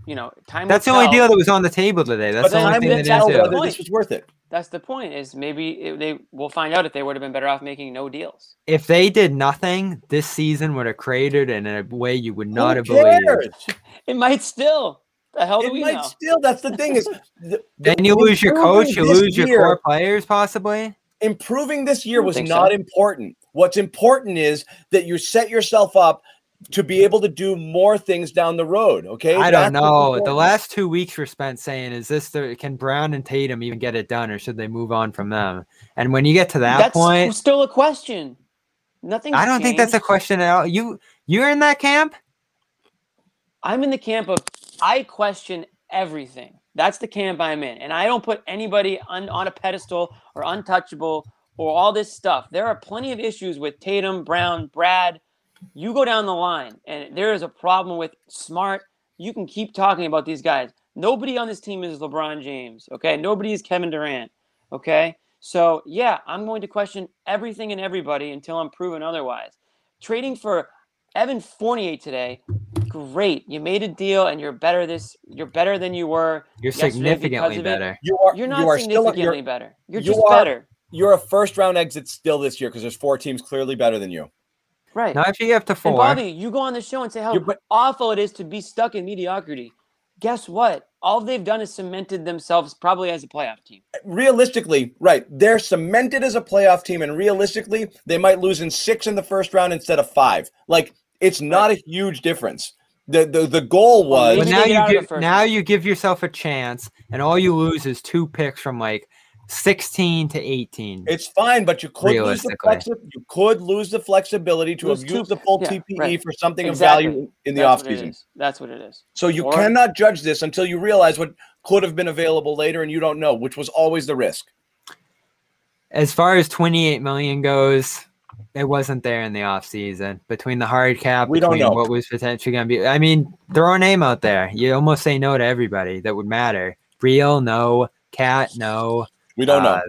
you know, time. That's the tell. only deal that was on the table today. That's but the only thing that tell whether this was worth it. That's the point. Is maybe it, they will find out if they would have been better off making no deals. If they did nothing, this season would have created in a way you would not Who have cares? believed. It might still. The hell do it we might know? Still, that's the thing is. The, then you lose your coach. You lose year, your core players, possibly. Improving this year was not so. important. What's important is that you set yourself up to be able to do more things down the road. Okay. I don't know. The last two weeks were spent saying, is this the can Brown and Tatum even get it done or should they move on from them? And when you get to that that's point, still a question. Nothing. I don't changed. think that's a question at all. You you're in that camp? I'm in the camp of I question everything. That's the camp I'm in. And I don't put anybody on, on a pedestal or untouchable or all this stuff. There are plenty of issues with Tatum, Brown, Brad, you go down the line and there is a problem with smart. You can keep talking about these guys. Nobody on this team is LeBron James. Okay. Nobody is Kevin Durant. Okay. So, yeah, I'm going to question everything and everybody until I'm proven otherwise. Trading for Evan Fournier today, great. You made a deal and you're better this you're better than you were. You're significantly better. You are you're not you are significantly still, you're, better. You're you just are, better. You're a first round exit still this year because there's four teams clearly better than you. Right. Now, if you get to four, and Bobby, you go on the show and say how but, awful it is to be stuck in mediocrity. Guess what? All they've done is cemented themselves probably as a playoff team. Uh, realistically, right. They're cemented as a playoff team, and realistically, they might lose in six in the first round instead of five. Like, it's not right. a huge difference. The, the the goal was well, now you give now you give yourself a chance, and all you lose is two picks from like 16 to 18. It's fine, but you could lose the flexi- you could luse the flexibility to lose use the full yeah, TPE right. for something exactly. of value in the That's offseason. That's what it is. So you or, cannot judge this until you realize what could have been available later and you don't know, which was always the risk. As far as 28 million goes, it wasn't there in the offseason between the hard cap we between what was potentially going to be. I mean, throw a name out there. You almost say no to everybody that would matter. Real, no. Cat, no. We don't uh, know.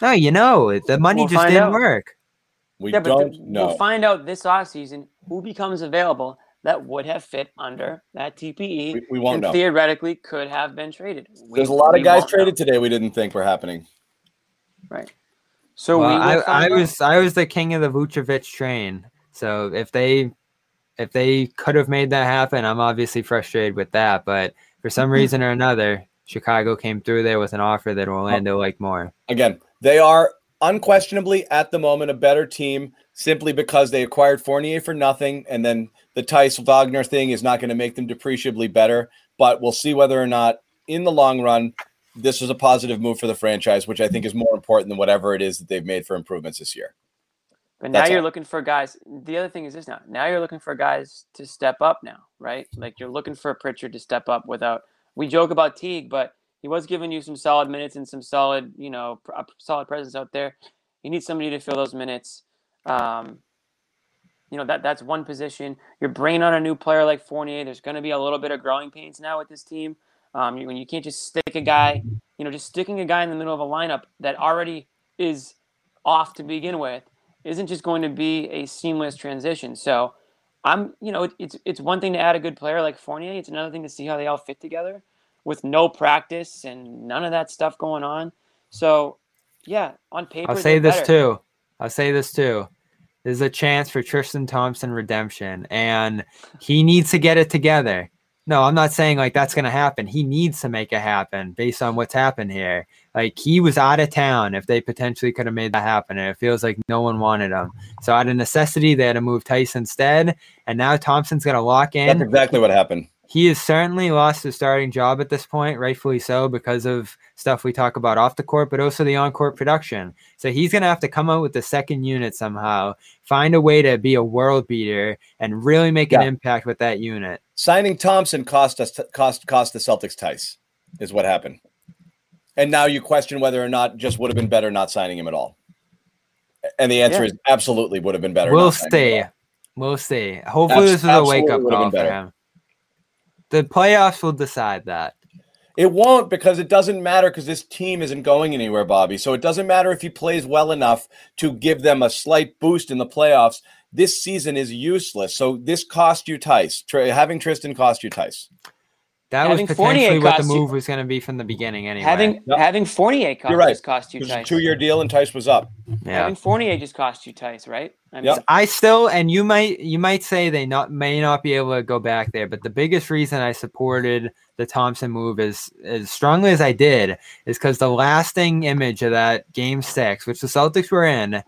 No, you know, the money we'll just didn't out. work. We yeah, don't the, know. We'll find out this offseason who becomes available that would have fit under that TPE. We, we won't know. Theoretically, could have been traded. We, There's a lot of guys traded know. today we didn't think were happening. Right. So well, I, I was I was the king of the Vucevic train. So if they if they could have made that happen, I'm obviously frustrated with that. But for some reason or another, Chicago came through there with an offer that Orlando oh. liked more. Again, they are unquestionably at the moment a better team simply because they acquired Fournier for nothing, and then the Theis Wagner thing is not going to make them depreciably better. But we'll see whether or not, in the long run, this is a positive move for the franchise, which I think is more important than whatever it is that they've made for improvements this year. But now That's you're all. looking for guys. The other thing is this now. Now you're looking for guys to step up now, right? Like you're looking for Pritchard to step up without. We joke about Teague, but he was giving you some solid minutes and some solid, you know, a solid presence out there. You need somebody to fill those minutes. Um, you know that that's one position. You're bringing on a new player like Fournier. There's going to be a little bit of growing pains now with this team. Um, you, when you can't just stick a guy, you know, just sticking a guy in the middle of a lineup that already is off to begin with isn't just going to be a seamless transition. So I'm, you know, it, it's it's one thing to add a good player like Fournier. It's another thing to see how they all fit together with no practice and none of that stuff going on. So yeah, on paper, I'll say this better. too. I'll say this too. There's a chance for Tristan Thompson redemption, and he needs to get it together. No, I'm not saying like that's going to happen. He needs to make it happen based on what's happened here. Like he was out of town if they potentially could have made that happen, and it feels like no one wanted him. So out of necessity, they had to move Tyson instead, and now Thompson's going to lock in That's exactly what happened. He has certainly lost his starting job at this point, rightfully so, because of stuff we talk about off the court, but also the on court production. So he's going to have to come out with the second unit somehow, find a way to be a world beater, and really make an impact with that unit. Signing Thompson cost us cost cost the Celtics Theis, is what happened. And now you question whether or not just would have been better not signing him at all. And the answer Yeah. is absolutely would have been better. We'll not signing him at see. We'll see. Hopefully, Abs- this is a wake up call for him. The playoffs will decide that. It won't because it doesn't matter because this team isn't going anywhere, Bobby. So it doesn't matter if he plays well enough to give them a slight boost in the playoffs. This season is useless. So this cost you Theis. Having Tristan cost you Theis. That Having was Fournier potentially what the cost you- move was going to be from the beginning, anyway. Having Yep. having Fournier cost, You're right. just cost you It was a Theis. two year deal and Theis was up. yeah. Having Fournier just cost you Theis, right? I mean, Yep. I still, and you might, you might say they not may not be able to go back there, but the biggest reason I supported the Thompson move as as strongly as I did is because the lasting image of that game six, which the Celtics were in,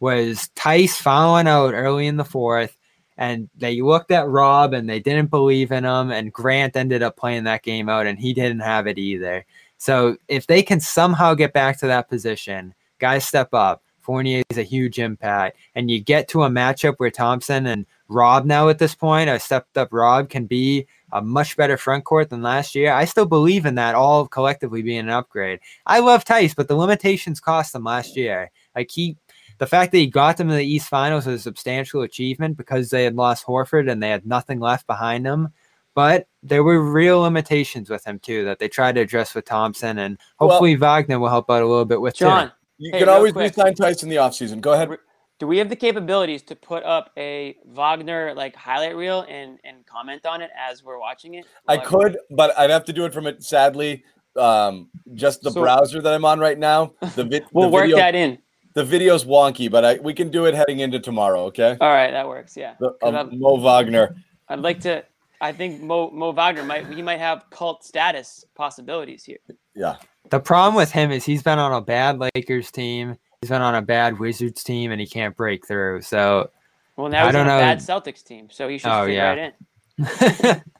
was Theis following out early in the fourth, and they looked at Rob and they didn't believe in him, and Grant ended up playing that game out, and he didn't have it either. So if they can somehow get back to that position, guys step up. Fournier is a huge impact, and you get to a matchup where Thompson and Rob now at this point, a stepped up Rob can be a much better front court than last year. I still believe in that all collectively being an upgrade. I love Theis, but the limitations cost him last year. Like he, the fact that he got them to the East Finals was a substantial achievement because they had lost Horford and they had nothing left behind them. But there were real limitations with him too that they tried to address with Thompson, and Well- hopefully Wagner will help out a little bit with too. John, You Hey, can always quick. re-sign Theis in the offseason. Go ahead. do we have the capabilities to put up a Wagner like highlight reel and and comment on it as we're watching it? I While could, but I'd have to do it from it. Sadly, um, just the So- browser that I'm on right now. The, vi- We'll the work that in. The video's wonky, but I, we can do it heading into tomorrow. Okay. All right, that works. Yeah. The, 'Cause um, Mo Wagner. I'd like to. I think Mo Mo Wagner might he might have cult status possibilities here. Yeah. The problem with him is he's been on a bad Lakers team, he's been on a bad Wizards team, and he can't break through. So Well, now I he's don't on a know. bad Celtics team, so he should Oh, fit yeah. right in.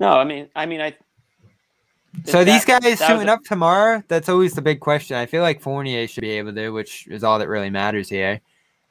No, I mean, I mean, I. So these that- guys that was suiting a- up tomorrow, that's always the big question. I feel like Fournier should be able to, which is all that really matters here.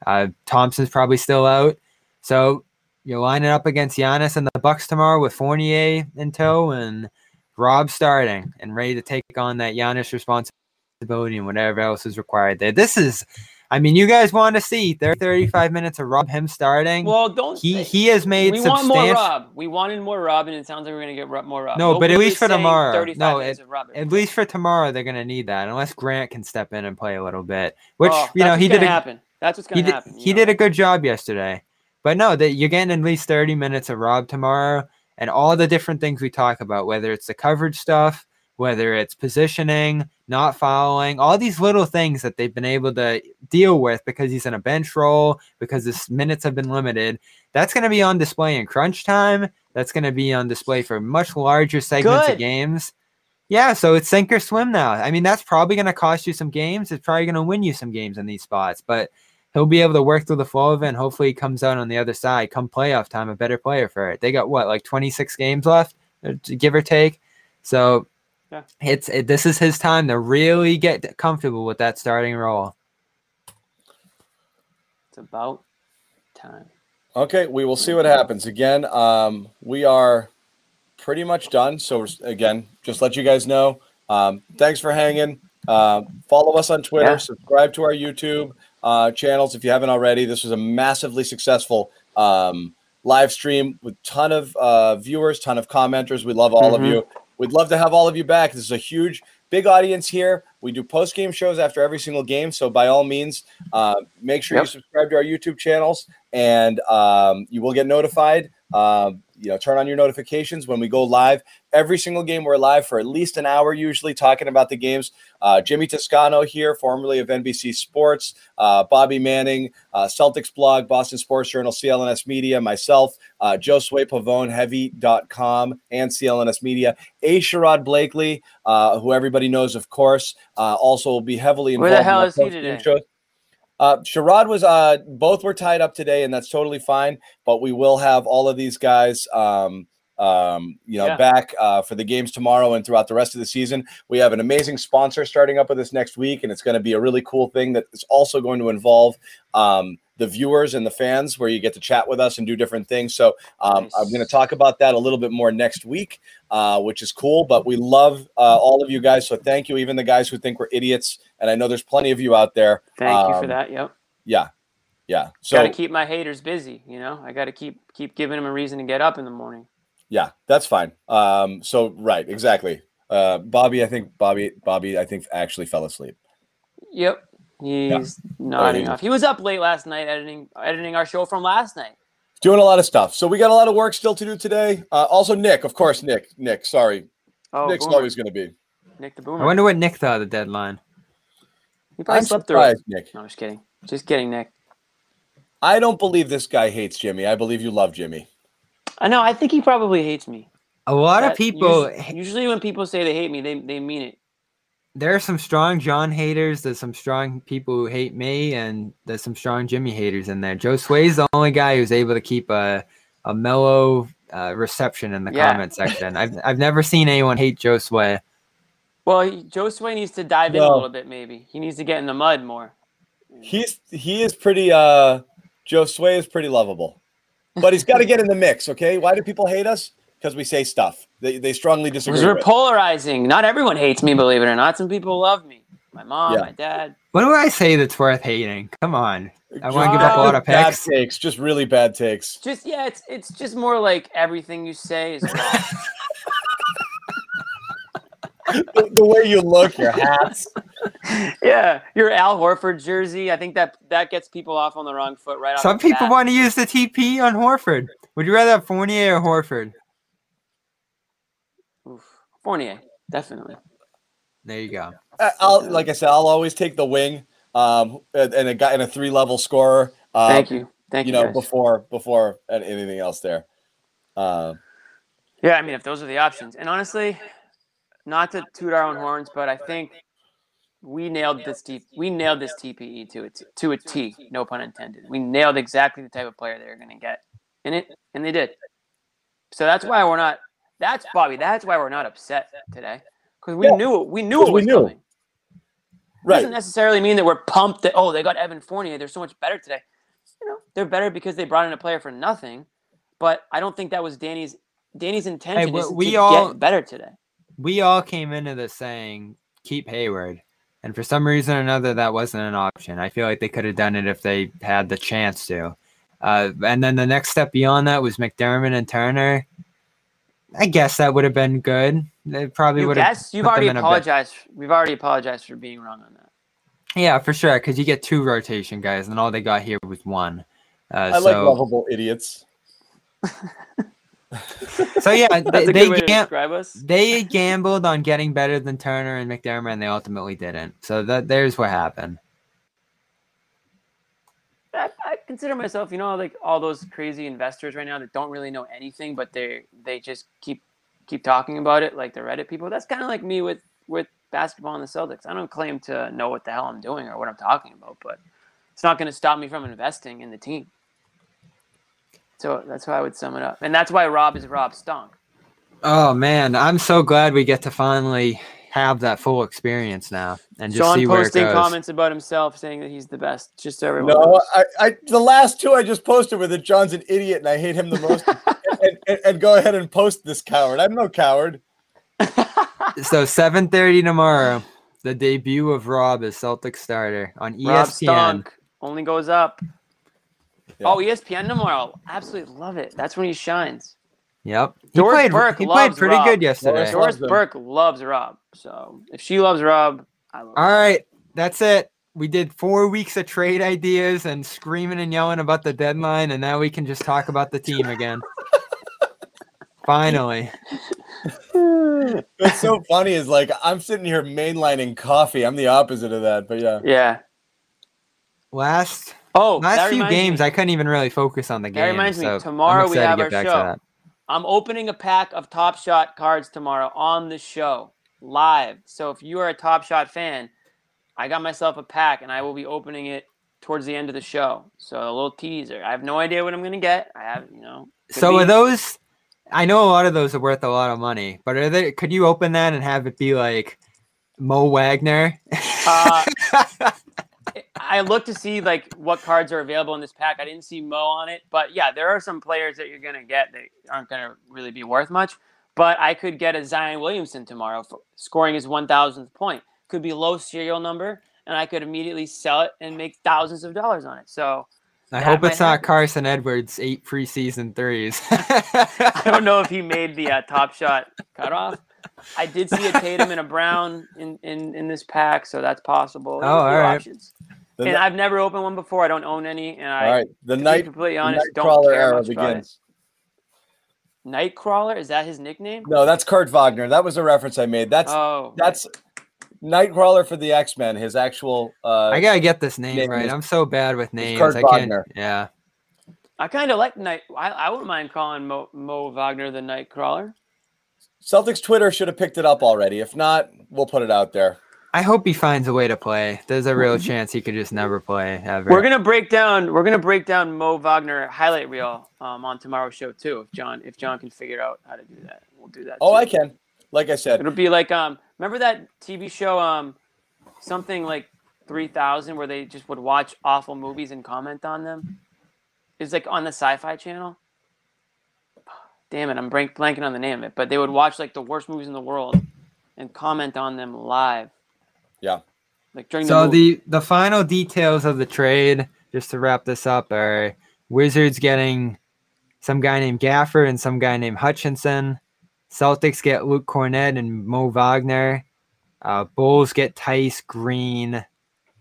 Uh, Thompson's probably still out. So you're lining up against Giannis and the Bucks tomorrow with Fournier in tow and Rob starting and ready to take on that Giannis responsibility and whatever else is required there. This is, I mean, you guys want to see 30, 35 minutes of Rob him starting. Well, don't. he he has made we want more. Rob. We wanted more Rob, and it sounds like we're gonna get more Rob. No, but at least for tomorrow. 35 No, Rob. At least for tomorrow, they're gonna need that, unless Grant can step in and play a little bit. Which Oh, you know he did. A, happen. That's what's gonna did. happen. He know. did a good job yesterday. But no, that you're getting at least thirty minutes of Rob tomorrow, and all the different things we talk about, whether it's the coverage stuff, whether it's positioning, not following, all these little things that they've been able to deal with because he's in a bench role, because his minutes have been limited. That's going to be on display in crunch time. That's going to be on display for much larger segments Good. of games. Yeah, so it's sink or swim now. I mean, that's probably going to cost you some games. It's probably going to win you some games in these spots, but he'll be able to work through the flow of it. And hopefully, he comes out on the other side, come playoff time, a better player for it. They got what, like 26 games left, uh, give or take. So Yeah. it's it, this is his time to really get comfortable with that starting role. It's about time. Okay, we will see what happens. Again, um, we are pretty much done. So again, just let you guys know. Um, thanks for hanging. Uh, follow us on Twitter. Yeah. Subscribe to our YouTube uh, channels if you haven't already. This was a massively successful um, live stream with ton of uh, viewers, ton of commenters. We love all of Mhm. you. We'd love to have all of you back. This is a huge, big audience here. We do post game shows after every single game. So by all means, uh, make sure you subscribe to our YouTube channels, and um, you will get notified. Um, you know, turn on your notifications when we go live. Every single game we're live for at least an hour, usually talking about the games. Uh, Jimmy Toscano here, formerly of NBC Sports, uh, Bobby Manning, uh, Celtics blog, Boston Sports Journal, CLNS Media, myself, uh, Josue Pavone, Heavy.com, and CLNS Media. A. Sherrod Blakely, uh, who everybody knows, of course, uh, also will be heavily involved. Where the hell in is he today? shows. Uh, Sherrod was uh, both were tied up today, and that's totally fine. But we will have all of these guys, um, um, you know, Yeah. back uh, for the games tomorrow and throughout the rest of the season. We have an amazing sponsor starting up with us next week, and it's going to be a really cool thing that is also going to involve um, the viewers and the fans, where you get to chat with us and do different things. So um, Nice. I'm going to talk about that a little bit more next week, uh, which is cool. But we love uh, all of you guys, so thank you, even the guys who think we're idiots. And I know there's plenty of you out there. Thank you for Um, that. Yep. Yeah, yeah. So got to keep my haters busy. You know, I got to keep keep giving them a reason to get up in the morning. Yeah, that's fine. Um, so right, exactly. Uh, Bobby, I think Bobby, Bobby, I think actually fell asleep. Yep. He's nodding he's- off. He was up late last night editing editing our show from last night. Doing a lot of stuff. So we got a lot of work still to do today. Uh, also, Nick, of course, Nick, Nick. Sorry, Oh, Nick's Boomer. always going to be. Nick the Boomer. I wonder what Nick thought of the deadline. he probably I'm slept through it. Nick. No, I'm just kidding. Just kidding, Nick. I don't believe this guy hates Jimmy. I believe you love Jimmy. I know. I think he probably hates me. A lot of people, Usually, usually when people say they hate me, they they mean it. There are some strong John haters. There's some strong people who hate me, and there's some strong Jimmy haters in there. Josue's the only guy who's able to keep a a mellow uh, reception in the Yeah. comment section. I've I've never seen anyone hate Josue. Well, he, Josue needs to dive in a little bit. Maybe he needs to get in the mud more. He's he is pretty. uh Josue is pretty lovable, but he's got to get in the mix. Okay, why do people hate us? Because we say stuff they they strongly Because disagree. we're polarizing. Not everyone hates me, believe it or not. Some people love me. My mom, Yeah. my dad. What do I say that's worth hating? Come on. I wanna give up a lot of bad picks. takes, just really bad takes. Just yeah, it's it's just more like everything you say is wrong. the, the way you look, your hats. yeah, your Al Horford jersey. I think that that gets people off on the wrong foot right off. Some the people bat. want to use the TP on Horford. Would you rather have Fournier or Horford? Oof. Fournier, definitely. There you go. I- I'll like I said, I'll always take the wing. Um, and and a guy and a three level scorer. Uh, Thank you, thank You you. know, guys. before before anything else there. Uh, Yeah, I mean, if those are the options, and honestly, not to toot our own horns, but I think we nailed this T. We nailed this TPE to a t- to a T. No pun intended. We nailed exactly the type of player they were going to get in it, and they did. So that's why we're not. That's Bobby. That's why we're not upset today because we Yeah, knew it. We knew it we was knew. coming. right. Doesn't necessarily mean that we're pumped that oh they got Evan Fournier. They're so much better today. You know, they're better because they brought in a player for nothing. But I don't think that was Danny's Danny's intention we- is we to all- get better today. We all came into this saying keep Hayward. And for some reason or another, that wasn't an option. I feel like they could have done it if they had the chance to. Uh, and then the next step beyond that was McDermott and Turner. I guess that would have been good. They probably You would have. guess you've already in a bit- apologized. We've already apologized for being wrong on that. Yeah, for sure. Because you get two rotation guys, and all they got here was one. Uh, I so, like lovable idiots. so yeah, That's they, a good they, way gam- describe us. they gambled on getting better than Turner and McDermott, and they ultimately didn't. So that there's what happened. I, I consider myself, you know, like all those crazy investors right now that don't really know anything, but they they just keep keep talking about it, like the Reddit people. That's kind of like me with with basketball and the Celtics. I don't claim to know what the hell I'm doing or what I'm talking about, but it's not going to stop me from investing in the team. So that's how I would sum it up, and that's why Rob is Rob Stunk. Oh man, I'm so glad we get to finally have that full experience now and just Sean see where it posting goes. comments about himself saying that he's the best. Just so everyone No, knows. I, I the last two I just posted were that John's an idiot and I hate him the most. and, and, and go ahead and post this coward. I'm no coward. So 7:30 tomorrow, the debut of Rob as Celtic starter on ESPN. Only goes up. Yeah. Oh, ESPN tomorrow. Absolutely love it. That's when he shines. Yep, he Doris played. Burke he played pretty Rob. good yesterday. Doris Doris. Burke loves Rob. So if she loves Rob, I love All Rob. right, that's it. We did four weeks of trade ideas and screaming and yelling about the deadline, and now we can just talk about the team again. Finally, What's so funny is like I'm sitting here mainlining coffee. I'm the opposite of that, but yeah. Yeah. last Oh, last few games, me. I couldn't even really focus on the game. That reminds me, tomorrow we have to our get back show. To. I'm opening a pack of Top Shot cards tomorrow on the show live. So if you are a Top Shot fan, I got myself a pack and I will be opening it towards the end of the show. So a little teaser. I have no idea what I'm gonna get. I have, you know. So be- are those? I know a lot of those are worth a lot of money, but are they? Could you open that and have it be like Mo Wagner? Uh, I looked to see like what cards are available in this pack. I didn't see Mo on it, but yeah, there are some players that you're gonna get that aren't gonna really be worth much. But I could get a Zion Williamson tomorrow for scoring his 1,000th point. Could be low serial number, and I could immediately sell it and make thousands of dollars on it. So I hope it's not happen. Carsen Edwards eight preseason threes. I don't know if he made the uh, top shot cutoff. I did see a Tatum and a Brown in, in, in this pack, so that's possible. Oh, all right. options. The, And ni- I've never opened one before. I don't own any, and I all right. The to be night, completely the honest, don't Nightcrawler care era much about it. begins. Nightcrawler is that his nickname? No, that's Kurt Wagner. That was a reference I made. That's oh, that's Nightcrawler for the X Men. His actual. Uh, I gotta get this name, name right. is- I'm so bad with names. Kurt I can't. Wagner. Yeah. I kind of like Night. I, I wouldn't mind calling Mo, Mo Wagner the Nightcrawler. Celtics Twitter should have picked it up already. If not, we'll put it out there. I hope he finds a way to play. There's a real chance he could just never play ever. We're gonna break down. We're gonna break down Mo Wagner highlight reel um, on tomorrow's show too. If John, if John can figure out how to do that, we'll do that. Oh, too. I can. Like I said, It'll be like um. Remember that TV show um, something like three thousand where they just would watch awful movies and comment on them. It's like on the Sci-Fi Channel. Damn it, I'm blank, blanking on the name of it. But they would watch like the worst movies in the world and comment on them live. Yeah. Like during So the the the final details of the trade, just to wrap this up, are Wizards getting some guy named Gafford and some guy named Hutchison. Celtics get Luke Kornet and Mo Wagner. Uh, Bulls get Theis Green,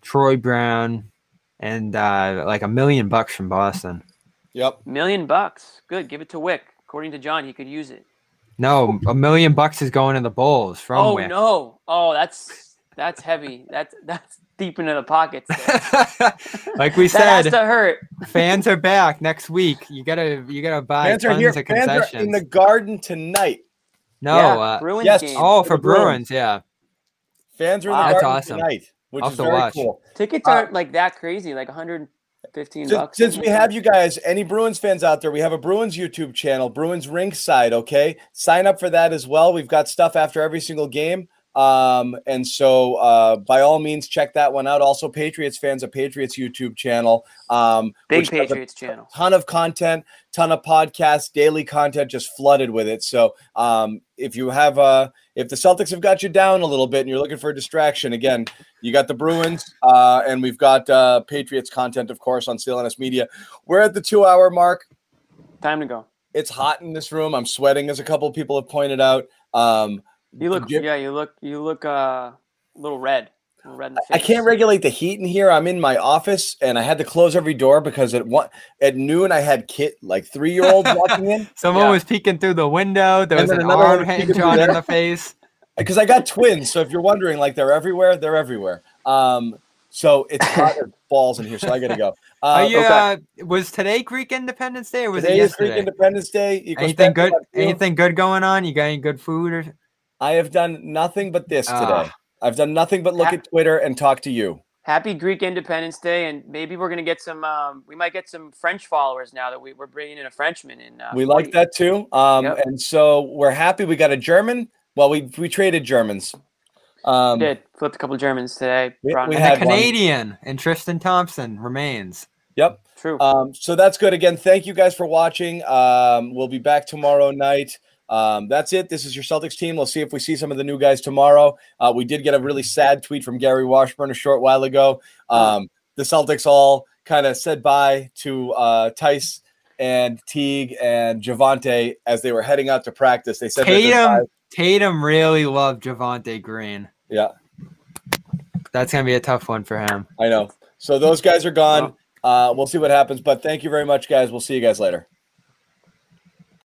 Troy Brown, and uh, like a million bucks from Boston. yep. million bucks. Good, give it to Wick. According to John, he could use it. No, a million bucks is going to the Bulls from oh Wick. no! Oh, that's that's heavy. That's that's deep into the pockets. like we that has said, to hurt. fans are back next week. You gotta you gotta buy Fans are tons here. of Fans are in the Garden tonight. no, yeah, uh, Bruins yes. game. oh for for Bruins. Bruins, yeah. Fans are in Wow. the That's Garden awesome. tonight, which I'll is very watch. cool. Tickets Uh, aren't like that crazy, like 115 Since, bucks. since we have you guys, any Bruins fans out there, we have a Bruins YouTube channel, Bruins Ringside. Okay, sign up for that as well. We've got stuff after every single game, um, and so uh, by all means, check that one out. Also, Patriots fans, a Patriots YouTube channel, um, Big Patriots channel. ton of content, ton of podcasts, daily content, just flooded with it. So um, if you have uh if the Celtics have got you down a little bit and you're looking for a distraction, again, you got the Bruins, uh, and we've got uh, Patriots content, of course, on CLNS Media. We're at the two hour mark. Time to go. It's hot in this room. I'm sweating, as a couple of people have pointed out. Um, You look, yeah, you look, you look uh, a little red, a little red in the face. I can't regulate the heat in here. I'm in my office, and I had to close every door because at one at noon I had kid like three year olds walking in. Someone Yeah. was peeking through the window. There was another arm hanging John in the face. because I got twins. So if you're wondering, like they're everywhere, they're everywhere. Um, so it's hot as balls in here. So I gotta go. Uh, you, okay. uh, was today Greek Independence Day or was today it is Greek? Independence Day. Anything good? Anything good going on? You got any good food or? I have done nothing but this today. Ah. I've done nothing but look Ha- at Twitter and talk to you. Happy Greek Independence Day, and maybe we're gonna get some. Um, we might get some French followers now that we, we're bringing in a Frenchman. In uh, We like that too. Um, Yep. and so we're happy we got a German. Well, we we traded Germans. Um, Did flipped a couple Germans today. We- we in- And had the one. Canadian and Tristan Thompson remains. Yep. True. Um, so that's good. Again, thank you guys for watching. Um, we'll be back tomorrow night. Um, that's it. This is your Celtics team. Let's see if we see some of the new guys tomorrow. Uh, we did get a really sad tweet from Gary Washburn a short while ago. Um, the Celtics all kind of said bye to uh, Theis and Teague and Javonte as they were heading out to practice. They said Tatum. Tatum really loved Javonte Green. Yeah, That's gonna be a tough one for him. I know. So those guys are gone. Uh, we'll see what happens. But thank you very much, guys. We'll see you guys later.